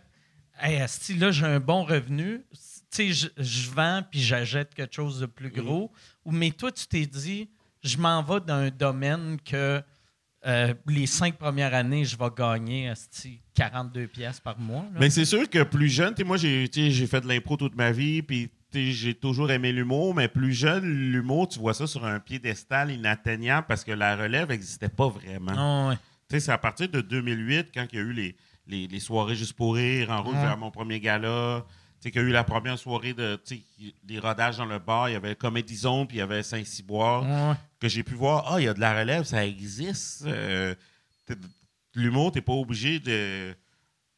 Speaker 1: Hey, asti, là, j'ai un bon revenu. Tu sais, je, je vends puis j'achète quelque chose de plus gros. Ou Mais toi, tu t'es dit Je m'en vais d'un domaine que. Euh, les cinq premières années, je vais gagner asti, 42 pièces par mois. là.
Speaker 5: Mais c'est sûr que plus jeune, moi, j'ai fait de l'impro toute ma vie, puis j'ai toujours aimé l'humour, mais plus jeune, l'humour, tu vois ça sur un piédestal inatteignable parce que la relève n'existait pas vraiment.
Speaker 1: Ah ouais.
Speaker 5: C'est à partir de 2008, quand il y a eu les, les, les soirées juste pour rire, en route vers mon premier gala, sais, qu'il y a eu la première soirée de, des rodages dans le bar, il y avait Comedy Zone, puis il y avait Saint-Cyboire,
Speaker 1: Ouais.
Speaker 5: que j'ai pu voir, ah, il y a de la relève, ça existe. Euh, L'humour, t'es pas obligé de,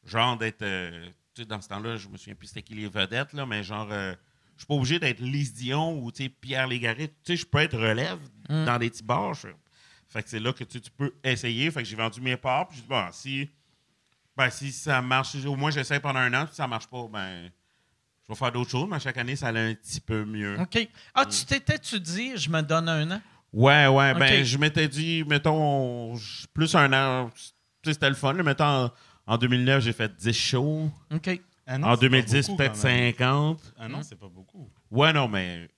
Speaker 5: genre, d'être, euh, tu sais, dans ce temps-là, je me souviens plus c'était qui les vedettes, là, mais genre, euh, je suis pas obligé d'être Lise Dion ou, tu sais, Pierre Légaré, tu sais, je peux être relève
Speaker 1: Mm.
Speaker 5: dans des petits bars. je- Fait que c'est là que tu, tu peux essayer. Fait que j'ai vendu mes parts. Puis j'ai dit, bon, si, ben, si ça marche, au moins j'essaie pendant un an. Si ça marche pas, ben, je vais faire d'autres choses. Mais à chaque année, ça allait un petit peu mieux.
Speaker 1: OK. Ah, tu t'étais-tu dit Je me donne un an?
Speaker 5: Ouais, ouais. Ben, je m'étais dit, mettons, plus un an. Tu sais, c'était le fun. là. Mettons, en, en 2009, j'ai fait 10 shows.
Speaker 1: OK.
Speaker 6: Ah non,
Speaker 5: en
Speaker 6: c'est pas
Speaker 5: 2010,
Speaker 6: beaucoup,
Speaker 5: peut-être
Speaker 6: quand même.
Speaker 5: 50.
Speaker 6: Ah non, c'est pas beaucoup.
Speaker 5: Ouais, non, mais.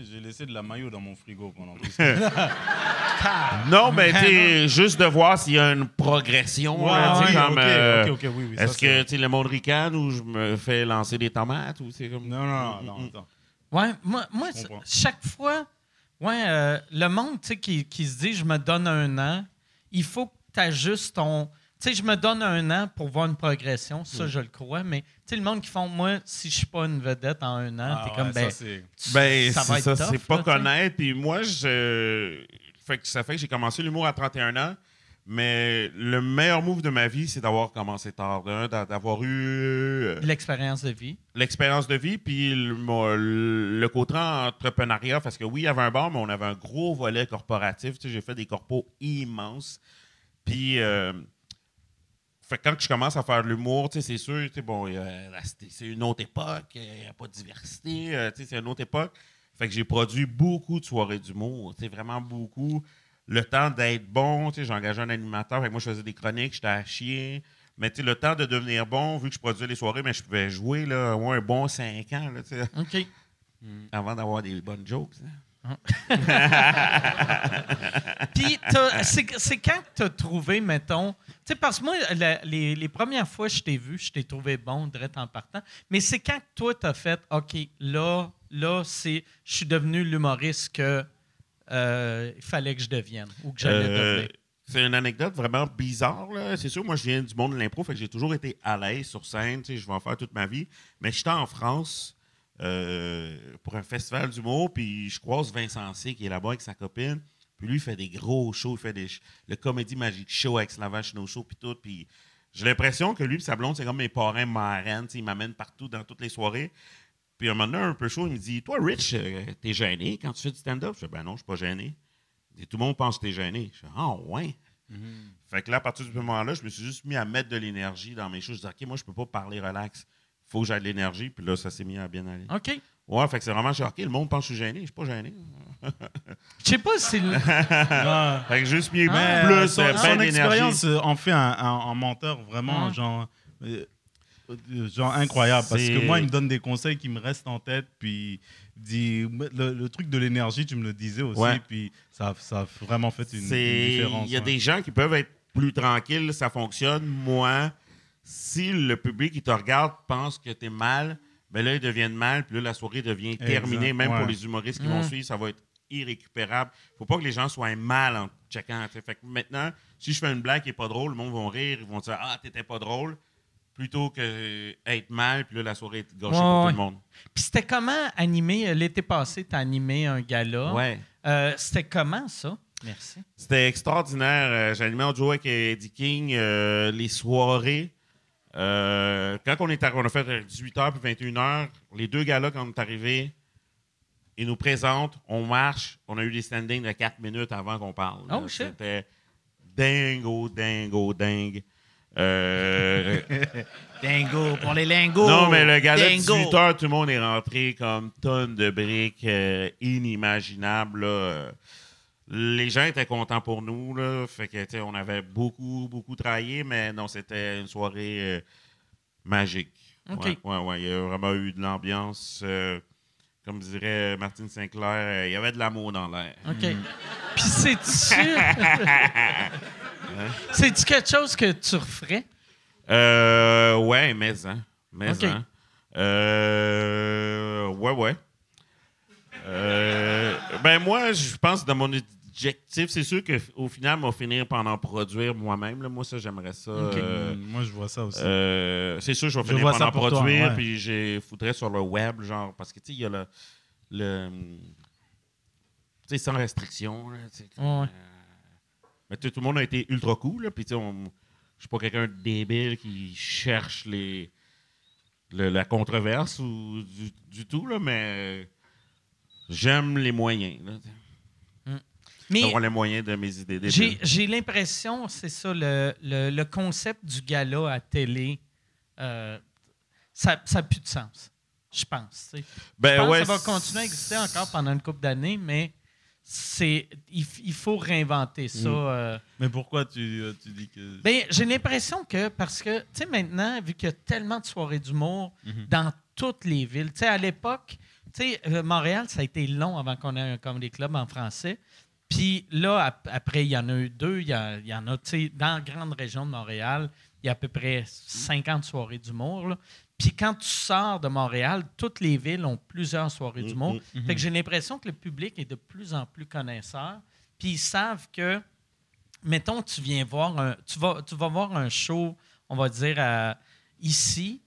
Speaker 6: J'ai laissé de la maillot dans mon frigo pendant tout
Speaker 5: Non, mais tu sais, juste de voir s'il y a une progression. comme, euh,
Speaker 6: ok, ok, oui, oui. ça,
Speaker 5: Est-ce que tu sais, le monde ricane ou je me fais lancer des tomates ou c'est comme.
Speaker 6: Non, non, non, non, attends.
Speaker 1: Ouais, moi, moi
Speaker 6: comprends.
Speaker 1: chaque fois, ouais, euh, le monde tu sais, qui, qui se dit je me donne un an, il faut que tu ajustes ton. Sais, je me donne un an pour voir une progression, ça,
Speaker 6: Mm.
Speaker 1: je le crois, mais tu sais, le monde qui font, moi, si je suis pas une vedette en un an,
Speaker 6: Ah
Speaker 1: t'es
Speaker 6: ouais,
Speaker 1: comme,
Speaker 6: ça,
Speaker 1: ben, tu-
Speaker 5: Ben,
Speaker 1: ça va
Speaker 5: c'est
Speaker 1: être
Speaker 5: ça,
Speaker 1: tough,
Speaker 5: c'est pas
Speaker 1: là,
Speaker 5: connaître. Puis moi, je. Fait que ça fait que j'ai commencé l'humour à 31 ans. Mais le meilleur move de ma vie, c'est d'avoir commencé tard, d'un, d'a- d'avoir eu euh,
Speaker 1: L'expérience de vie.
Speaker 5: l'expérience de vie, puis le, le côté entrepreneuriat, parce que oui, il y avait un bar, mais on avait un gros volet corporatif. Tu sais, j'ai fait des corpos immenses. Puis, euh, fait que quand je commence à faire de l'humour, c'est sûr, bon, c'est une autre époque, il n'y a pas de diversité, euh, c'est une autre époque. Fait que j'ai produit beaucoup de soirées d'humour, vraiment beaucoup. Le temps d'être bon, j'ai engagé un animateur, fait que moi, je faisais des chroniques, j'étais à chier. Mais le temps de devenir bon, vu que je produisais les soirées, mais je pouvais jouer là, au moins un bon 5 ans là,
Speaker 1: OK.
Speaker 5: avant d'avoir des bonnes jokes. hein.
Speaker 1: Puis, t'as- c'est c'est quand tu as trouvé, mettons. Sais, parce que moi, la- les, les premières fois que je t'ai vu, je t'ai trouvé bon, direct en partant. Mais c'est quand toi, tu as fait, OK, là, là, c'est. Je suis devenu l'humoriste que. euh, il fallait que je devienne ou que j'allais
Speaker 5: Euh,
Speaker 1: devenir.
Speaker 5: c'est une anecdote vraiment bizarre. là. C'est sûr, moi, je viens du monde de l'impro, fait que j'ai toujours été à l'aise sur scène. tu sais, Je vais en faire toute ma vie. Mais j'étais en France euh, pour un festival d'humour, puis je croise Vincent C qui est là-bas avec sa copine. Puis lui, il fait des gros shows. Il fait des le Comédie Magic Show avec Slavish No Show, puis tout. Puis j'ai l'impression que lui et sa blonde, c'est comme mes parrains tu sais, Ils m'amènent partout dans toutes les soirées. Puis un moment donné, un peu chaud, il me dit Toi, Rich, euh, t'es gêné quand tu fais du stand-up? Je dis Ben non, je suis pas gêné. Il dit, Tout le monde pense que t'es gêné. Je dis Ah, ouais. Fait que là, à partir de ce moment-là, je me suis juste mis à mettre de l'énergie dans mes choses. Je dis OK, moi, je peux pas parler relax. faut que j'aie de l'énergie. Puis là, ça s'est mis à bien aller.
Speaker 1: OK.
Speaker 5: Ouais, fait que c'est vraiment choqué. Le monde pense que je suis gêné. Je suis pas gêné.
Speaker 1: Je sais pas si. le-
Speaker 6: Ouais.
Speaker 5: Fait que juste mis
Speaker 6: Mais,
Speaker 5: plus,
Speaker 6: euh,
Speaker 5: euh,
Speaker 6: son,
Speaker 5: ben
Speaker 6: son expérience euh, en fait un, un- un menteur vraiment genre, euh, genre incroyable. Parce
Speaker 5: C'est-
Speaker 6: que moi, il me donne des conseils qui me restent en tête. Puis dit, le, le truc de l'énergie, tu me le disais aussi.
Speaker 5: Ouais.
Speaker 6: Puis ça, ça a vraiment fait une, une
Speaker 5: C'est-
Speaker 6: différence.
Speaker 5: Il y a
Speaker 6: ouais.
Speaker 5: des gens qui peuvent être plus tranquilles, ça fonctionne. Moi, si le public qui te regarde pense que tu es mal, ben là, ils deviennent mal, puis là, la soirée devient
Speaker 6: Exact,
Speaker 5: terminée. Même
Speaker 6: ouais.
Speaker 5: pour les humoristes qui vont
Speaker 1: Mm.
Speaker 5: suivre, ça va être irrécupérable. faut pas que les gens soient mal en checkant. Fait que maintenant, si je fais une blague qui est pas drôle, le monde va rire, ils vont dire Ah, t'étais pas drôle, plutôt que être mal, puis là, la soirée est gâchée
Speaker 1: Ouais,
Speaker 5: pour tout le monde.
Speaker 1: Puis c'était comment animer. euh, L'été passé, tu as animé un gala?
Speaker 5: Ouais.
Speaker 1: Euh, c'était comment ça? Merci.
Speaker 5: C'était extraordinaire. Euh, J'animais en duo avec Eddie King euh, les soirées. Euh, quand on est on a fait 18h puis 21h, les deux gars-là, quand on est arrivés, ils nous présentent, on marche, on a eu des standings de 4 minutes avant qu'on parle.
Speaker 1: Oh.
Speaker 5: C'était dingo, dingo, dingue. Euh,
Speaker 7: Dingo, pour les lingos.
Speaker 5: non, mais le gala de
Speaker 7: Dingo.
Speaker 5: 18h, tout le monde est rentré comme tonnes de briques euh, inimaginables. là. Les gens étaient contents pour nous. Là, fait que, on avait beaucoup, beaucoup travaillé, mais non, c'était une soirée euh, magique. Ouais, ouais, ouais, il y a vraiment eu de l'ambiance. euh, comme dirait Martine Sinclair, euh, il y avait de l'amour dans l'air.
Speaker 1: OK. Puis c'est-tu. C'est-tu quelque chose que tu referais?
Speaker 5: Euh, ouais, mais hein. Mais hein. Euh, ouais, ouais. Euh, ben moi, je pense dans mon objectif, c'est sûr qu'au final, on va finir par en produire moi-même. là. Moi, ça, j'aimerais ça. euh,
Speaker 6: Moi, je vois ça aussi.
Speaker 5: euh, c'est sûr, je vais
Speaker 6: Je
Speaker 5: finir par en
Speaker 6: toi,
Speaker 5: produire,
Speaker 6: ouais.
Speaker 5: puis j'ai faudrait sur le web, genre, parce que, tu sais, il y a le... le tu sais, sans restriction, là,
Speaker 1: Ouais.
Speaker 5: euh, mais tu sais, tout le monde a été ultra cool, là, puis tu sais, je suis pas quelqu'un de débile qui cherche les... le- la controverse ou du, du tout, là, mais j'aime les moyens, là,
Speaker 1: Mais
Speaker 5: d'avoir les moyens de mes idées
Speaker 1: j'ai j'ai l'impression, c'est ça, le, le- le concept du gala à télé, euh, ça n'a plus de sens, je pense. tu sais.
Speaker 5: Ben
Speaker 1: je pense
Speaker 5: ouais,
Speaker 1: que ça va continuer à exister encore pendant une couple d'années, mais c'est il, faut réinventer ça.
Speaker 5: Mm.
Speaker 1: euh.
Speaker 6: Mais pourquoi tu, euh, tu dis que.
Speaker 1: Ben, j'ai l'impression que, parce que, tu sais, maintenant, vu qu'il y a tellement de soirées d'humour
Speaker 6: Mhm.
Speaker 1: dans toutes les villes, tu sais, à l'époque, tu sais, Montréal, ça a été long avant qu'on ait un comedy club en français. Puis là, ap- après, il y en a eu deux. Il y, a- il y en a, tu sais, dans la grande région de Montréal, il y a à peu près 50 soirées d'humour. Puis quand tu sors de Montréal, toutes les villes ont plusieurs soirées d'humour.
Speaker 5: Mhm.
Speaker 1: Fait que j'ai l'impression que le public est de plus en plus connaisseur. Puis ils savent que, mettons, tu viens voir un, tu vas, tu vas voir un show, on va dire ici,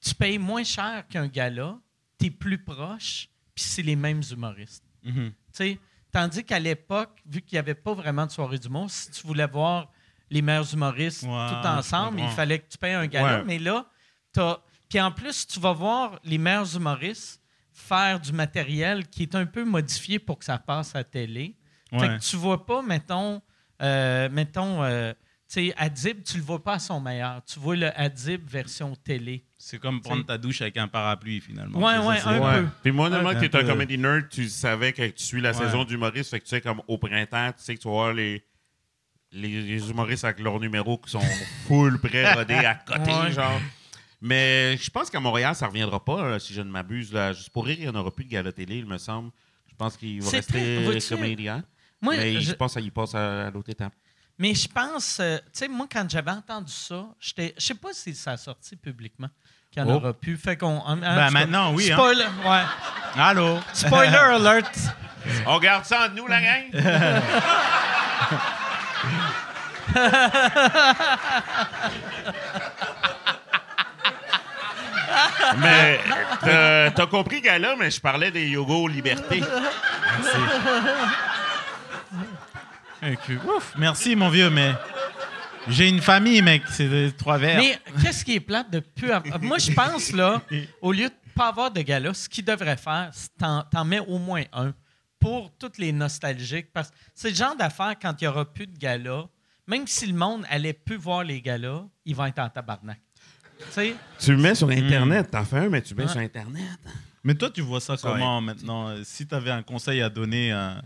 Speaker 1: tu payes moins cher qu'un gala, tu es plus proche, puis c'est les mêmes humoristes.
Speaker 6: Mhm.
Speaker 1: Tu sais, Tandis qu'à l'époque, vu qu'il n'y avait pas vraiment de soirée d'humour, si tu voulais voir les meilleurs humoristes
Speaker 6: Ouais,
Speaker 1: tout ensemble, il fallait que tu payes un gala.
Speaker 5: Ouais.
Speaker 1: Mais là, t'as. Puis en plus, tu vas voir les meilleurs humoristes faire du matériel qui est un peu modifié pour que ça passe à la télé. Fait que tu vois pas, mettons, euh, mettons, euh, tu sais, Adib, tu le vois pas à son meilleur. Tu vois le Adib version télé.
Speaker 6: C'est comme prendre ta douche avec un parapluie, finalement.
Speaker 1: Ouais,
Speaker 6: ça,
Speaker 1: ouais,
Speaker 6: c'est-
Speaker 1: un
Speaker 5: Ouais.
Speaker 1: peu.
Speaker 5: Puis moi, normalement, que tu es un comedy nerd, tu savais que tu suis la
Speaker 6: Ouais.
Speaker 5: saison d'humoriste, fait que tu sais, comme au printemps, tu sais que tu vas voir les, les, les humoristes avec leurs numéros qui sont full prêts, rodés à côté,
Speaker 1: Ouais.
Speaker 5: genre. Mais je pense qu'à Montréal, ça reviendra pas, là, si je ne m'abuse. là. Juste pour rire, il n'y en aura plus de gala télé, il me semble. Je pense qu'il va rester comédien.
Speaker 1: Moi,
Speaker 5: mais
Speaker 1: je-
Speaker 5: je pense qu'il passe à, à l'autre étape.
Speaker 1: Mais je pense, euh, tu sais, moi, quand j'avais entendu ça, j'étais- je sais pas si ça a sorti publiquement, qu'il n'y en
Speaker 6: Oh.
Speaker 1: aura plus. Fait qu'on. hein, en- en
Speaker 6: Ben, maintenant, oui, hein.
Speaker 1: Spoiler, ouais.
Speaker 6: Allô?
Speaker 1: Spoiler alert.
Speaker 5: On garde ça entre nous, la gang? mais t'as t'as compris, gars-là, mais je parlais des yoga liberté.
Speaker 6: Ok, Ouf, merci, mon vieux, mais j'ai une famille, mec. C'est des trois verres.
Speaker 1: Mais qu'est-ce qui est plate de plus avoir- Moi, je pense, là, au lieu de pas avoir de gala, ce qu'ils devraient faire, c'est t'en, t'en mets au moins un pour toutes les nostalgiques. Parce que c'est le genre d'affaire, quand il n'y aura plus de gala, même si le monde allait plus voir les galas, ils vont être en tabarnak. Tu sais?
Speaker 5: Tu le mets sur Internet. T'en fais un, mais tu le mets
Speaker 1: Ouais.
Speaker 5: sur Internet.
Speaker 6: Mais toi, tu vois ça,
Speaker 5: Ça
Speaker 6: comment maintenant? Euh, Si tu avais un conseil à donner à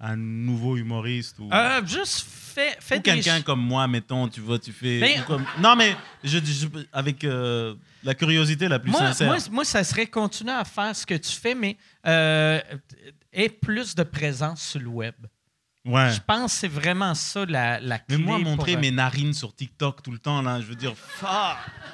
Speaker 6: un nouveau humoriste ou,
Speaker 1: Euh, juste fais, fais
Speaker 6: ou quelqu'un comme moi, mettons, tu vois, tu fais. Comme- Non, mais je, avec euh, la curiosité la plus
Speaker 1: moi,
Speaker 6: sincère.
Speaker 1: moi, moi, ça serait continuer à faire ce que tu fais, mais euh, aie plus de présence sur le web.
Speaker 6: ouais.
Speaker 1: Je pense que c'est vraiment ça la, la clé.
Speaker 6: Mais moi, montrer
Speaker 1: euh,
Speaker 6: mes narines sur TikTok tout le temps, là, je veux dire!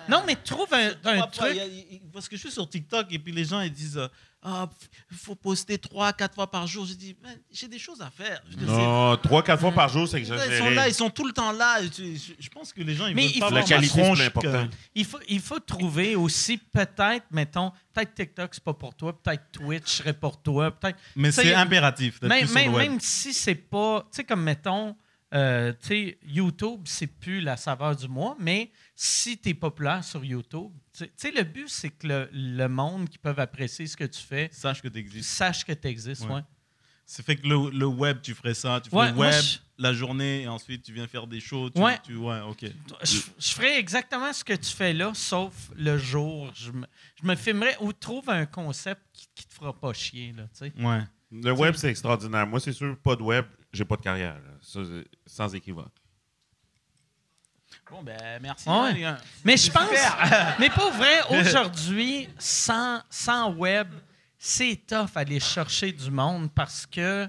Speaker 1: Non, mais trouve un, truc.
Speaker 6: a- parce que je suis sur TikTok et puis les gens ils disent ah il faut poster trois quatre fois par jour. J'ai dit Man, j'ai des choses à faire. Je
Speaker 5: Non, trois, quatre fois par jour, c'est
Speaker 6: c'est- Ils sont
Speaker 5: exagéré.
Speaker 6: là, ils sont tout le temps là. Je, je pense que les gens ils
Speaker 1: Mais
Speaker 6: veulent
Speaker 1: il
Speaker 6: pas
Speaker 1: faut-
Speaker 5: La
Speaker 6: ma
Speaker 5: qualité, c'est important.
Speaker 1: Il faut, il faut trouver aussi, peut-être, mettons, peut-être TikTok, c'est pas pour toi, peut-être Twitch serait pour toi, peut-être.
Speaker 6: Mais c'est impératif
Speaker 1: Même, même, même si c'est pas. Tu sais, comme mettons, euh, tu sais, YouTube, c'est plus la saveur du mois, mais si tu es populaire sur YouTube, le but, c'est que le, le monde qui peuvent apprécier ce que tu fais
Speaker 6: Sache que tu existes.
Speaker 1: sache que tu existes.
Speaker 6: Ouais.
Speaker 1: Ouais.
Speaker 6: C'est fait que le, le web, tu ferais ça. Tu fais
Speaker 1: Ouais,
Speaker 6: le web
Speaker 1: je-
Speaker 6: la journée et ensuite tu viens faire des shows. Tu,
Speaker 1: Ouais.
Speaker 6: tu- ouais, ok.
Speaker 1: Je, je ferais exactement ce que tu fais là, sauf le jour. Je me, je me filmerais ou trouve un concept qui, qui te fera pas chier. Là, tu sais.
Speaker 6: Ouais.
Speaker 5: Le web, c'est extraordinaire. Moi, c'est sûr, pas de web, j'ai pas de carrière. Ça, sans équivoque.
Speaker 6: Bon, ben merci.
Speaker 1: Ouais.
Speaker 6: les gars.
Speaker 1: Mais je pense. mais pour vrai, aujourd'hui, sans, sans web, c'est tough aller chercher du monde parce que,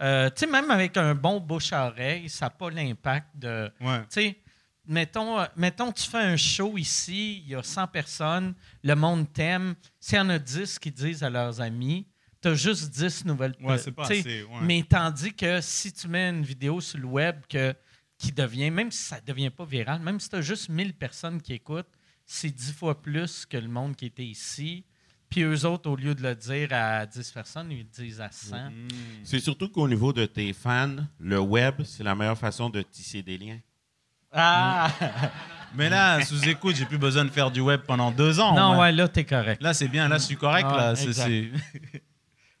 Speaker 1: euh, tu sais, même avec un bon bouche à oreille, ça n'a pas l'impact de.
Speaker 6: Ouais.
Speaker 1: Tu sais, mettons, euh, mettons, tu fais un show ici, il y a 100 personnes, le monde t'aime. S'il y en a 10 qui disent à leurs amis, tu as juste 10 nouvelles
Speaker 6: Ouais, c'est pas
Speaker 1: tu sais,
Speaker 6: assez, ouais.
Speaker 1: Mais tandis que si tu mets une vidéo sur le web que, qui devient, même si ça ne devient pas viral, même si tu as juste 1000 personnes qui écoutent, c'est 10 fois plus que le monde qui était ici. Puis eux autres, au lieu de le dire à 10 personnes, ils le disent à 100.
Speaker 6: Mm.
Speaker 5: C'est surtout qu'au niveau de tes fans, le web, c'est la meilleure façon de tisser des liens.
Speaker 1: Ah!
Speaker 6: Mais là, sous écoute, j'ai plus besoin de faire du web pendant deux ans.
Speaker 1: non, ouais, là, t'es correct.
Speaker 6: Là, c'est bien. Là, je suis correct.
Speaker 1: Ah,
Speaker 6: là, c'est-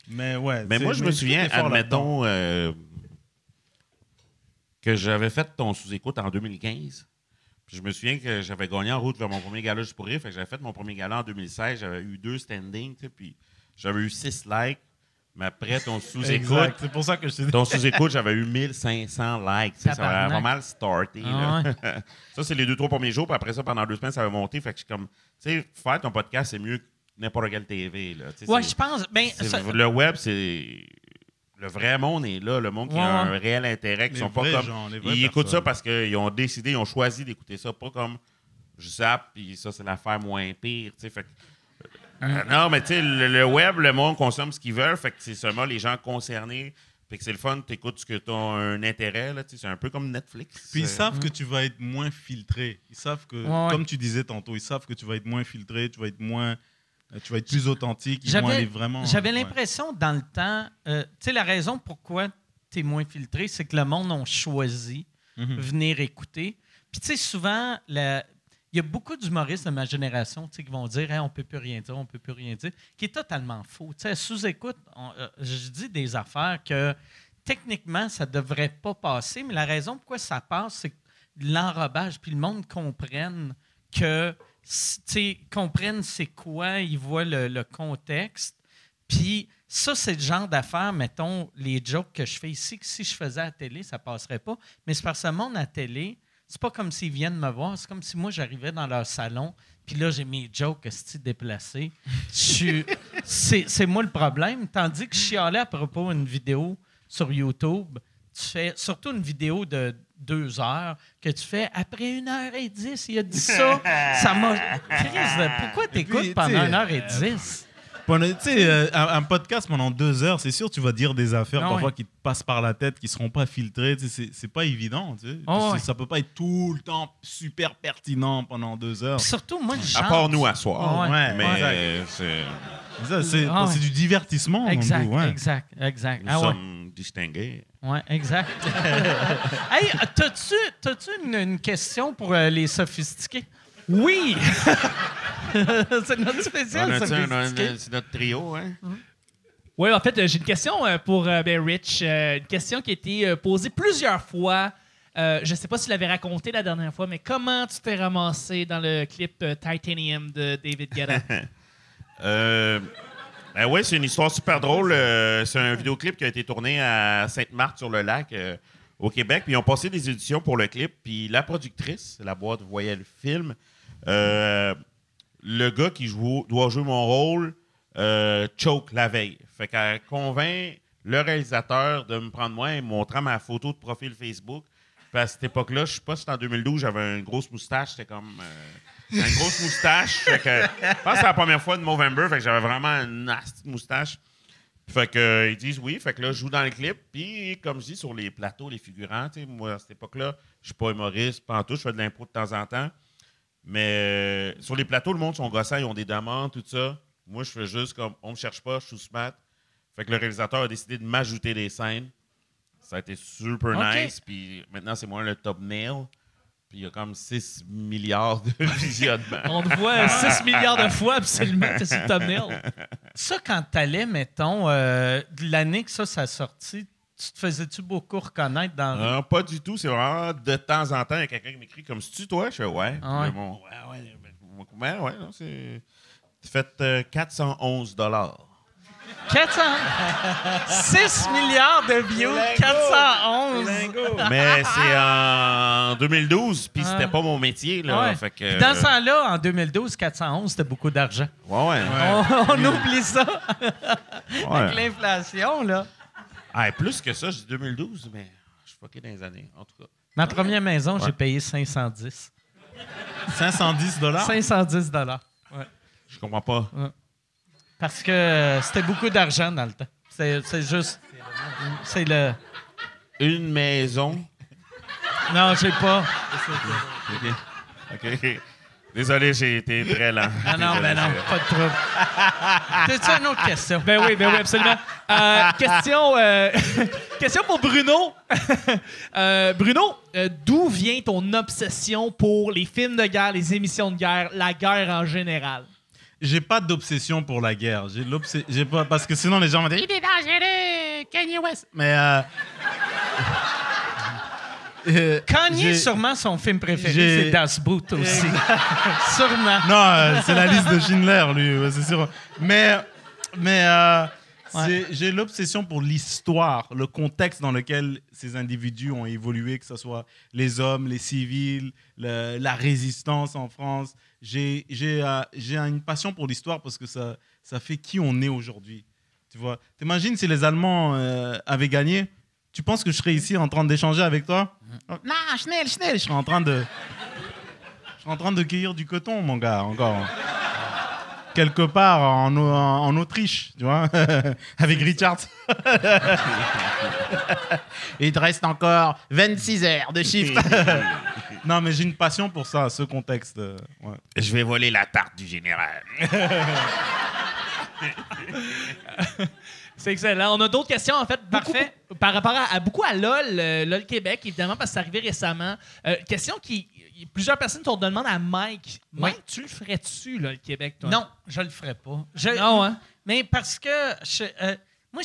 Speaker 6: mais ouais.
Speaker 5: Mais moi, je me souviens, admettons, euh, que j'avais fait ton sous-écoute en 2015. Puis je me souviens que j'avais gagné en route vers mon premier gala juste pour rire. Fait que j'avais fait mon premier gala en 2016. J'avais eu deux standings, tu sais, puis j'avais eu six likes. Mais après ton sous-écoute.
Speaker 6: C'est pour ça que je
Speaker 5: ton sous-écoute, j'avais eu 1500 likes. Ça avait pas mal starté.
Speaker 1: Ah
Speaker 5: là. ça, c'est les deux, trois premiers jours. Puis après ça, pendant deux semaines, ça avait monté. Fait que je suis comme, tu sais, faire ton podcast, c'est mieux que n'importe quelle TV. Là.
Speaker 1: Ouais, je pense. Ben, ça-
Speaker 5: Le web, c'est. Le vrai monde est là, le monde qui
Speaker 1: Ouais,
Speaker 5: a un réel intérêt, qui
Speaker 6: Les
Speaker 5: sont pas comme.
Speaker 6: gens,
Speaker 5: ils écoutent ça parce qu'ils ont décidé, ils ont choisi d'écouter ça, pas comme je zappe, puis ça, c'est l'affaire moins pire. tu sais, Fait que- Euh, non, mais tu sais, le, le web, le monde consomme ce qu'ils veulent, fait que c'est seulement les gens concernés. Fait que c'est le fun, tu écoutes ce que tu as un intérêt, là, tu sais, c'est un peu comme Netflix.
Speaker 6: Puis ils
Speaker 5: Euh,
Speaker 6: savent que tu vas être moins filtré. Ils savent que,
Speaker 1: Ouais, ouais.
Speaker 6: comme tu disais tantôt, ils savent que tu vas être moins filtré, tu vas être moins, euh, tu vas être plus authentique. Ils vont
Speaker 1: J'avais-
Speaker 6: aller vraiment.
Speaker 1: J'avais
Speaker 6: ouais.
Speaker 1: l'impression dans le temps, euh, tu sais, la raison pourquoi tu es moins filtré, c'est que le monde a choisi
Speaker 6: Mhm.
Speaker 1: venir écouter. Puis, tu sais, souvent, la- il y a beaucoup d'humoristes de ma génération qui vont dire Hey, on peut plus rien dire, on peut plus rien dire, qui est totalement faux. Tu sais, sous-écoute, on- euh, je dis des affaires que techniquement, ça devrait pas passer, mais la raison pourquoi ça passe, c'est que l'enrobage, puis le monde comprenne que, tu sais, comprenne c'est quoi, ils voient le, le contexte. Puis ça, c'est le genre d'affaires, mettons, les jokes que je fais ici, que si je faisais à la télé, ça passerait pas. Mais c'est parce que le monde à la télé, c'est pas comme s'ils viennent me voir, c'est comme si moi, j'arrivais dans leur salon, puis là, j'ai mes jokes déplacés. C'est moi le problème. Tandis que je chialais à propos d'une vidéo sur YouTube, tu fais surtout une vidéo de deux heures que tu fais après une heure et dix. Il a dit ça. ça m'a. Chris, pourquoi t'écoutes pendant une heure et dix?
Speaker 6: Tu sais, euh, un, un podcast pendant deux heures, c'est sûr, tu vas dire des affaires parfois
Speaker 1: ouais.
Speaker 6: qui te passent par la tête, qui seront pas filtrées. tu sais, C'est c'est pas évident. Tu sais. C'est-
Speaker 1: ouais.
Speaker 6: Ça peut pas être tout le temps super pertinent pendant deux heures.
Speaker 1: Puis surtout, moi, le
Speaker 5: À part nous à soir.
Speaker 1: Ouais,
Speaker 6: Ouais,
Speaker 5: mais
Speaker 6: ouais.
Speaker 5: c'est-
Speaker 6: Ça, C'est
Speaker 1: ouais.
Speaker 6: c'est du divertissement.
Speaker 1: Exact,
Speaker 6: ouais.
Speaker 1: exact, exact.
Speaker 5: nous
Speaker 1: Ah ouais,
Speaker 5: sommes distingués.
Speaker 1: ouais, exact. hey, t'as-tu une, une question pour euh, les sophistiqués? Oui! c'est notre spécial
Speaker 5: C'est notre trio, hein?
Speaker 4: Oui, en fait, euh, j'ai une question euh, pour euh, ben, Rich. une question qui a été posée plusieurs fois. Euh, je ne sais pas si tu l'avais raconté la dernière fois, mais comment tu t'es ramassé dans le clip Titanium de David Guetta?
Speaker 5: Euh, Ben oui, c'est une histoire super drôle. Euh, c'est un vidéoclip qui a été tourné à Sainte-Marthe-sur-le-Lac, euh, au Québec. Puis ils ont passé des éditions pour le clip. Puis la productrice, la boîte voyait le film. Euh, le gars qui joue- doit jouer mon rôle euh, choke la veille. Fait qu'elle convainc le réalisateur de me prendre moi et montrant ma photo de profil Facebook. À cette époque-là, je sais pas si c'était en 2012, j'avais une grosse moustache. C'était comme. euh, une grosse moustache. Fait que, je pense que c'est la première fois de Movember. Fait que j'avais vraiment une nasty moustache. Fait que, euh, ils disent oui. Fait que là, je joue dans le clip. Puis, comme je dis, sur les plateaux, les figurants, moi, à cette époque-là, je suis pas humoriste, pas tout. Je fais de l'impro de temps en temps. Mais euh, sur les plateaux, le monde sont gossants, ils ont des demandes, tout ça. Moi, je fais juste comme on me cherche pas, je suis smart. Fait que le réalisateur a décidé de m'ajouter des scènes. Ça a été super nice. Puis maintenant, c'est moi le top nail. Puis il y a comme 6 milliards de visionnements.
Speaker 4: On te voit 6 milliards de fois, absolument, t'es sur le thumbnail.
Speaker 1: Ça, quand t'allais, mettons, euh, l'année que ça, ça a sorti, tu te faisais-tu beaucoup reconnaître dans...
Speaker 5: Non, pas du tout. C'est vraiment de temps en temps, il y a quelqu'un qui m'écrit comme si tu toi? Je fais ouais.
Speaker 1: Ah ouais.
Speaker 5: Bon, ouais, ouais. ben, ouais, non, c'est. Fait euh, 411 dollars.
Speaker 1: 400... 6 milliards de views, 411.
Speaker 5: Mais c'est en 2012, puis
Speaker 1: Ah.
Speaker 5: c'était pas mon métier. Là,
Speaker 1: Ouais.
Speaker 5: Fait que,
Speaker 1: Puis Dans ce temps-là, en 2012, 411, c'était beaucoup d'argent.
Speaker 5: Ouais, ouais.
Speaker 1: On, on oublie ça avec l'inflation, là.
Speaker 5: Ah, plus que ça, dis 2012, mais je suis fucké dans les années, en tout cas.
Speaker 1: Ma première maison, j'ai
Speaker 5: Ouais.
Speaker 1: payé 510.
Speaker 6: 510 dollars?
Speaker 1: 510 dollars.
Speaker 5: Je comprends pas.
Speaker 1: Parce que euh, c'était beaucoup d'argent dans le temps. C'est c'est juste... C'est le...
Speaker 5: Une maison?
Speaker 1: Non, j'ai pas.
Speaker 5: OK. OK. Désolé, j'ai été très lent.
Speaker 1: Ah non, ben non, pas de trouble. T'as-tu une autre question?
Speaker 4: Ben oui, ben oui, absolument. Euh, question, euh, question pour Bruno. Euh, Bruno, euh, d'où vient ton obsession pour les films de guerre, les émissions de guerre, la guerre en général?
Speaker 6: J'ai pas d'obsession pour la guerre. J'ai pas parce que sinon les gens vont dire il est dangereux, Kanye West. Mais euh,
Speaker 1: Kanye, sûrement, son film préféré, c'est Das Boot aussi. sûrement.
Speaker 6: Non, euh, c'est la liste de Schindler, lui, c'est sûr. Mais, mais euh, j'ai l'obsession pour l'histoire, le contexte dans lequel ces individus ont évolué, que ce soit les hommes, les civils, le- la résistance en France. J'ai une passion pour l'histoire parce que ça, ça fait qui on est aujourd'hui. Tu vois, t'imagines si les Allemands avaient gagné tu penses que je serais ici en train d'échanger avec toi Non, Schnell, Schnell, je serais en train de... Je suis en train de cueillir du coton, mon gars, encore. Quelque part en, en- en Autriche, tu vois, avec Richard. Il te reste encore 26 heures de chiffre. non, mais j'ai une passion pour ça, ce contexte. euh, ouais.
Speaker 5: Je vais voler la tarte du général.
Speaker 4: C'est excellent. On a d'autres questions, en fait. beaucoup-
Speaker 1: Parfait.
Speaker 4: par rapport à, à- beaucoup à LOL, euh, LOL Québec, évidemment, parce que c'est arrivé récemment. Euh, question qui. Plusieurs personnes te demandent à Mike. Mike, tu le ferais-tu, LOL Québec, toi?
Speaker 1: Non, je le ferai pas. Je-
Speaker 4: Non, hein?
Speaker 1: Mais parce que je- euh, moi,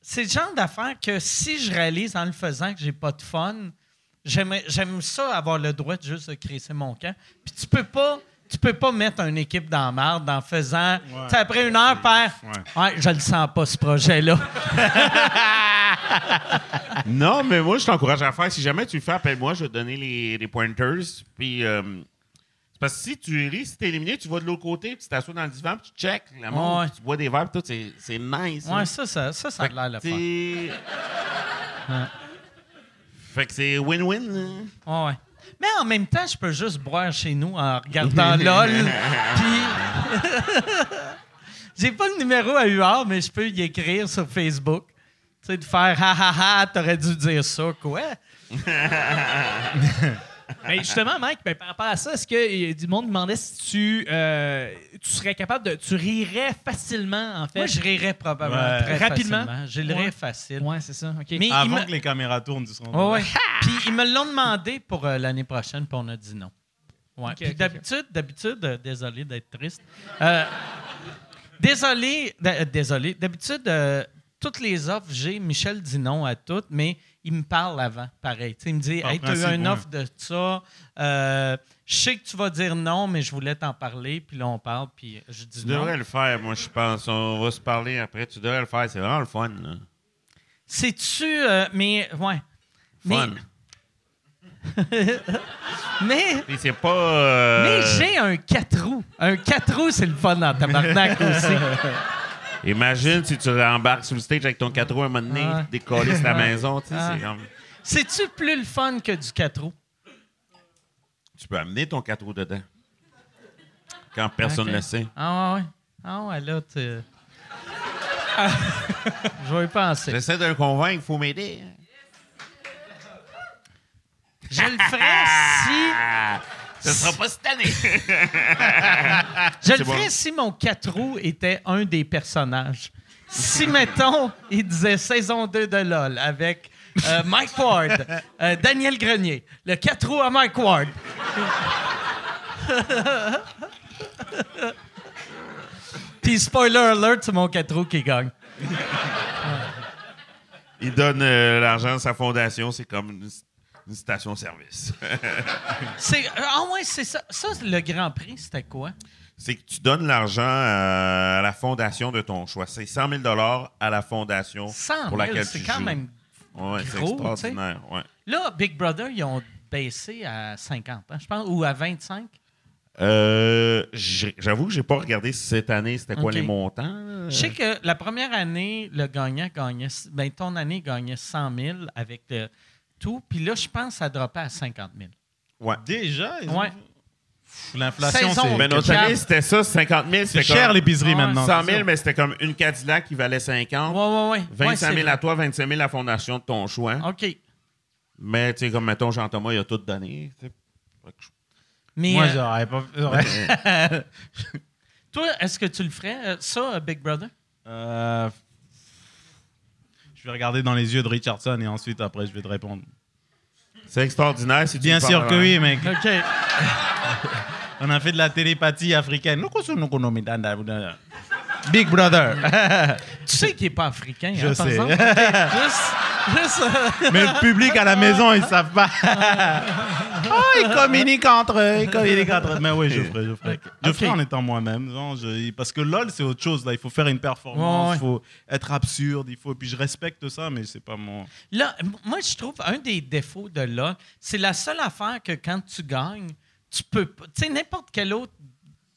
Speaker 1: c'est le genre d'affaire que si je réalise en le faisant que j'ai pas de fun, j'aime ça avoir le droit de juste de crisser mon camp. Puis tu peux pas. Tu peux pas mettre une équipe dans la merde en faisant. tu sais, Après une heure, faire. Ouais. je le sens pas, ce projet-là.
Speaker 5: Non, mais moi, je t'encourage à faire. Si jamais tu le fais, appelle-moi, je vais te donner les, les pointers. Puis, euh, c'est parce que si tu ris, si t'es éliminé, tu vas de l'autre côté, puis tu t'assois dans le divan, puis tu check la
Speaker 1: Ouais.
Speaker 5: tu bois des verres, puis tout, c'est, nice.
Speaker 1: Ouais,
Speaker 5: hein.
Speaker 1: ça, ça, ça, ça a
Speaker 5: Fait
Speaker 1: l'air le fun.
Speaker 5: Fait que c'est win-win. hein.
Speaker 1: Ouais, ouais. Mais en même temps, je peux juste boire chez nous en regardant LOL. Puis. J'ai pas le numéro à UR, mais je peux y écrire sur Facebook. Tu sais, de faire ha ha ha, t'aurais dû dire ça, quoi.
Speaker 4: Mais justement, Mike, ben, par rapport à ça, est-ce que du monde demandait si tu, euh, tu serais capable de. Tu rirais facilement, en fait?
Speaker 1: Moi, je rirais probablement
Speaker 6: Ouais.
Speaker 1: très
Speaker 4: Rapidement?
Speaker 1: facilement. Je le rirais facile.
Speaker 4: Ouais, c'est ça. OK.
Speaker 1: Mais il
Speaker 6: Avant
Speaker 1: me-
Speaker 6: que les caméras tournent, seras.
Speaker 1: Ouais, ouais. Puis ils me l'ont demandé pour euh, l'année prochaine, puis on a dit non. Ouais. Puis d'habitude, d'habitude, euh, désolé d'être triste. Euh, désolé, euh, désolé. D'habitude, euh, toutes les offres, j'ai. Michel dit non à toutes, mais il me parle avant, pareil. Il me dit Hey, tu as eu une offre de ça. euh, je sais que tu vas dire non, mais je voulais t'en parler. Puis là, on parle, puis je dis
Speaker 5: Tu
Speaker 1: non.
Speaker 5: devrais le faire, moi, je pense. On va se parler après. Tu devrais le faire. C'est vraiment le fun.
Speaker 1: C'est-tu. euh, mais, ouais.
Speaker 5: Fun.
Speaker 1: Mais.
Speaker 5: Puis c'est pas. euh,
Speaker 1: Mais j'ai un 4 roues. Un 4 roues, c'est le fun dans tabarnak aussi.
Speaker 5: Imagine si tu embarques sur le stage avec ton 4 roues un moment donné,
Speaker 1: Ouais.
Speaker 5: décoller sur la maison. Tu sais,
Speaker 1: Ouais.
Speaker 5: c'est comme.
Speaker 1: C'est-tu plus le fun que du 4 roues?
Speaker 5: Tu peux amener ton 4 roues dedans. Quand personne ne le sait.
Speaker 1: Ah ouais, ouais. Ah ouais, là, tu... Je vais y penser.
Speaker 5: J'essaie de le convaincre, il faut m'aider.
Speaker 1: Je le ferais si...
Speaker 5: Ce sera pas cette année.
Speaker 1: Je le
Speaker 5: bon.
Speaker 1: ferais si mon 4 roues était un des personnages. Si, mettons, il disait saison 2 de LOL avec euh, Mike Ward, euh, Daniel Grenier, le 4 roues à Mike Ward. Puis spoiler alert, c'est mon 4 roues qui gagne.
Speaker 5: Il donne euh, l'argent à sa fondation, c'est comme une, station-service.
Speaker 1: C'est, ah ouais, c'est ça. Ça, le Grand Prix, c'était quoi?
Speaker 5: c'est que tu donnes l'argent euh, à la fondation de ton choix. C'est 100 000 à la fondation
Speaker 1: 100 000,
Speaker 5: pour laquelle
Speaker 1: c'est
Speaker 5: tu
Speaker 1: quand
Speaker 5: joues.
Speaker 1: même...
Speaker 5: Ouais, c'est
Speaker 1: gros,
Speaker 5: extraordinaire. Ouais.
Speaker 1: Là, Big Brother, ils ont baissé à 50, hein, je pense, ou à 25.
Speaker 5: Euh, J'avoue que j'ai pas regardé cette année c'était quoi les montants.
Speaker 1: Je sais que la première année, le gagnant gagnait... Ben, ton année gagnait 100 000 avec le tout. Puis là, je pense que ça a droppé à 50 000.
Speaker 5: Ouais.
Speaker 6: Déjà, ils ont-
Speaker 1: Ouais.
Speaker 6: Pff, l'inflation,
Speaker 1: Saison.
Speaker 6: c'est
Speaker 5: Mais notre
Speaker 1: Cap.
Speaker 5: année, c'était ça, 50 000.
Speaker 6: c'est
Speaker 5: C'était
Speaker 6: cher
Speaker 5: comme
Speaker 6: l'épicerie
Speaker 1: Ouais.
Speaker 6: maintenant.
Speaker 5: 100
Speaker 6: c'est
Speaker 5: 000,
Speaker 6: ça.
Speaker 5: mais c'était comme une Cadillac qui valait 50.
Speaker 1: Ouais, ouais, ouais.
Speaker 5: 25
Speaker 1: Ouais,
Speaker 5: 000
Speaker 1: c'est
Speaker 5: à toi, 25 000 à la fondation de ton choix.
Speaker 1: OK.
Speaker 5: Mais, tu sais, comme, mettons, Jean-Thomas, il a tout donné. tu sais. Fait que je-
Speaker 1: Mais
Speaker 6: Moi,
Speaker 1: euh,
Speaker 6: j'aurais pas. j'aurais-
Speaker 1: toi, est-ce que tu le ferais, euh, ça, euh, Big Brother?
Speaker 6: Euh, Je vais regarder dans les yeux de Richardson et ensuite, après, je vais te répondre.
Speaker 5: C'est extraordinaire. Si tu
Speaker 6: Bien sûr que oui, mec.
Speaker 1: OK.
Speaker 6: On a fait de la télépathie africaine. Big Brother.
Speaker 1: tu sais qu'il n'est pas africain,
Speaker 6: Je
Speaker 1: hein, par
Speaker 6: sais.
Speaker 1: exemple? Juste... juste euh,
Speaker 6: Mais le public à la maison, ils savent pas. oh, ils communiquent entre eux. Ils communiquent entre eux. Mais oui, je ferai, je ferai. Je ferai en étant moi-même. Parce que LOL, c'est autre chose. Là. Il faut faire une performance,
Speaker 1: Ouais, ouais.
Speaker 6: il faut être absurde. Il faut... Puis je respecte ça, mais c'est pas mon.
Speaker 1: Là, moi, je trouve un des défauts de là, c'est la seule affaire que quand tu gagnes, tu peux pas. Tu sais, n'importe quelle autre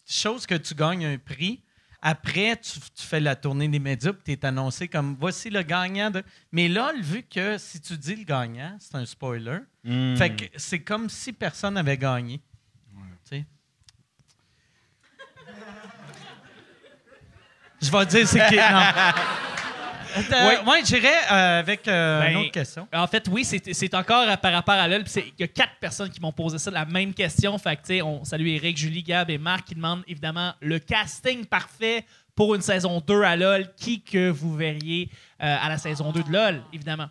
Speaker 1: chose que tu gagnes un prix, après, tu, tu fais la tournée des médias puis tu es annoncé comme voici le gagnant. De... Mais là, vu que si tu dis le gagnant, c'est un spoiler,
Speaker 6: Hmm.
Speaker 1: fait que c'est comme si personne n'avait gagné. Je vais dire c'est qui. Non. Euh,
Speaker 4: ouais,
Speaker 1: j'irais euh, avec euh,
Speaker 4: Ben,
Speaker 1: une autre question.
Speaker 4: En fait, oui, c'est encore à- par rapport à LOL. Il y a quatre personnes qui m'ont posé ça, la même question. Fait que, on salue Eric, Julie, Gab et Marc qui demandent évidemment le casting parfait pour une saison 2 à LOL. Qui que vous verriez euh, à la saison 2 de LOL, évidemment?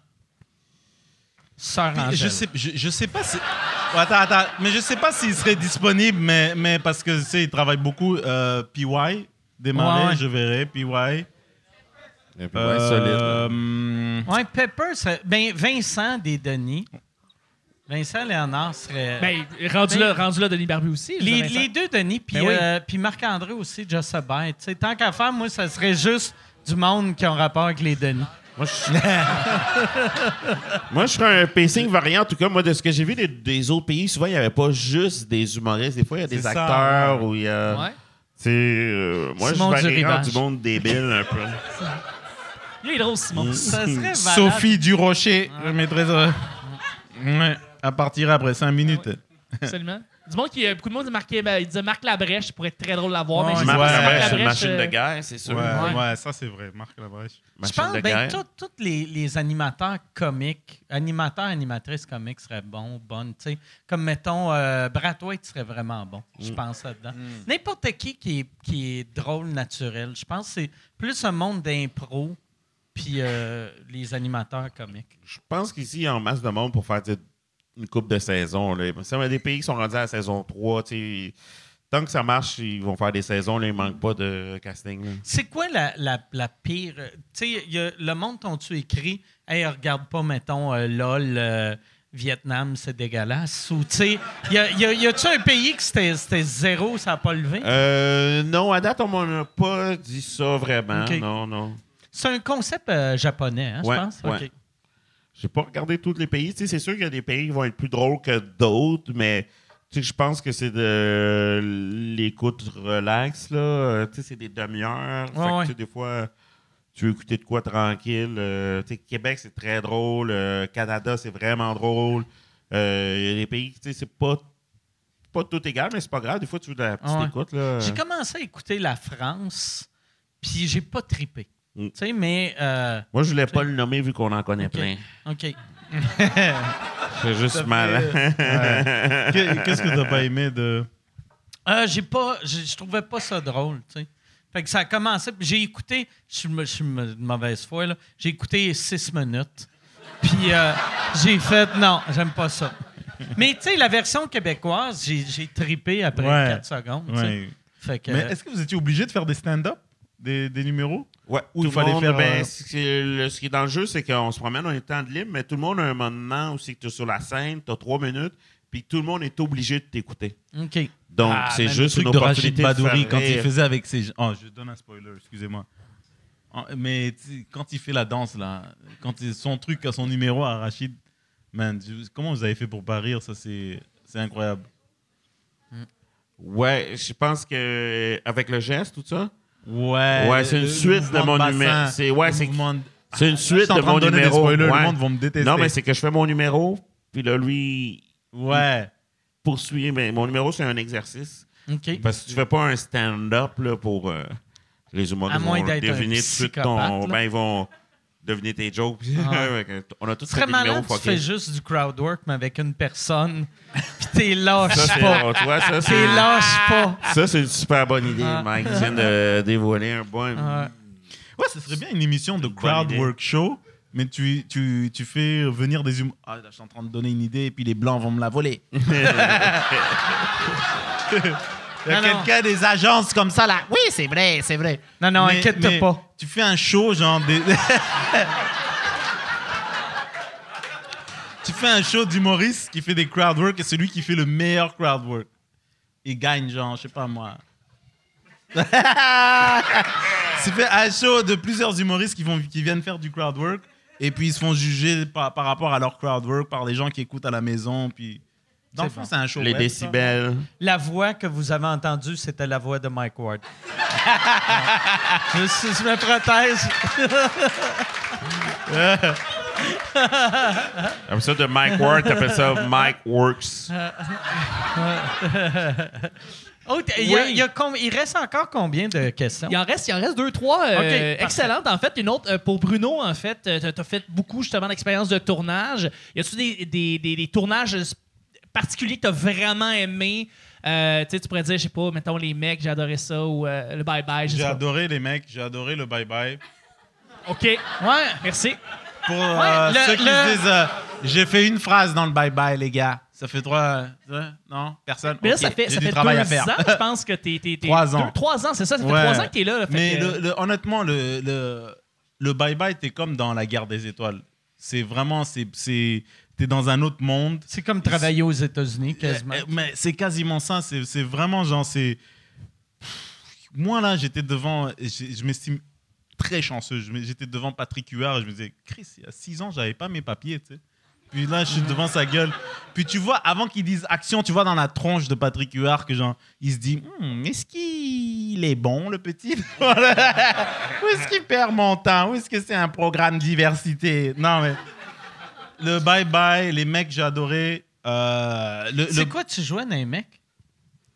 Speaker 1: Sœur Angèle.
Speaker 6: je sais, je, je sais pas si. Oh, attends, attends. Mais je sais pas s'il serait disponible, mais, mais parce que tu sais, il travaille beaucoup. Euh, PY, démarrer,
Speaker 1: Ouais, ouais.
Speaker 6: je verrai. PY.
Speaker 5: Solide.
Speaker 6: Euh,
Speaker 1: Ouais, Pepper, ben Vincent des Denis. Vincent Léonard serait.
Speaker 4: Ben, rendu,
Speaker 1: Ben,
Speaker 4: là, rendu là, Denis Barbu aussi. je
Speaker 1: les,
Speaker 4: dirais ça.
Speaker 1: les deux Denis, puis
Speaker 4: Ben oui.
Speaker 1: euh, puis Marc-André aussi, Just a Bite. Tu sais, Tant qu'à faire, moi, ça serait juste du monde qui ont rapport avec les Denis.
Speaker 5: Moi, je... moi, je ferais un pacing variant. En tout cas, moi, de ce que j'ai vu des, des autres pays, souvent, il n'y avait pas juste des humoristes. Des fois, il y a des
Speaker 6: C'est ça,
Speaker 5: acteurs ou il y a.
Speaker 4: Ouais.
Speaker 5: Tu sais, euh, moi,
Speaker 1: Simon
Speaker 5: je verrais
Speaker 1: Durivage.
Speaker 5: du monde débile un peu.
Speaker 4: Il est drôle, Simon.
Speaker 1: Ça serait malade.
Speaker 6: Sophie Durocher, je mettrais ça. Ouais, à partir après 5 minutes.
Speaker 4: Absolument. Du monde qui, beaucoup de monde dit Marc, ben, il disait Marc Labrèche, ça pourrait être très drôle à voir.
Speaker 1: Ouais,
Speaker 4: mais je sais
Speaker 5: Marc Labrèche, c'est une machine de
Speaker 4: euh,
Speaker 5: guerre, c'est sûr.
Speaker 6: Ouais,
Speaker 1: Ouais.
Speaker 6: ouais, ça c'est vrai. Marc Labrèche.
Speaker 1: Je
Speaker 5: Machine
Speaker 1: pense que
Speaker 5: guerre.
Speaker 1: tous les, les animateurs comiques, animateurs, animatrices comiques seraient bons, bonnes. tu sais. Comme, mettons, euh, Brad White serait vraiment bon, je pense, là-dedans. N'importe qui qui est, qui est drôle, naturel. Je pense que c'est plus un monde d'impro puis euh, les animateurs comiques.
Speaker 5: Je pense qu'ici, il y a en masse de monde pour faire tu une coupe de saison. Là. Il y a des pays qui sont rendus à la saison 3. tu sais. tant que ça marche, ils vont faire des saisons, là, il manque pas de casting.
Speaker 1: C'est quoi la, la, la pire. euh, Tu y a- le monde t'ont-tu écrit, hey, regarde pas, mettons, euh, LOL, euh, Vietnam, c'est dégueulasse. Ou, tu sais, y a- y a- y a-tu un pays que c'était zéro, ça n'a pas levé?
Speaker 5: Euh, non, à date, on m'en a pas dit ça vraiment. Non, non.
Speaker 1: C'est un concept euh, japonais, hein,
Speaker 5: Ouais,
Speaker 1: je pense?
Speaker 5: ouais.
Speaker 1: OK.
Speaker 5: J'ai pas regardé tous les pays. Tu sais, c'est sûr qu'il y a des pays qui vont être plus drôles que d'autres, mais tu sais, je pense que c'est de l'écoute relax. Là. Euh, Tu sais, c'est des demi-heures.
Speaker 1: Ouais,
Speaker 5: des fois, tu veux écouter de quoi tranquille. Euh, tu sais, Québec, c'est très drôle. Euh, Canada, c'est vraiment drôle. Euh, Il y a des pays, tu sais, c'est pas, pas tout égal, mais c'est pas grave. Des fois, tu veux de la petite
Speaker 1: Ouais.
Speaker 5: écoute. Là.
Speaker 1: J'ai commencé à écouter la France, puis j'ai pas trippé.
Speaker 5: Mm.
Speaker 1: Tu sais, mais. euh,
Speaker 5: Moi, je voulais pas le nommer vu qu'on en connaît plein.
Speaker 1: OK.
Speaker 5: C'est juste mal.
Speaker 6: Qu'est- Qu'est-ce que t'as pas aimé de.
Speaker 1: Euh, j'ai pas. Je trouvais pas ça drôle, tu sais. Fait que ça a commencé. J'ai écouté. Je suis de mauvaise foi, là. J'ai écouté six minutes. Puis euh, j'ai fait. Non, j'aime pas ça. Mais tu sais, la version québécoise, j'ai j'ai trippé après
Speaker 6: Ouais.
Speaker 1: 4 secondes. tu sais.
Speaker 6: Ouais.
Speaker 1: Fait que.
Speaker 6: Mais est-ce que vous étiez obligé de faire des stand-up? Des, des numéros?
Speaker 5: Ouais, tout
Speaker 6: il fallait
Speaker 5: monde,
Speaker 6: faire,
Speaker 5: ben, le- ce qui est dans le jeu, c'est qu'on se promène, on est temps de libre, mais tout le monde a un moment c'est que tu es sur la scène, tu as trois minutes, puis tout le monde est obligé de t'écouter.
Speaker 1: OK.
Speaker 5: Donc,
Speaker 6: Ah,
Speaker 5: c'est juste
Speaker 6: le
Speaker 5: une
Speaker 6: truc de Rachid Badouri quand il faisait avec ses. Oh, je donne un spoiler, excusez-moi. Oh, Mais quand il fait la danse, là, quand il- son truc à son numéro à Rachid, man, comment vous avez fait pour pas rire Ça, c'est c'est incroyable.
Speaker 5: Ouais, je pense que avec le geste, tout ça,
Speaker 6: Ouais.
Speaker 5: Ouais, c'est une suite de mon numéro. C'est- ouais, c'est- c'est une suite de mon numéro.
Speaker 6: spoilers,
Speaker 5: ouais.
Speaker 6: le monde va me détester.
Speaker 5: Non, mais c'est que je fais mon numéro, puis là, lui
Speaker 6: Ouais.
Speaker 5: poursuit. Mais mon numéro, c'est un exercice.
Speaker 1: OK.
Speaker 5: Parce que tu fais pas un stand-up là, pour euh, les
Speaker 1: moins
Speaker 5: vont deviner tout ton.
Speaker 1: là.
Speaker 5: Ben, ils vont deviner tes jokes.
Speaker 1: Ah.
Speaker 5: on a tous numéros
Speaker 1: malade, tu fais juste du crowd work, mais avec une personne, puis t'es lâche
Speaker 5: Ça,
Speaker 1: pas.
Speaker 5: vois, ça,
Speaker 1: T'es lâche pas.
Speaker 5: Ça, c'est une super bonne idée,
Speaker 1: Ah.
Speaker 5: Mike. Tu viens de dévoiler un bon.
Speaker 1: Ouais.
Speaker 6: Ouais, ce serait bien une émission de crowd work show, mais tu, tu, tu fais venir des humains. Ah, là, je suis en train de donner une idée, et puis les blancs vont me la voler. Il y a quelqu'un des agences comme ça, là. Oui, c'est vrai, c'est vrai.
Speaker 1: Non, non, inquiète-toi pas.
Speaker 6: Tu fais un show, genre. Des... tu fais un show d'humoriste qui fait des crowd work et celui qui fait le meilleur crowd work. Il gagne, genre, je sais pas moi. tu fais un show de plusieurs humoristes qui, vont, qui viennent faire du crowd work et puis ils se font juger par, par rapport à leur crowd work par les gens qui écoutent à la maison. Puis. Dans le
Speaker 1: C'est
Speaker 6: fond,
Speaker 1: bon.
Speaker 6: c'est un show.
Speaker 5: Les
Speaker 6: web, ça.
Speaker 5: décibels.
Speaker 1: La voix que vous avez entendue, c'était la voix de Mike Ward. je, je me protège.
Speaker 5: Comme ça, de Mike Ward, t'appelles ça Mike Works.
Speaker 1: Oh, il, y a-
Speaker 4: Oui.
Speaker 1: il y a com- il reste encore combien de questions?
Speaker 4: Il en reste, il en reste deux, trois euh,
Speaker 1: Ok, parfait.
Speaker 4: excellentes. En fait, une autre euh, pour Bruno, en fait, tu as fait beaucoup justement d'expériences de tournage. Y a-tu des, des, des, des tournages particuliers que tu as vraiment aimé? Euh, tu sais, tu pourrais dire, je sais pas, mettons les mecs, j'ai adoré ça, ou euh, le bye-bye,
Speaker 6: J'ai adoré les mecs, j'ai adoré le bye-bye.
Speaker 4: OK.
Speaker 1: Ouais.
Speaker 4: Merci.
Speaker 6: Pour euh,
Speaker 1: le-
Speaker 6: ceux qui
Speaker 1: le-
Speaker 6: se disent, euh, j'ai fait une phrase dans le bye-bye, les gars. Ça fait trois. euh, non, personne?
Speaker 4: Mais là, ça fait, ça fait
Speaker 6: travail
Speaker 4: deux
Speaker 6: à faire.
Speaker 4: ans, je pense que t'es... t'es-
Speaker 6: Trois ans.
Speaker 4: deux- trois ans, c'est ça? Ça fait
Speaker 6: Ouais.
Speaker 4: trois ans que t'es là. là, fait
Speaker 6: Mais
Speaker 4: que-
Speaker 6: le- le- honnêtement, le, le, le bye-bye, t'es comme dans la guerre des étoiles. C'est vraiment, c'est, t'es dans un autre monde.
Speaker 1: C'est comme travailler aux États-Unis, quasiment.
Speaker 6: Euh, Mais c'est quasiment ça. C'est, vraiment genre, c'est. Moi, là, j'étais devant. Je m'estime très chanceux. J'étais devant Patrick Huard et je me disais, Chris, il y a six ans, j'avais pas mes papiers, tu sais. Puis là, je suis devant sa gueule. Puis tu vois, avant qu'il dise action, tu vois dans la tronche de Patrick Huard que genre, il se dit, Hmm, est-ce qu'il est bon, le petit? Où est-ce qu'il perd mon temps? Où est-ce que c'est un programme diversité? Non, mais. Le bye-bye, les mecs, j'ai adoré. Euh, le,
Speaker 1: C'est
Speaker 6: le-
Speaker 1: quoi, tu jouais dans les mecs?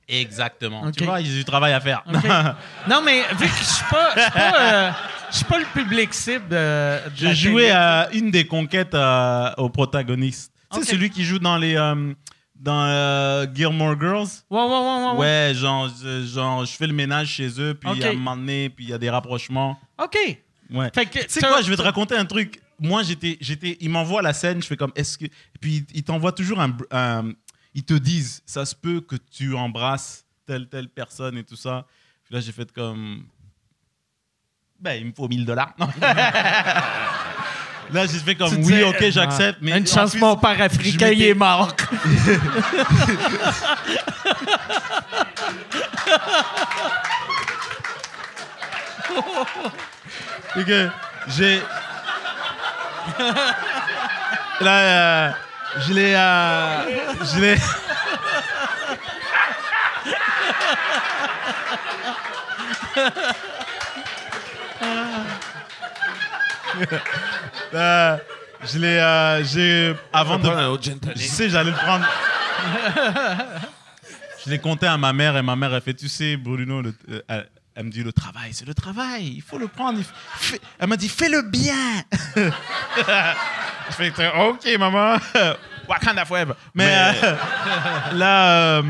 Speaker 6: Exactement.
Speaker 1: Ok.
Speaker 6: Tu vois, il y a du travail à faire.
Speaker 1: OK. non, mais vu que je suis pas, je suis pas, euh, je suis pas le public cible de, de
Speaker 6: J'ai joué
Speaker 1: télé.
Speaker 6: à une des conquêtes euh, au protagoniste.
Speaker 1: Ok.
Speaker 6: sais, celui qui joue dans les. euh, dans euh, Gilmore Girls?
Speaker 1: Ouais, ouais, ouais, ouais. ouais.
Speaker 6: Ouais, genre, je, genre, je fais le ménage chez eux, puis
Speaker 1: Ok.
Speaker 6: à un moment donné, puis il y a des rapprochements.
Speaker 1: OK.
Speaker 6: Ouais.
Speaker 1: Fait que
Speaker 6: Tu sais
Speaker 1: t'as-
Speaker 6: quoi, je vais te raconter un truc. Moi, j'étais, j'étais, il m'envoie la scène, je fais comme, est-ce que, et puis ils t'envoient toujours un, un- ils te disent, ça se peut que tu embrasses telle, telle personne et tout ça. Puis là, j'ai fait comme. Ben, il me faut 1000 dollars. Là, j'ai fait comme oui, ok, j'accepte. Mais
Speaker 1: Une chance, mon père africain, il est mort.
Speaker 6: Que j'ai. Là, euh, je l'ai. euh, je l'ai. Euh, je l'ai. euh, j'ai. Avant de.
Speaker 5: un autre
Speaker 6: Je sais, j'allais le prendre. je l'ai compté à ma mère et ma mère a fait, tu sais, Bruno, le- euh, elle, me dit, le travail, c'est le travail, il faut le prendre. fais- elle m'a dit, fais-le bien. je fais, ok, maman, Wakanda forever. Mais, euh, là, euh,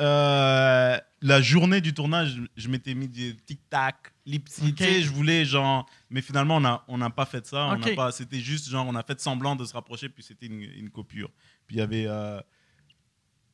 Speaker 6: euh, la journée du tournage, je m'étais mis des tic-tac, lip sync, tu sais, je voulais genre, mais finalement, on n'a on n'a pas fait ça. on pas- C'était juste genre, on a fait semblant de se rapprocher, puis c'était une, une coupure. Puis il y avait.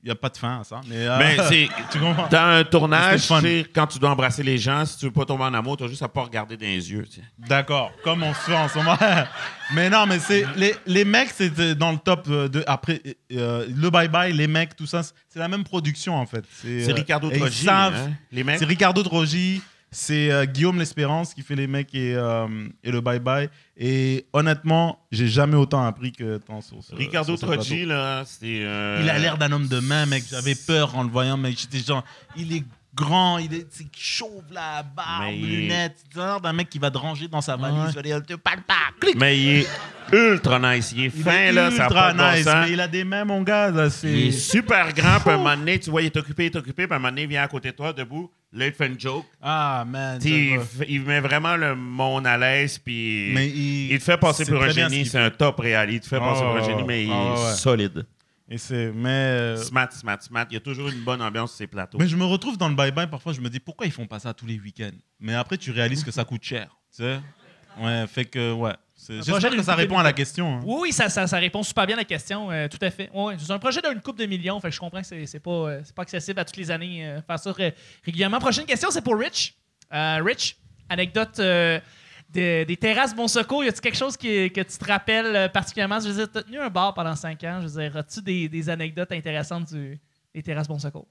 Speaker 6: Euh, il n'y a pas de fin à ça. Mais, euh,
Speaker 5: Mais c'est.
Speaker 6: tu comprends?
Speaker 5: Dans un tournage, quand tu dois embrasser les gens, si tu veux pas tomber en amour, tu as juste à pas regarder dans les yeux.
Speaker 6: D'accord, comme on se fait en ce moment. mais non, mais c'est les, les mecs, c'est euh, dans le top euh, de après euh, le bye bye, les mecs, tout ça, c'est la même production en fait.
Speaker 5: C'est
Speaker 6: euh,
Speaker 5: Ricardo
Speaker 6: ils
Speaker 5: Trogi.
Speaker 6: savent-
Speaker 5: hein, Les mecs.
Speaker 6: C'est Ricardo Trogi, c'est euh, Guillaume L'Espérance qui fait les mecs et, euh, et le bye bye. Et honnêtement, j'ai jamais autant appris que tant sur ce
Speaker 5: Ricardo
Speaker 6: sur ce plateau.
Speaker 5: Trogi, là, c'était. euh,
Speaker 6: Il a l'air d'un homme de main, mec. J'avais peur en le voyant, mec. J'étais genre, il est grand, il est c'est chauve, la barbe,
Speaker 5: Mais il-
Speaker 6: lunettes. C'est l'air d'un mec qui va te ranger dans sa valise.
Speaker 1: Ouais.
Speaker 6: Il va dire, te parle pas, clic.
Speaker 5: Mais il est ultra nice. Il est
Speaker 6: Il
Speaker 5: fin,
Speaker 6: est
Speaker 5: là, ça a pas bon
Speaker 6: nice, mais il a des mains, mon gars. là, c'est-
Speaker 5: Il est super grand, puis à un moment donné, tu vois, il est occupé, il est occupé, puis à un moment donné, il vient à côté de toi, debout. Là, il te fait une joke.
Speaker 6: Ah, man.
Speaker 5: Il, met vraiment le monde à l'aise, puis
Speaker 6: Mais
Speaker 5: il,
Speaker 6: il,
Speaker 5: te fait passer pour un génie.
Speaker 6: ce
Speaker 5: C'est un top réel. Il te fait
Speaker 6: Ah,
Speaker 5: passer pour un génie, mais il
Speaker 6: Ah,
Speaker 5: est
Speaker 6: ouais.
Speaker 5: solide.
Speaker 6: Et c'est, mais, euh,
Speaker 5: Smart, smart, smart. Il y a toujours une bonne ambiance sur ses plateaux.
Speaker 6: mais je me retrouve dans le bye-bye. Parfois, je me dis pourquoi ils font pas ça tous les week-ends? Mais après, tu réalises que ça coûte cher. Tu sais? Ouais, fait que, ouais. J'espère que ça répond à la question. hein.
Speaker 4: Oui, oui, ça, ça, ça répond super bien à la question, euh, tout à fait. Ouais, c'est un projet d'une coupe de millions, fait que je comprends que c'est, c'est pas, euh, c'est pas accessible à toutes les années, euh, faire ça ré- régulièrement. Prochaine question, c'est pour Rich. Euh, Rich, anecdote euh, de- des terrasses Bon Secours. Y a-t-il quelque chose qui- que tu te rappelles euh, particulièrement? Je veux dire, t'as tenu un bar pendant cinq ans. Je veux dire, as-tu des, des anecdotes intéressantes du- des terrasses Bon Secours?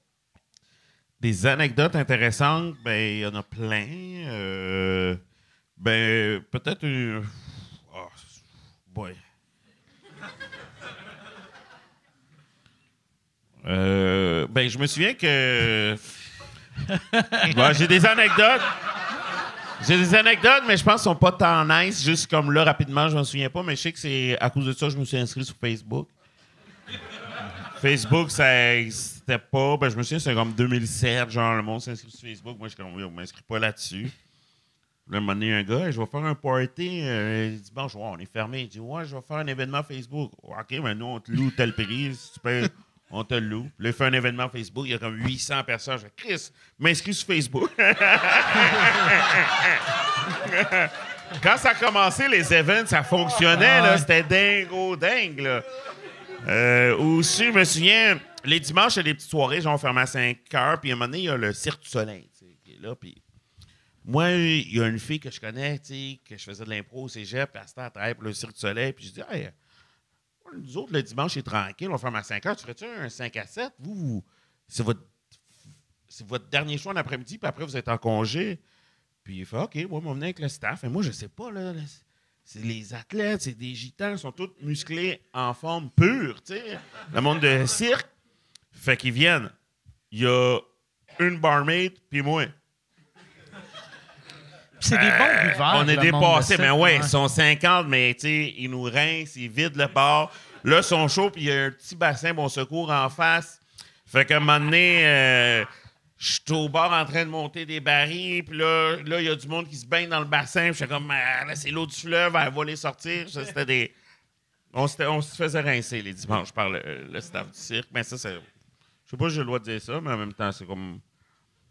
Speaker 5: Des anecdotes intéressantes, ben, il y en a plein. Euh, ben, peut-être une. Boy. Euh, ben, je me souviens que. J'ai des anecdotes. J'ai des anecdotes, mais je pense qu'elles sont pas tant nice. Juste comme là, rapidement, je m'en souviens pas, mais je sais que c'est à cause de ça que je me suis inscrit sur Facebook. Facebook, ça existait pas. Ben, je me souviens, c'est comme 2007, genre, le monde s'inscrit sur Facebook. Moi, je suis comme, on m'inscrit pas là-dessus. Là, un moment donné, un gars, je vais faire un party. euh, il dit, bon, je vois, on est fermé. Il dit, ouais, je vais faire un événement Facebook. OK, mais nous, on te loue tel prix. Si tu on te loue. Là, il fait un événement Facebook. Il y a comme 800 personnes. Je fais, Chris, m'inscris sur Facebook. Quand ça a commencé, les events, ça fonctionnait. là. C'était dingo, dingue. Là. Euh, aussi, je me souviens, les dimanches, il y a des petites soirées, genre fermé à 5 heures, puis à un moment donné, il y a le Cirque du Soleil, là, puis moi, il y a une fille que je connais, que je faisais de l'impro au cégep, puis à ce temps, elle travaillait pour le Cirque du Soleil, puis je dis, hey, nous autres, le dimanche, c'est tranquille, on ferme à 5 heures, tu ferais-tu un 5 à 7? Vous, c'est votre, dernier choix en après-midi, puis après, vous êtes en congé. Puis il fait, OK, moi, on va venir avec le staff. Et moi, je sais pas, c'est les athlètes, c'est des gitans, ils sont tous musclés en forme pure, tu sais. Le monde de cirque. Fait qu'ils viennent. Il y a une barmaid, puis moi.
Speaker 1: C'est des bons buveurs.
Speaker 5: On est
Speaker 1: de
Speaker 5: mais ouais, ils sont 50, mais tu sais, ils nous rincent, ils vident le bar. Là, ils sont chauds, puis il y a un petit bassin bon secours en face. Fait qu'à un moment donné, euh, je suis au bar en train de monter des barils, puis là, là, il y a du monde qui se baigne dans le bassin. puis Je suis comme, Ah, là, c'est l'eau du fleuve, elle va les sortir. C'était des. On se faisait rincer les dimanches par le, le staff du cirque. Mais ça, c'est. Je sais pas si j'ai le droit de dire ça, mais en même temps, c'est comme.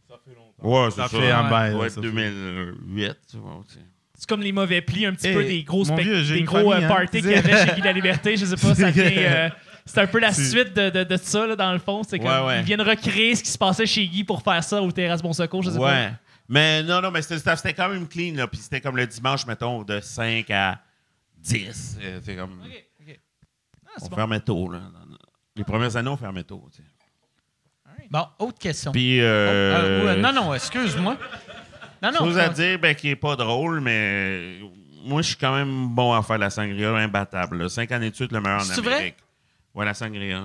Speaker 5: Ça fait longtemps. Ouais,
Speaker 6: Ça
Speaker 5: ça.
Speaker 6: fait un bail, fait-
Speaker 5: 2008. tu vois, tu sais.
Speaker 4: C'est comme les mauvais plis, un petit
Speaker 6: Hey,
Speaker 4: peu des gros,
Speaker 6: vieux,
Speaker 4: des gros
Speaker 6: famille,
Speaker 4: euh,
Speaker 6: hein.
Speaker 4: parties qu'il y avait chez Guy La Liberté. Je sais pas, ça vient, euh, C'est un peu la suite de, de, de ça, là, dans le fond. C'est comme,
Speaker 5: Ouais, ouais.
Speaker 4: Ils viennent recréer ce qui se passait chez Guy pour faire ça au Terrasse Bon Secours, je sais
Speaker 5: Ouais. Mais non, non, mais c'était quand même clean, là. Puis c'était comme le dimanche, mettons, de 5 à 10. Euh, C'est comme.
Speaker 4: pas. Ah,
Speaker 5: on
Speaker 4: bon.
Speaker 5: fermait tôt, là. Les premières années, on fermait tôt.
Speaker 1: Bon, autre question.
Speaker 5: Puis.
Speaker 1: Euh,
Speaker 5: Euh,
Speaker 1: ouais, non, non, excuse-moi. Non, non.
Speaker 5: Chose à dire, ben, qui est pas drôle, mais moi, je suis quand même bon à faire la sangria, imbattable. là. Cinq années de suite, le meilleur en
Speaker 1: C'est
Speaker 5: Amérique.
Speaker 1: vrai?
Speaker 5: Ouais, la sangria.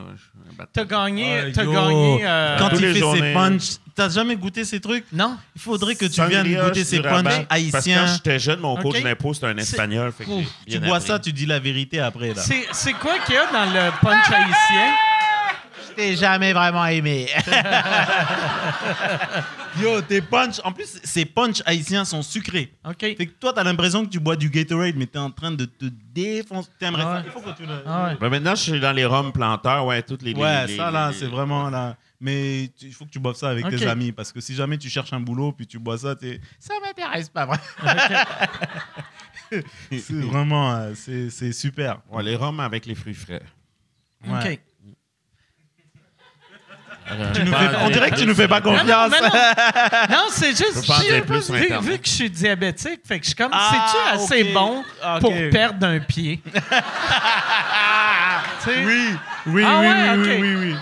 Speaker 1: T'as gagné.
Speaker 6: Ah,
Speaker 1: T'as gagné. euh,
Speaker 6: Quand il fait
Speaker 5: journées.
Speaker 6: ses punchs, t'as jamais goûté ces trucs?
Speaker 1: Non?
Speaker 6: Il faudrait que tu
Speaker 5: Sangria,
Speaker 6: viennes goûter ces punchs
Speaker 5: rabat. Parce que quand
Speaker 6: haïtiens.
Speaker 5: j'étais jeune, mon coach
Speaker 1: Ok.
Speaker 5: d'impôt, c'était un espagnol. Fait que j'ai
Speaker 6: Tu bois
Speaker 5: appris.
Speaker 6: ça, tu dis la vérité après. là.
Speaker 1: C'est c'est quoi qu'il y a dans le punch haïtien?
Speaker 6: Je t'ai jamais vraiment aimé. Yo, tes punchs. En plus, ces punchs haïtiens sont sucrés.
Speaker 1: OK.
Speaker 6: Fait que toi, t'as l'impression que tu bois du Gatorade, mais t'es en train de te défoncer. T'aimerais
Speaker 1: Ah
Speaker 6: ça? Il faut que tu le.
Speaker 1: Ah ouais.
Speaker 5: Ben, maintenant, je suis dans les rhums planteurs, ouais, toutes les.
Speaker 6: Ouais,
Speaker 5: les-
Speaker 6: ça là,
Speaker 5: les-
Speaker 6: c'est vraiment là. Mais il faut que tu boives ça avec tes amis parce que si jamais tu cherches un boulot puis tu bois ça, t'es. Ça m'intéresse pas vraiment. c'est vraiment. euh, c'est c'est super.
Speaker 5: Ouais, les rhums avec les fruits frais.
Speaker 6: Ouais.
Speaker 1: OK.
Speaker 6: Tu nous fais- on dirait que tu nous fais pas
Speaker 1: Non, non,
Speaker 6: confiance.
Speaker 1: mais non. Non, c'est juste.
Speaker 5: plus
Speaker 1: vu, que je suis diabétique, fait que je suis comme.
Speaker 6: Ah,
Speaker 1: C'est-tu assez bon pour perdre un pied?
Speaker 6: Oui, oui,
Speaker 1: Ah
Speaker 6: oui,
Speaker 1: ouais,
Speaker 6: oui, oui, oui, oui.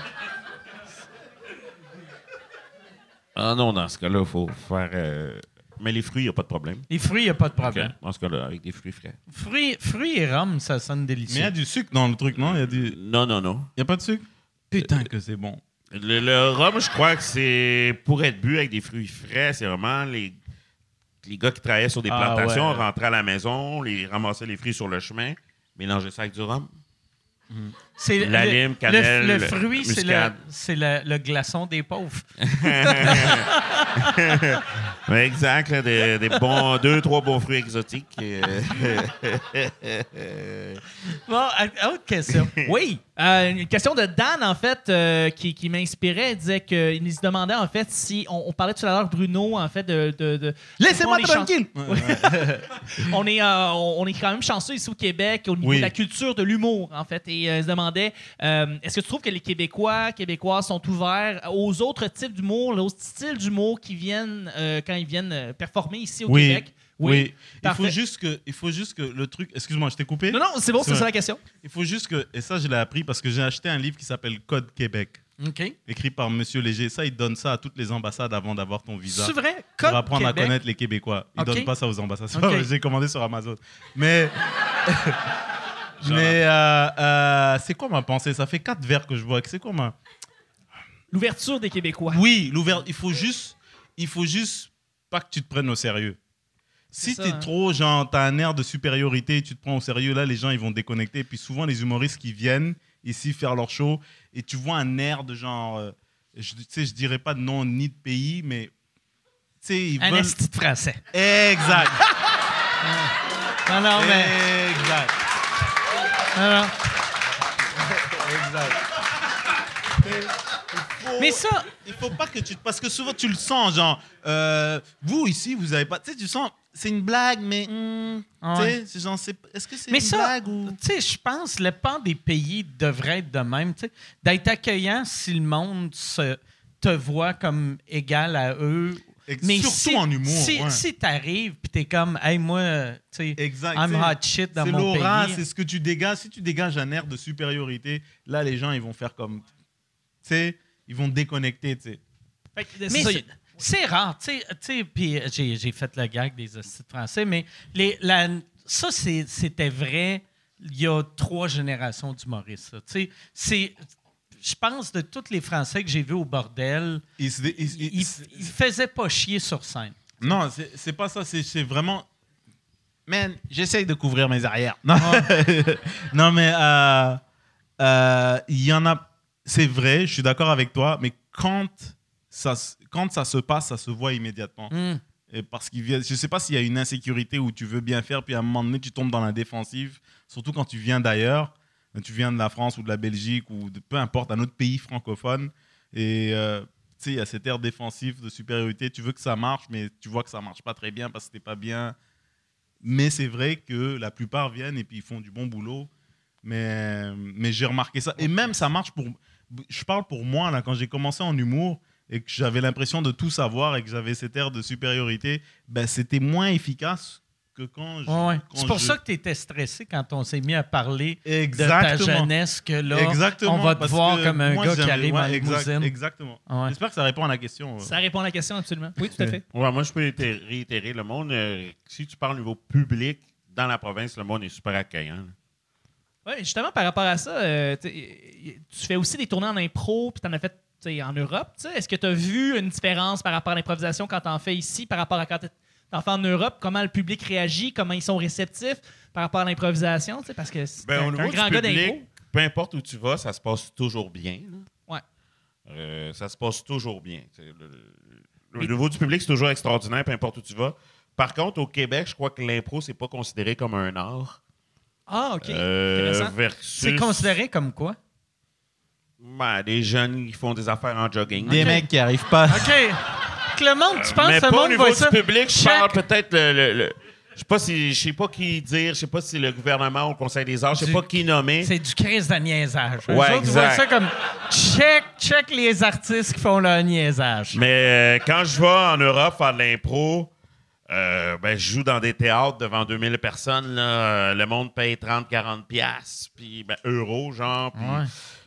Speaker 5: Ah non, dans ce cas-là, il faut faire. euh, Mais les fruits, il n'y a pas de problème.
Speaker 1: Les fruits, il n'y a pas de problème.
Speaker 5: Dans ce cas-là, avec des fruits frais.
Speaker 1: Fruits, fruits et rhum, ça sonne
Speaker 6: Mais il y
Speaker 1: délicieux.
Speaker 6: a du sucre dans le truc, non? Il y a du.
Speaker 5: Non, non, non.
Speaker 6: Il y a pas de sucre? Putain que c'est bon.
Speaker 5: Le, le rhum, je crois que c'est pour être bu avec des fruits frais, c'est vraiment les, les gars qui travaillaient sur des
Speaker 6: Ah,
Speaker 5: plantations
Speaker 6: ouais.
Speaker 5: rentraient à la maison, les ramassaient les fruits sur le chemin, mélangeaient ça avec du rhum.
Speaker 1: C'est
Speaker 5: La
Speaker 1: le-
Speaker 5: lime,
Speaker 1: le-
Speaker 5: cannelle,
Speaker 1: Le, fruit, c'est le,
Speaker 5: muscade.
Speaker 1: c'est le, le glaçon des pauvres.
Speaker 5: Ouais, exact, là, des, des bons, deux, trois bons fruits exotiques. euh,
Speaker 1: Bon, à- autre question. Oui.
Speaker 4: Euh, une question de Dan, en fait, euh, qui, qui m'inspirait. Il disait qu'il nous demandait, en fait, si. On, on parlait tout à l'heure, Bruno, en fait, de. de, de-
Speaker 6: Laissez-moi tranquille.
Speaker 4: on, est, euh, on, est quand même chanceux ici au Québec au niveau
Speaker 6: Oui.
Speaker 4: de la culture de l'humour, en fait. Et il se demandait est-ce que tu trouves que les Québécois, Québécoises sont ouverts aux autres types d'humour, aux styles d'humour qui viennent quand ils viennent performer ici au
Speaker 6: Oui.
Speaker 4: Québec?
Speaker 6: Oui. Il faut juste que, il faut juste que le truc. Excuse-moi, je t'ai coupé.
Speaker 4: Non, non, c'est bon,
Speaker 6: C'est
Speaker 4: ça la question.
Speaker 6: Il faut juste que, et ça je l'ai appris parce que j'ai acheté un livre qui s'appelle Code Québec,
Speaker 1: OK.
Speaker 6: écrit par Monsieur Léger. Ça, il donne ça à toutes les ambassades avant d'avoir ton visa.
Speaker 1: C'est vrai?
Speaker 6: Pour
Speaker 1: Code
Speaker 6: apprendre
Speaker 1: Québec?
Speaker 6: à connaître les Québécois. Ils
Speaker 1: Ok.
Speaker 6: donnent pas ça aux ambassades. J'ai commandé sur Amazon. Mais. Mais euh, euh, c'est quoi ma pensée? Ça fait quatre verres que je bois. C'est quoi ma.
Speaker 4: L'ouverture des Québécois.
Speaker 6: Oui. Il faut juste, il faut juste pas que tu te prennes au sérieux. Si t'es
Speaker 4: hein.
Speaker 6: trop, genre, t'as un air de supériorité, tu te prends au sérieux, là, les gens, ils vont déconnecter. Puis souvent, les humoristes qui viennent ici faire leur show, et tu vois un air de genre, euh, je, tu sais, je dirais pas de nom ni de pays, mais, tu sais, ils
Speaker 1: Un
Speaker 6: veulent...
Speaker 1: français.
Speaker 6: Exact.
Speaker 1: Non, non, mais.
Speaker 6: Exact.
Speaker 1: non, non.
Speaker 6: Exact.
Speaker 1: Mais ça,
Speaker 6: Il faut pas que tu... Parce que souvent, tu le sens, genre, euh, vous, ici, vous avez pas... Tu sais, tu sens, c'est une blague, mais... hmm,
Speaker 1: Ouais.
Speaker 6: Tu sais, c'est genre, c'est- est-ce que c'est
Speaker 1: Mais
Speaker 6: une
Speaker 1: ça,
Speaker 6: blague ou...
Speaker 1: tu sais, je pense que le pan des pays devrait être de même, tu sais, d'être accueillant si le monde se, te voit comme égal à eux.
Speaker 6: Et
Speaker 1: Mais
Speaker 6: surtout
Speaker 1: si,
Speaker 6: en humour.
Speaker 1: Si,
Speaker 6: ouais.
Speaker 1: si t'arrives puis t'es comme, hey, moi, tu sais,
Speaker 6: Exact.
Speaker 1: I'm
Speaker 6: sais,
Speaker 1: hot shit dans
Speaker 6: C'est
Speaker 1: mon
Speaker 6: l'aura,
Speaker 1: pays.
Speaker 6: c'est ce que tu dégages. Si tu dégages un air de supériorité, là, les gens, ils vont faire comme. Tu sais, ils vont déconnecter, tu sais.
Speaker 4: Fait que c'est
Speaker 1: Mais
Speaker 4: ça,
Speaker 1: c'est- rare, tu sais, puis j'ai fait le gag des hosties de français, mais les, la, ça, c'était vrai il y a trois générations d'humoristes. Tu sais. Je pense de tous les Français que j'ai vus au bordel,
Speaker 6: Ils ils
Speaker 1: faisaient pas chier sur scène.
Speaker 6: Non, c'est pas ça. C'est vraiment. Man, j'essaye de couvrir mes arrières. Non, non mais euh, euh, il y en a. C'est vrai, je suis d'accord avec toi, mais quand ça, quand ça se passe, ça se voit immédiatement.
Speaker 1: Hmm.
Speaker 6: Et parce qu'il vient, je sais pas s'il y a une insécurité où tu veux bien faire, puis à un moment donné, tu tombes dans la défensive, surtout quand tu viens d'ailleurs, tu viens de la France ou de la Belgique ou de peu importe, un autre pays francophone. Et euh, tu sais, il y a cet air défensif de supériorité. Tu veux que ça marche, mais tu vois que ça marche pas très bien parce que t'es pas bien. Mais c'est vrai que la plupart viennent et puis ils font du bon boulot. Mais, mais j'ai remarqué ça. Et même, ça marche pour. Je parle pour moi, là, quand j'ai commencé en humour et que j'avais l'impression de tout savoir et que j'avais cette air de supériorité, ben, c'était moins efficace que quand je.
Speaker 1: Ouais, C'est pour
Speaker 6: je-
Speaker 1: ça que tu étais stressé quand on s'est mis à parler de ta
Speaker 6: Exactement.
Speaker 1: jeunesse, que là,
Speaker 6: Exactement,
Speaker 1: on va te voir comme un gars qui arrive
Speaker 6: ouais, exact-
Speaker 1: limousine.
Speaker 6: Exactement.
Speaker 1: Ouais.
Speaker 6: J'espère que ça répond à la question. euh.
Speaker 4: Ça répond à la question, absolument. Oui, tout à fait.
Speaker 5: Ouais, moi, je peux réitérer, le monde. euh, si tu parles au niveau public, dans la province, le monde est super accueillant.
Speaker 4: Oui, justement, par rapport à ça, euh, tu fais aussi des tournées en impro, puis tu en as fait en Europe. tu sais. Est-ce que tu as vu une différence par rapport à l'improvisation quand tu en fais ici, par rapport à quand tu en fais en Europe? Comment le public réagit? Comment ils sont réceptifs par rapport à l'improvisation? tu sais, Parce que c'est
Speaker 5: Ben,
Speaker 4: un, grand gars
Speaker 5: public,
Speaker 4: d'impro.
Speaker 5: peu importe où tu vas, ça se passe toujours bien. là.
Speaker 4: Ouais.
Speaker 5: Euh, ça se passe toujours bien. Le, le- le niveau du public, c'est toujours extraordinaire, peu importe où tu vas. Par contre, au Québec, je crois que l'impro, c'est pas considéré comme un art.
Speaker 4: Ah, OK.
Speaker 5: Euh, versus
Speaker 1: C'est considéré comme quoi?
Speaker 5: Ben, des jeunes qui font des affaires en jogging.
Speaker 6: Des mecs qui arrivent pas.
Speaker 1: OK. Que le monde, tu penses
Speaker 5: Mais
Speaker 1: que le
Speaker 5: pas au
Speaker 1: monde
Speaker 5: niveau
Speaker 1: voit
Speaker 5: du
Speaker 1: ça?
Speaker 5: public, je
Speaker 1: Chaque-
Speaker 5: parle peut-être le... le- le- je sais pas si je sais pas qui dire, je sais pas si c'est le gouvernement ou le Conseil des arts, je sais
Speaker 1: Du-
Speaker 5: pas qui nommer.
Speaker 1: C'est du crise de niaisage. Eux
Speaker 5: Ouais,
Speaker 1: autres, ils voient
Speaker 5: exact.
Speaker 1: ça comme check, check les artistes qui font leur niaisage.
Speaker 5: Mais euh, quand je vais en Europe faire de l'impro, euh, ben, je joue dans des théâtres devant 2000 personnes. Là, Euh, le monde paye 30-40 piastres, puis ben, euros, genre. puis
Speaker 1: Ouais.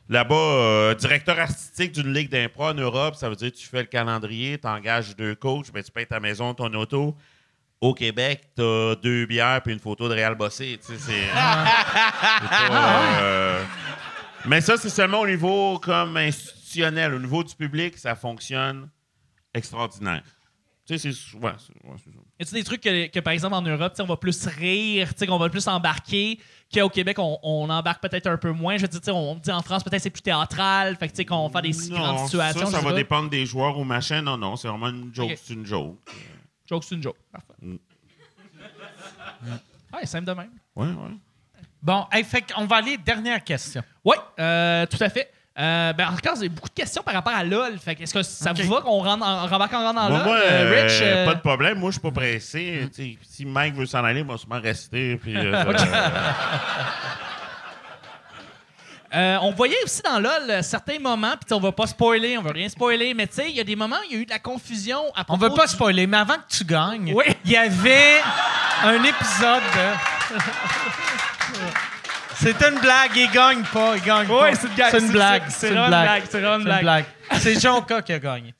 Speaker 5: Là-bas, euh, directeur artistique d'une ligue d'impro en Europe, ça veut dire que tu fais le calendrier, tu engages deux coachs, ben, tu payes ta maison, ton auto. Au Québec, t'as deux bières puis une photo de Réal Bossé. tu sais, C'est c'est pas, euh, Mais ça, c'est seulement au niveau comme institutionnel. Au niveau du public, ça fonctionne extraordinaire. Tu sais, c'est... Ouais, ouais.
Speaker 4: Y a-tu des trucs que, que, par exemple, en Europe, on va plus rire, qu'on va plus embarquer, qu'au Québec, on, on embarque peut-être un peu moins? Je veux dire, on dit en France, peut-être c'est plus théâtral, fait que, tu sais, qu'on va faire des si grandes situations.
Speaker 5: ça, ça va
Speaker 4: pas.
Speaker 5: dépendre des joueurs ou machin. Non, non, c'est vraiment une joke.
Speaker 4: Ok.
Speaker 5: C'est une joke.
Speaker 4: Joke, c'est une joke. Parfait.
Speaker 5: Mm.
Speaker 4: Ouais, simple de même.
Speaker 5: Ouais, ouais.
Speaker 1: Bon, hey, fait qu'on va aller dernière question.
Speaker 4: Oui, euh, tout à fait. Euh, ben, encore, j'ai beaucoup de questions par rapport à LOL. Fait est-ce que ça vous va qu'on rentre en, rembarque en rentre dans
Speaker 5: Moi,
Speaker 4: LOL?
Speaker 5: moi,
Speaker 4: Euh,
Speaker 5: euh,
Speaker 4: Rich, euh,
Speaker 5: pas de problème. Moi, je suis pas pressé. Si Mike veut s'en aller, il va sûrement rester. Puis, euh, euh,
Speaker 4: euh, on voyait aussi dans LOL euh, certains moments, puis on va pas spoiler, on va rien spoiler, mais tu sais, il y a des moments où il y a eu de la confusion à
Speaker 1: On veut pas
Speaker 4: du-
Speaker 1: spoiler, mais avant que tu gagnes,
Speaker 4: Oui.
Speaker 1: il y avait un épisode de. C'est une blague, il gagne pas, il gagne pas.
Speaker 4: Ouais, c'est une,
Speaker 1: C'est une blague.
Speaker 4: C'est une blague. C'est une blague.
Speaker 1: C'est Jonka qui a gagné.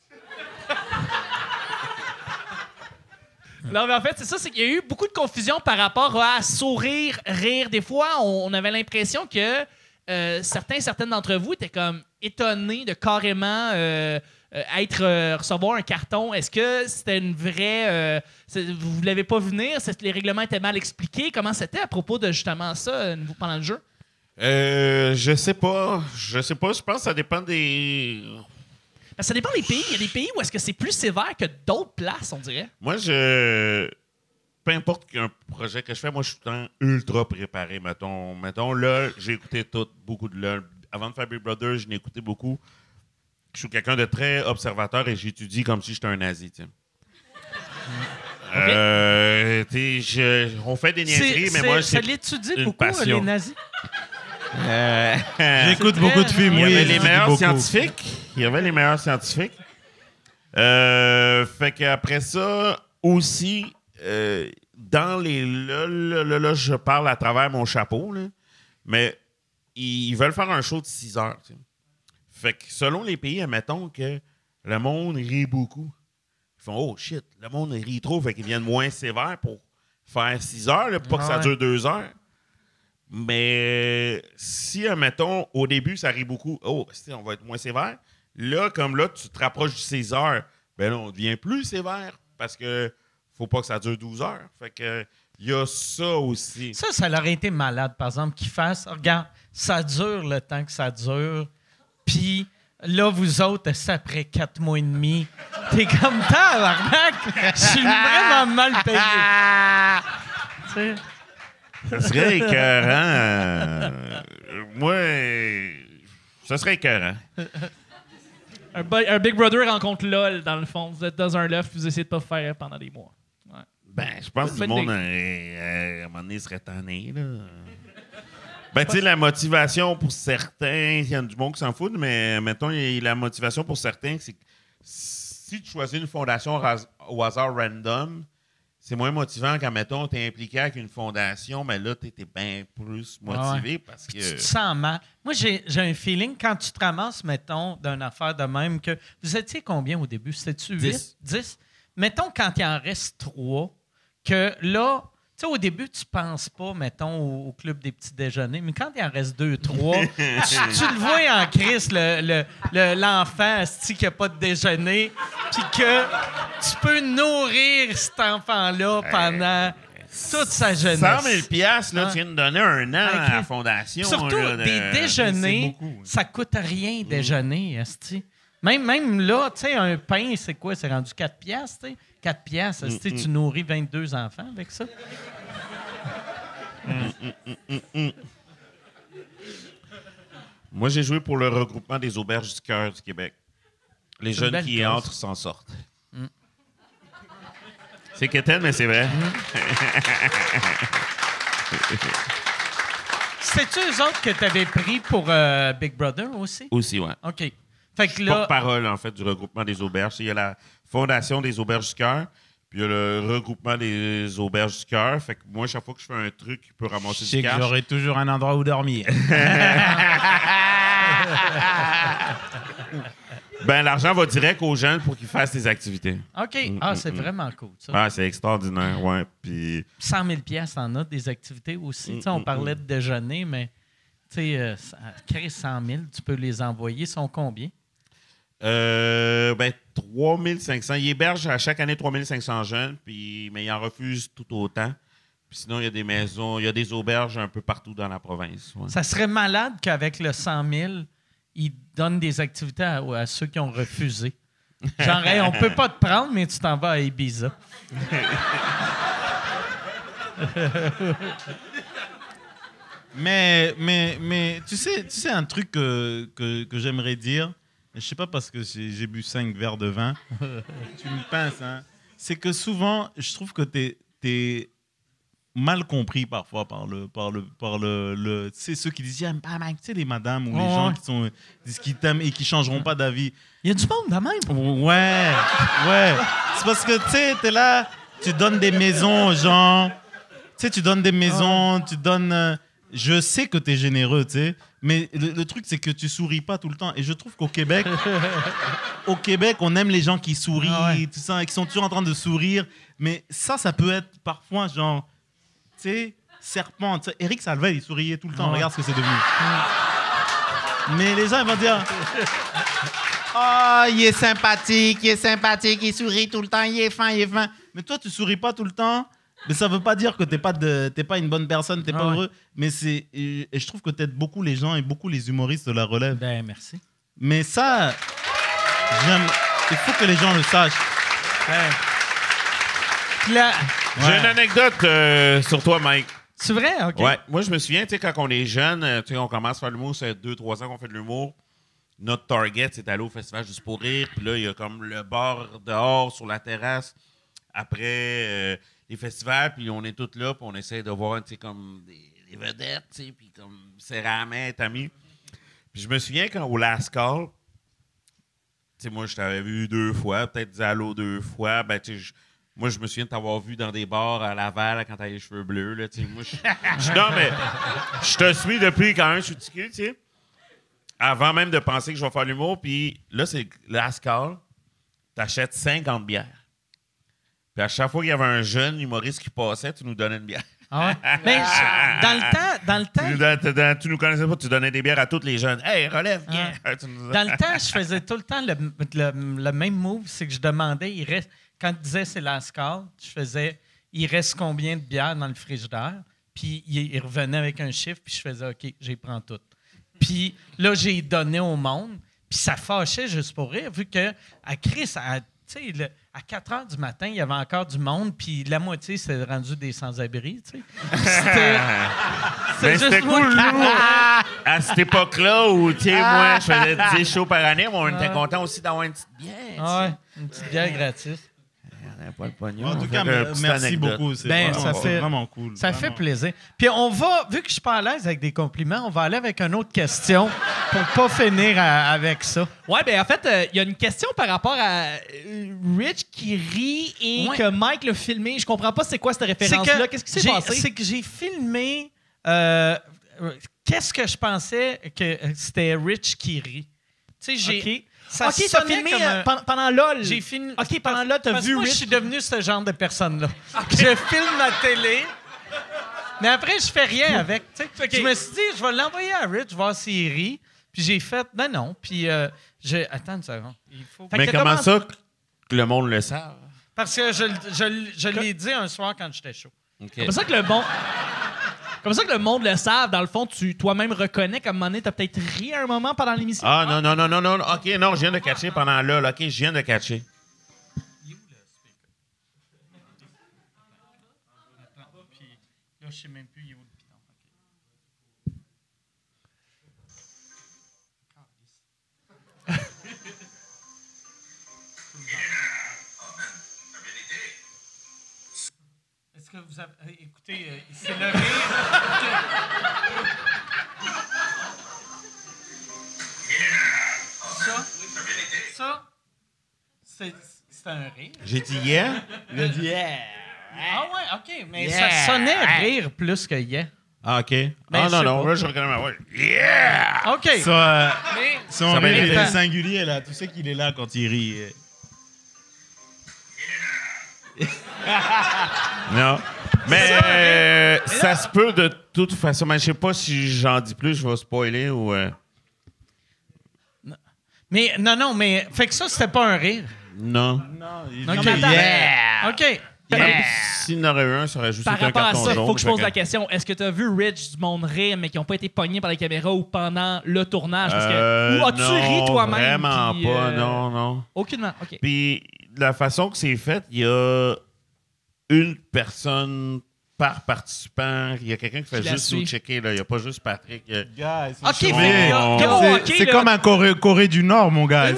Speaker 4: Non, mais en fait, c'est ça, c'est qu'il y a eu beaucoup de confusion par rapport à sourire, rire. Des fois, on, on avait l'impression que euh, certains, certaines d'entre vous étaient comme étonnés de carrément euh, être euh, recevoir un carton. Est-ce que c'était une vraie. euh, vous ne l'avez pas venir? Les règlements étaient mal expliqués? Comment c'était à propos de justement ça euh, pendant le jeu?
Speaker 5: euh, je sais pas. Je sais pas. Je pense que ça dépend des.
Speaker 4: Ça dépend des pays. Il y a des pays où est-ce que c'est plus sévère que d'autres places, on dirait.
Speaker 5: Moi, je. Peu importe qu'un projet que je fais, moi, je suis tout le temps ultra préparé. Mettons, mettons LOL, j'ai écouté tout, beaucoup de LOL. Avant de faire Big Brother, je n'ai écouté beaucoup. Je suis quelqu'un de très observateur et j'étudie comme si j'étais un nazi. tu sais. Euh, je- on fait des niaiseries, mais
Speaker 1: C'est-
Speaker 5: moi,
Speaker 1: ça
Speaker 5: c'est
Speaker 1: l'étudie
Speaker 5: une
Speaker 1: beaucoup,
Speaker 5: passion.
Speaker 1: les nazis?
Speaker 6: J'écoute
Speaker 1: C'est
Speaker 6: beaucoup de
Speaker 1: très-
Speaker 6: films,
Speaker 5: Il y
Speaker 6: oui.
Speaker 5: avait les meilleurs
Speaker 6: beaucoup.
Speaker 5: scientifiques. Il y avait les meilleurs scientifiques. Euh, fait qu'après ça, aussi, euh, dans les. Là, là, là, là, je parle à travers mon chapeau, là, mais ils veulent faire un show de 6 heures. tu sais. Fait que selon les pays, admettons que le monde rit beaucoup. Ils font Oh shit, le monde rit trop, fait qu'ils viennent moins sévères pour faire 6 heures, là, pour pas que ça dure 2 heures. Mais si, admettons, au début, ça rit beaucoup, oh, si, on va être moins sévère. Là, comme là, tu te rapproches du 6 heures, ben là, on devient plus sévère parce que faut pas que ça dure 12 heures. Fait que il y a ça aussi.
Speaker 1: Ça, ça aurait été malade, par exemple, qu'ils fassent. Regarde, ça dure le temps que ça dure. Puis là, vous autres, c'est après quatre mois et demi. T'es comme tabarnak! Je suis vraiment mal payé. Tu sais,
Speaker 5: Ça serait écœurant. moi, ça serait écœurant.
Speaker 4: Un, Big Brother rencontre LOL, dans le fond. Vous êtes dans un loft, vous essayez de pas faire pendant des mois.
Speaker 5: Ben, je pense que le monde, euh, euh, à un moment donné, serait tanné. Là. Ben, tu sais, la motivation pour certains, il y a du monde qui s'en fout, mais mettons, y a la motivation pour certains, c'est que si tu choisis une fondation au hasard random, c'est moins motivant quand, mettons, tu es impliqué avec une fondation, mais là, tu étais bien plus motivé parce
Speaker 1: Puis
Speaker 5: que.
Speaker 1: tu te sens mal. Moi, j'ai un feeling, quand tu te ramasses, mettons, d'une affaire de même, que vous étiez combien au début? C'était-tu 8?
Speaker 5: Dix?
Speaker 1: 10? Mettons, quand il en reste 3, que là, sais, au début, tu penses pas, mettons, au, au club des petits déjeuners, mais quand il en reste 2, 3, tu, tu le vois en crise, le- le- le- l'enfant, asti, qui n'a pas de déjeuner, puis que tu peux nourrir cet enfant-là pendant toute sa jeunesse.
Speaker 5: 100 000 piastres, là,
Speaker 1: Ah.
Speaker 5: tu viens de donner un an à la fondation.
Speaker 1: Surtout
Speaker 5: là, de-
Speaker 1: des déjeuners, ça coûte rien déjeuner, esti. Même, même là, tu sais, un pain, c'est quoi? C'est rendu 4 piastres, tu sais? 4 piastres, esti, tu nourris 22 enfants avec ça.
Speaker 5: Moi, j'ai joué pour le regroupement des auberges du cœur du Québec. Les jeunes qui
Speaker 1: cause.
Speaker 5: entrent s'en sortent. C'est quétaine, mais c'est vrai.
Speaker 1: C'est-tu eux autres que tu avais pris pour euh, Big Brother aussi?
Speaker 5: Aussi, ouais.
Speaker 1: OK. Fait que là,
Speaker 5: Porte-parole, en fait, du regroupement des auberges. Il y a la fondation des auberges du cœur, puis il y a le regroupement des auberges du cœur. Fait que moi, chaque fois que je fais un truc qui peut
Speaker 6: Je
Speaker 5: ramasser
Speaker 6: sais
Speaker 5: du
Speaker 6: que
Speaker 5: cash,
Speaker 6: j'aurai toujours un endroit où dormir.
Speaker 5: ben, l'argent va direct aux jeunes pour qu'ils fassent des activités.
Speaker 1: OK. Ah, c'est vraiment cool, ça.
Speaker 5: Ah, c'est extraordinaire, ouais. Puis
Speaker 1: 100 000 piastres en a des activités aussi. Tu sais, on parlait de déjeuner, mais tu sais, euh, ça- créer 100 000, tu peux les envoyer. Ils sont combien?
Speaker 5: Euh, ben, 3500. Il héberge à chaque année 3500 jeunes, puis, mais il en refuse tout autant. Puis sinon, il y a des maisons, il y a des auberges un peu partout dans la province. ouais.
Speaker 1: Ça serait malade qu'avec le 100 000, ils donnent des activités à, à ceux qui ont refusé. Genre, Hey, on peut pas te prendre, mais tu t'en vas à Ibiza.
Speaker 6: Mais, mais, mais tu, sais, tu sais un truc que, que, que j'aimerais dire, je sais pas parce que j'ai bu 5 verres de vin, tu me pinces, hein, c'est que souvent, je trouve que tu es, mal compris parfois par le par le par le, le tu sais ceux qui disent J'aime pas Mike tu sais les madames ou les
Speaker 1: Ouais,
Speaker 6: gens
Speaker 1: ouais.
Speaker 6: qui sont disent qu'ils t'aiment et qui changeront pas d'avis
Speaker 1: Il y a du monde de même.
Speaker 6: Ouais, ouais. C'est parce que, tu sais, t'es là, tu donnes des maisons aux gens. Tu sais, tu donnes des maisons, tu donnes... je sais que t'es généreux, tu sais, mais le, le truc, c'est que tu souris pas tout le temps. Et je trouve qu'au Québec, au Québec, on aime les gens qui sourient,
Speaker 1: Ah ouais.
Speaker 6: tout ça, et qui sont toujours en train de sourire. Mais ça, ça peut être parfois, genre, tu sais, serpent. Tu Eric Salvet, il souriait tout le temps.
Speaker 1: Ah ouais.
Speaker 6: Regarde ce que c'est devenu. Mais les gens, ils vont dire... Oh, il est sympathique, il est sympathique, il sourit tout le temps, il est fin, il est fin. Mais toi, tu souris pas tout le temps. Mais ça veut pas dire que t'es pas de, pas une bonne personne, t'es
Speaker 1: Ah
Speaker 6: pas
Speaker 1: ouais.
Speaker 6: heureux. Mais c'est, et, et je trouve que t'aides beaucoup les gens et beaucoup les humoristes de la relève.
Speaker 1: Ben, merci.
Speaker 6: Mais ça, j'aime. Il faut que les gens le sachent.
Speaker 1: Là,
Speaker 5: J'ai une anecdote euh, sur toi, Mike.
Speaker 1: c'est vrai? OK.
Speaker 5: Ouais, moi, je me souviens, tu sais, quand on est jeune, euh, tu sais, on commence à faire de l'humour, c'est 2-3 ans qu'on fait de l'humour. Notre target, c'est d'aller au festival juste pour rire. Puis là, il y a comme le bar dehors sur la terrasse après euh, les festivals. Puis on est tous là, puis on essaie de voir, tu sais, comme des, vedettes, tu sais, puis comme serrer la main. Puis je me souviens quand au Last Call, tu sais, moi, je t'avais vu deux fois, peut-être allô deux fois. Ben, tu sais, moi, je me souviens de t'avoir vu dans des bars à Laval quand t'avais les cheveux bleus. Là, tu sais. moi, je, je- non, mais je te suis depuis quand même, je suis tiqué, tu sais. Avant même de penser que je vais faire l'humour. Puis là, c'est last call. T'achètes 50 bières. Puis à chaque fois qu'il y avait un jeune humoriste qui passait, tu nous donnais une bière.
Speaker 1: Ah ouais? Mais je- dans le temps, dans le
Speaker 5: Tu nous,
Speaker 1: temps,
Speaker 5: tu- tu nous connaissais pas, tu donnais des bières à tous les jeunes. Hey, relève, viens. Tu nous-
Speaker 1: dans le temps, je faisais tout le temps le, le- le même move, c'est que je demandais, il reste, quand il disait c'est la score, je faisais, il reste combien de bières dans le frigidaire? Puis il, il revenait avec un chiffre, puis je faisais, OK, j'y prends toutes. Puis là, j'ai donné au monde, puis ça fâchait juste pour rire, vu que à Chris, à, tu sais, le- à 4 heures du matin, il y avait encore du monde, puis la moitié s'est rendu des sans-abri, tu sais. C'était
Speaker 5: Ben, c'était cool, nous. À cette époque-là où, tu sais, moi, je faisais 10 shows par année, mais on était content aussi d'avoir une petite bière.
Speaker 1: ouais, une petite bière gratis.
Speaker 5: Pas le pognon.
Speaker 6: En tout cas, merci
Speaker 5: anecdote.
Speaker 6: beaucoup. C'est
Speaker 1: Ben,
Speaker 6: vraiment,
Speaker 1: ça fait-
Speaker 6: vraiment cool.
Speaker 1: Ça
Speaker 6: Vraiment.
Speaker 1: fait plaisir. Puis on va, vu que je suis pas à l'aise avec des compliments, on va aller avec une autre question pour pas finir à- avec ça.
Speaker 4: Ouais, ben en fait, euh, il y a une question par rapport à euh, Rich qui rit et
Speaker 1: Ouais.
Speaker 4: que Mike l'a filmé. Je comprends pas c'est quoi cette référence-là.
Speaker 1: que
Speaker 4: Qu'est-ce qui s'est
Speaker 1: j'ai-
Speaker 4: passé?
Speaker 1: C'est que j'ai filmé. euh, Qu'est-ce que je pensais que c'était Rich qui rit? Tu sais, j'ai. Ça
Speaker 4: ok, t'as filmé
Speaker 1: comme
Speaker 4: euh,
Speaker 1: un-
Speaker 4: pendant, pendant LOL.
Speaker 1: J'ai filmé.
Speaker 4: Ok, pendant là, t'as vu
Speaker 1: moi, je suis devenu ce genre de personne-là. Je filme ma télé, mais après, je fais rien avec. tu sais.
Speaker 4: Ok.
Speaker 1: Je me suis dit, je vais l'envoyer à Rich, voir s'il rit. Puis j'ai fait, non, non. Puis euh, j'ai. Attends une seconde. Il faut...
Speaker 5: Mais comment ça que le monde le savent?
Speaker 1: Parce que je, je, je l'ai dit un soir quand j'étais chaud.
Speaker 4: Comme ça que le bon. Comme ça que le monde le savent, dans le fond, tu toi-même reconnais qu'à un moment donné, t'as peut-être ri à un moment pendant l'émission.
Speaker 5: Ah, non, non, non, non, non. OK, non, je viens de catcher pendant là. là. OK, je viens de catcher.
Speaker 1: Vous avez. euh, Écoutez, euh, c'est le rire. Ça, ça, c'est c'est un rire.
Speaker 5: J'ai dit yeah?
Speaker 6: Il a dit yeah.
Speaker 1: Ah ouais, OK, mais
Speaker 5: Yeah.
Speaker 1: ça sonnait rire plus que yeah.
Speaker 5: Ah, OK.
Speaker 1: Ben,
Speaker 5: ah,
Speaker 1: je
Speaker 5: non,
Speaker 1: sais
Speaker 5: non,
Speaker 1: pas.
Speaker 5: là, je reconnais ma voix. Yeah!
Speaker 1: OK.
Speaker 6: Ça, euh,
Speaker 1: mais
Speaker 6: on
Speaker 5: Ça être
Speaker 6: il est singulier, là. Tu sais qu'il est là quand il rit.
Speaker 5: Non. Mais
Speaker 1: ça,
Speaker 5: euh, ça se peut de toute façon. Mais je sais pas si j'en dis plus, je vais spoiler ou. euh,
Speaker 1: Mais non, non, mais fait que ça, c'était pas un rire.
Speaker 5: non.
Speaker 6: Non, il
Speaker 1: Ok.
Speaker 6: yeah.
Speaker 1: OK.
Speaker 5: Même S'il y en aurait eu un, ça aurait juste
Speaker 4: Par
Speaker 5: été un
Speaker 4: rapport à
Speaker 5: carton
Speaker 4: ça, il faut que je pose la question. Est-ce que tu as vu Rich du monde rire, mais qui n'ont pas été pognés par les caméras ou pendant le tournage? Parce que,
Speaker 5: Euh,
Speaker 4: ou as-tu ri toi-même?
Speaker 5: Vraiment pas,
Speaker 4: euh,
Speaker 5: non, non.
Speaker 4: Aucunement, OK.
Speaker 5: Puis la façon que c'est fait, il y a une personne par participant. Il y a quelqu'un qui fait
Speaker 4: Qui
Speaker 5: juste
Speaker 4: suit.
Speaker 5: sous-checker. là. Il n'y a pas juste Patrick. A- on-
Speaker 1: au
Speaker 6: C'est- C'est comme un Corée, Corée du Nord, mon gars.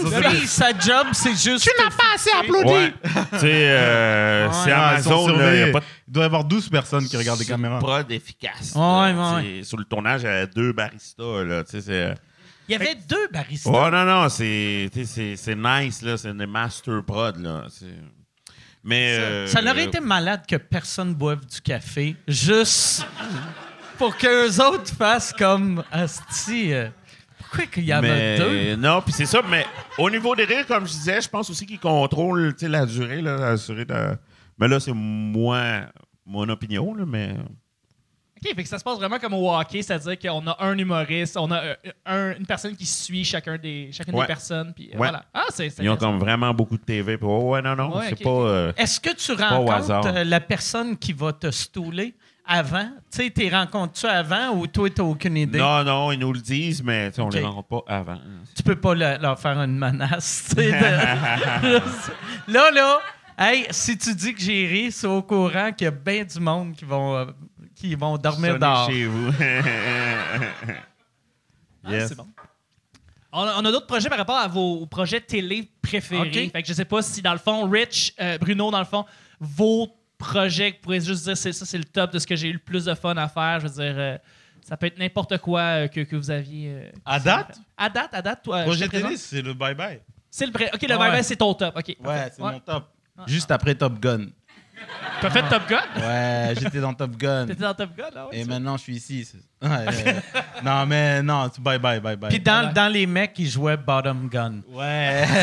Speaker 1: Sa job, c'est juste. Tu n'as pas assez applaudi.
Speaker 5: Ouais. tu sais, euh,
Speaker 1: Ouais.
Speaker 5: c'est
Speaker 6: Ah,
Speaker 5: Amazon. là, Il a pas
Speaker 6: doit y avoir 12 personnes qui regardent les caméras.
Speaker 5: prod efficace.
Speaker 1: Ouais,
Speaker 5: Sur le tournage, il y avait deux baristas. Là, tu sais, c'est...
Speaker 1: Il y avait deux baristas.
Speaker 5: Oh non, non, c'est, c'est, c'est nice, là. C'est des master prod, là. C'est- Mais. euh,
Speaker 1: Ça aurait été malade que personne boive du café, juste pour qu'eux autres fassent comme Asti. euh, pourquoi qu'il y en a deux?
Speaker 5: Non, puis c'est ça. Mais au niveau des rires, comme je disais, je pense aussi qu'ils contrôlent la durée, là, la durée de- Mais là, c'est moi, mon opinion, là, mais.
Speaker 4: OK, fait que ça se passe vraiment comme au hockey, c'est-à-dire qu'on a un humoriste, on a euh, un- une personne qui suit chacun des, chacune
Speaker 5: Ouais.
Speaker 4: des personnes, puis euh,
Speaker 5: Ouais.
Speaker 4: voilà. Ah, c'est
Speaker 5: Ils ont comme vraiment beaucoup de TV. Puis, oh, ouais, non, non,
Speaker 4: Ouais,
Speaker 5: c'est pas. euh,
Speaker 1: Est-ce que tu rencontres la personne qui va te stouler avant? Tu sais, t'es rencontres-tu avant ou toi, t'as aucune idée?
Speaker 5: Non, non, ils nous le disent, mais on
Speaker 1: Ok.
Speaker 5: les rencontre pas avant.
Speaker 1: Tu peux pas le- leur faire une menace. tu sais, de- là, là, hey, si tu dis que j'ai ri, c'est au courant qu'il y a bien du monde qui vont, euh, qui vont dormir dehors.
Speaker 5: chez vous.
Speaker 4: Ah,
Speaker 5: yes.
Speaker 4: c'est bon. On a, on a d'autres projets par rapport à vos projets télé préférés.
Speaker 1: Ok.
Speaker 4: Fait que je sais pas si, dans le fond, Rich, euh, Bruno, dans le fond, vos projets, vous pourrez juste dire c'est ça, c'est le top de ce que j'ai eu le plus de fun à faire. Je veux dire, euh, ça peut être n'importe quoi euh, que, que vous aviez. euh,
Speaker 6: À date?
Speaker 4: À date, à date, toi.
Speaker 6: Projet télé, c'est le bye-bye.
Speaker 4: C'est le. Ok, le
Speaker 1: Ouais.
Speaker 4: bye-bye, c'est ton top. Ok.
Speaker 6: Ouais, c'est
Speaker 4: Ouais.
Speaker 6: mon top. Juste après Top Gun.
Speaker 4: T'as fait Top Gun?
Speaker 6: Ouais, j'étais dans Top Gun.
Speaker 4: T'étais dans Top Gun, là? Ouais,
Speaker 6: Et maintenant, je suis ici. Ouais, ouais. non, mais non, c'est bye bye, bye bye.
Speaker 1: Puis dans, dans les mecs, ils jouaient Bottom Gun.
Speaker 6: Ouais.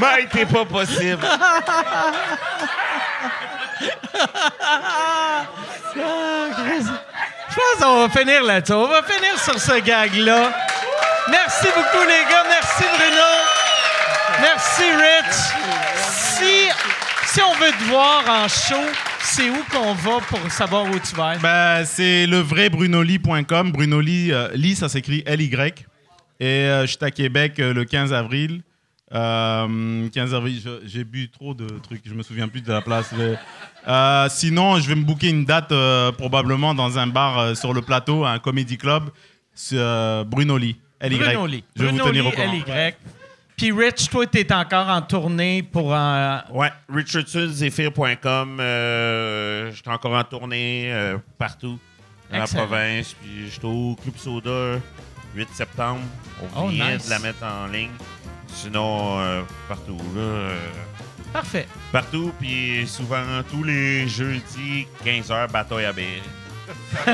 Speaker 5: Mais t'es pas possible.
Speaker 1: Je pense qu'on va finir là-dessus. On va finir sur ce gag-là. Merci beaucoup, les gars. Merci, Bruno. Merci, Rich. Si, si on veut te voir en show, c'est où qu'on va pour savoir où tu vas?
Speaker 6: Ben, c'est le vrai brunoli.com. Brunoli, euh, Lee, ça s'écrit L-Y. Et euh, je suis à Québec euh, le 15 avril. Euh, 15 avril, je- j'ai bu trop de trucs, je me souviens plus de la place. Euh, sinon, je vais me booker une date euh, probablement dans un bar euh, sur le plateau, un comedy club, sur euh, Bruno Lee. LY.
Speaker 1: Bruno Lee.
Speaker 6: Je vais
Speaker 1: Bruno
Speaker 6: vous tenir
Speaker 1: Lee,
Speaker 6: au courant.
Speaker 1: LY. Puis Rich, toi, t'es encore en tournée pour un...
Speaker 5: Ouais, richardsonzephyr.com. Euh, J'étais encore en tournée euh, partout dans
Speaker 1: Excellent.
Speaker 5: la province. Puis j'étais au Club Soda 8 septembre. On
Speaker 1: Oh,
Speaker 5: vient
Speaker 1: nice.
Speaker 5: de la mettre en ligne. Sinon, euh, partout. Là, euh,
Speaker 1: Parfait.
Speaker 5: partout. Puis souvent, tous les jeudis, 15h, bataille à Berry.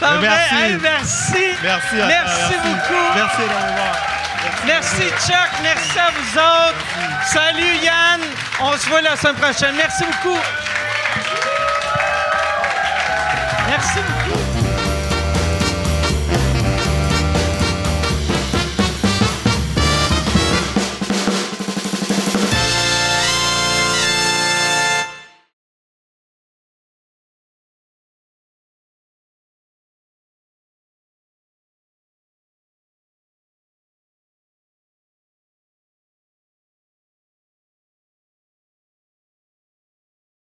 Speaker 1: Parfait.
Speaker 6: merci.
Speaker 1: Hey, merci.
Speaker 6: Merci, à-
Speaker 1: Merci beaucoup.
Speaker 6: Merci.
Speaker 1: Merci Chuck, merci à vous autres. Salut Yann, on se voit la semaine prochaine. Merci beaucoup. Merci beaucoup.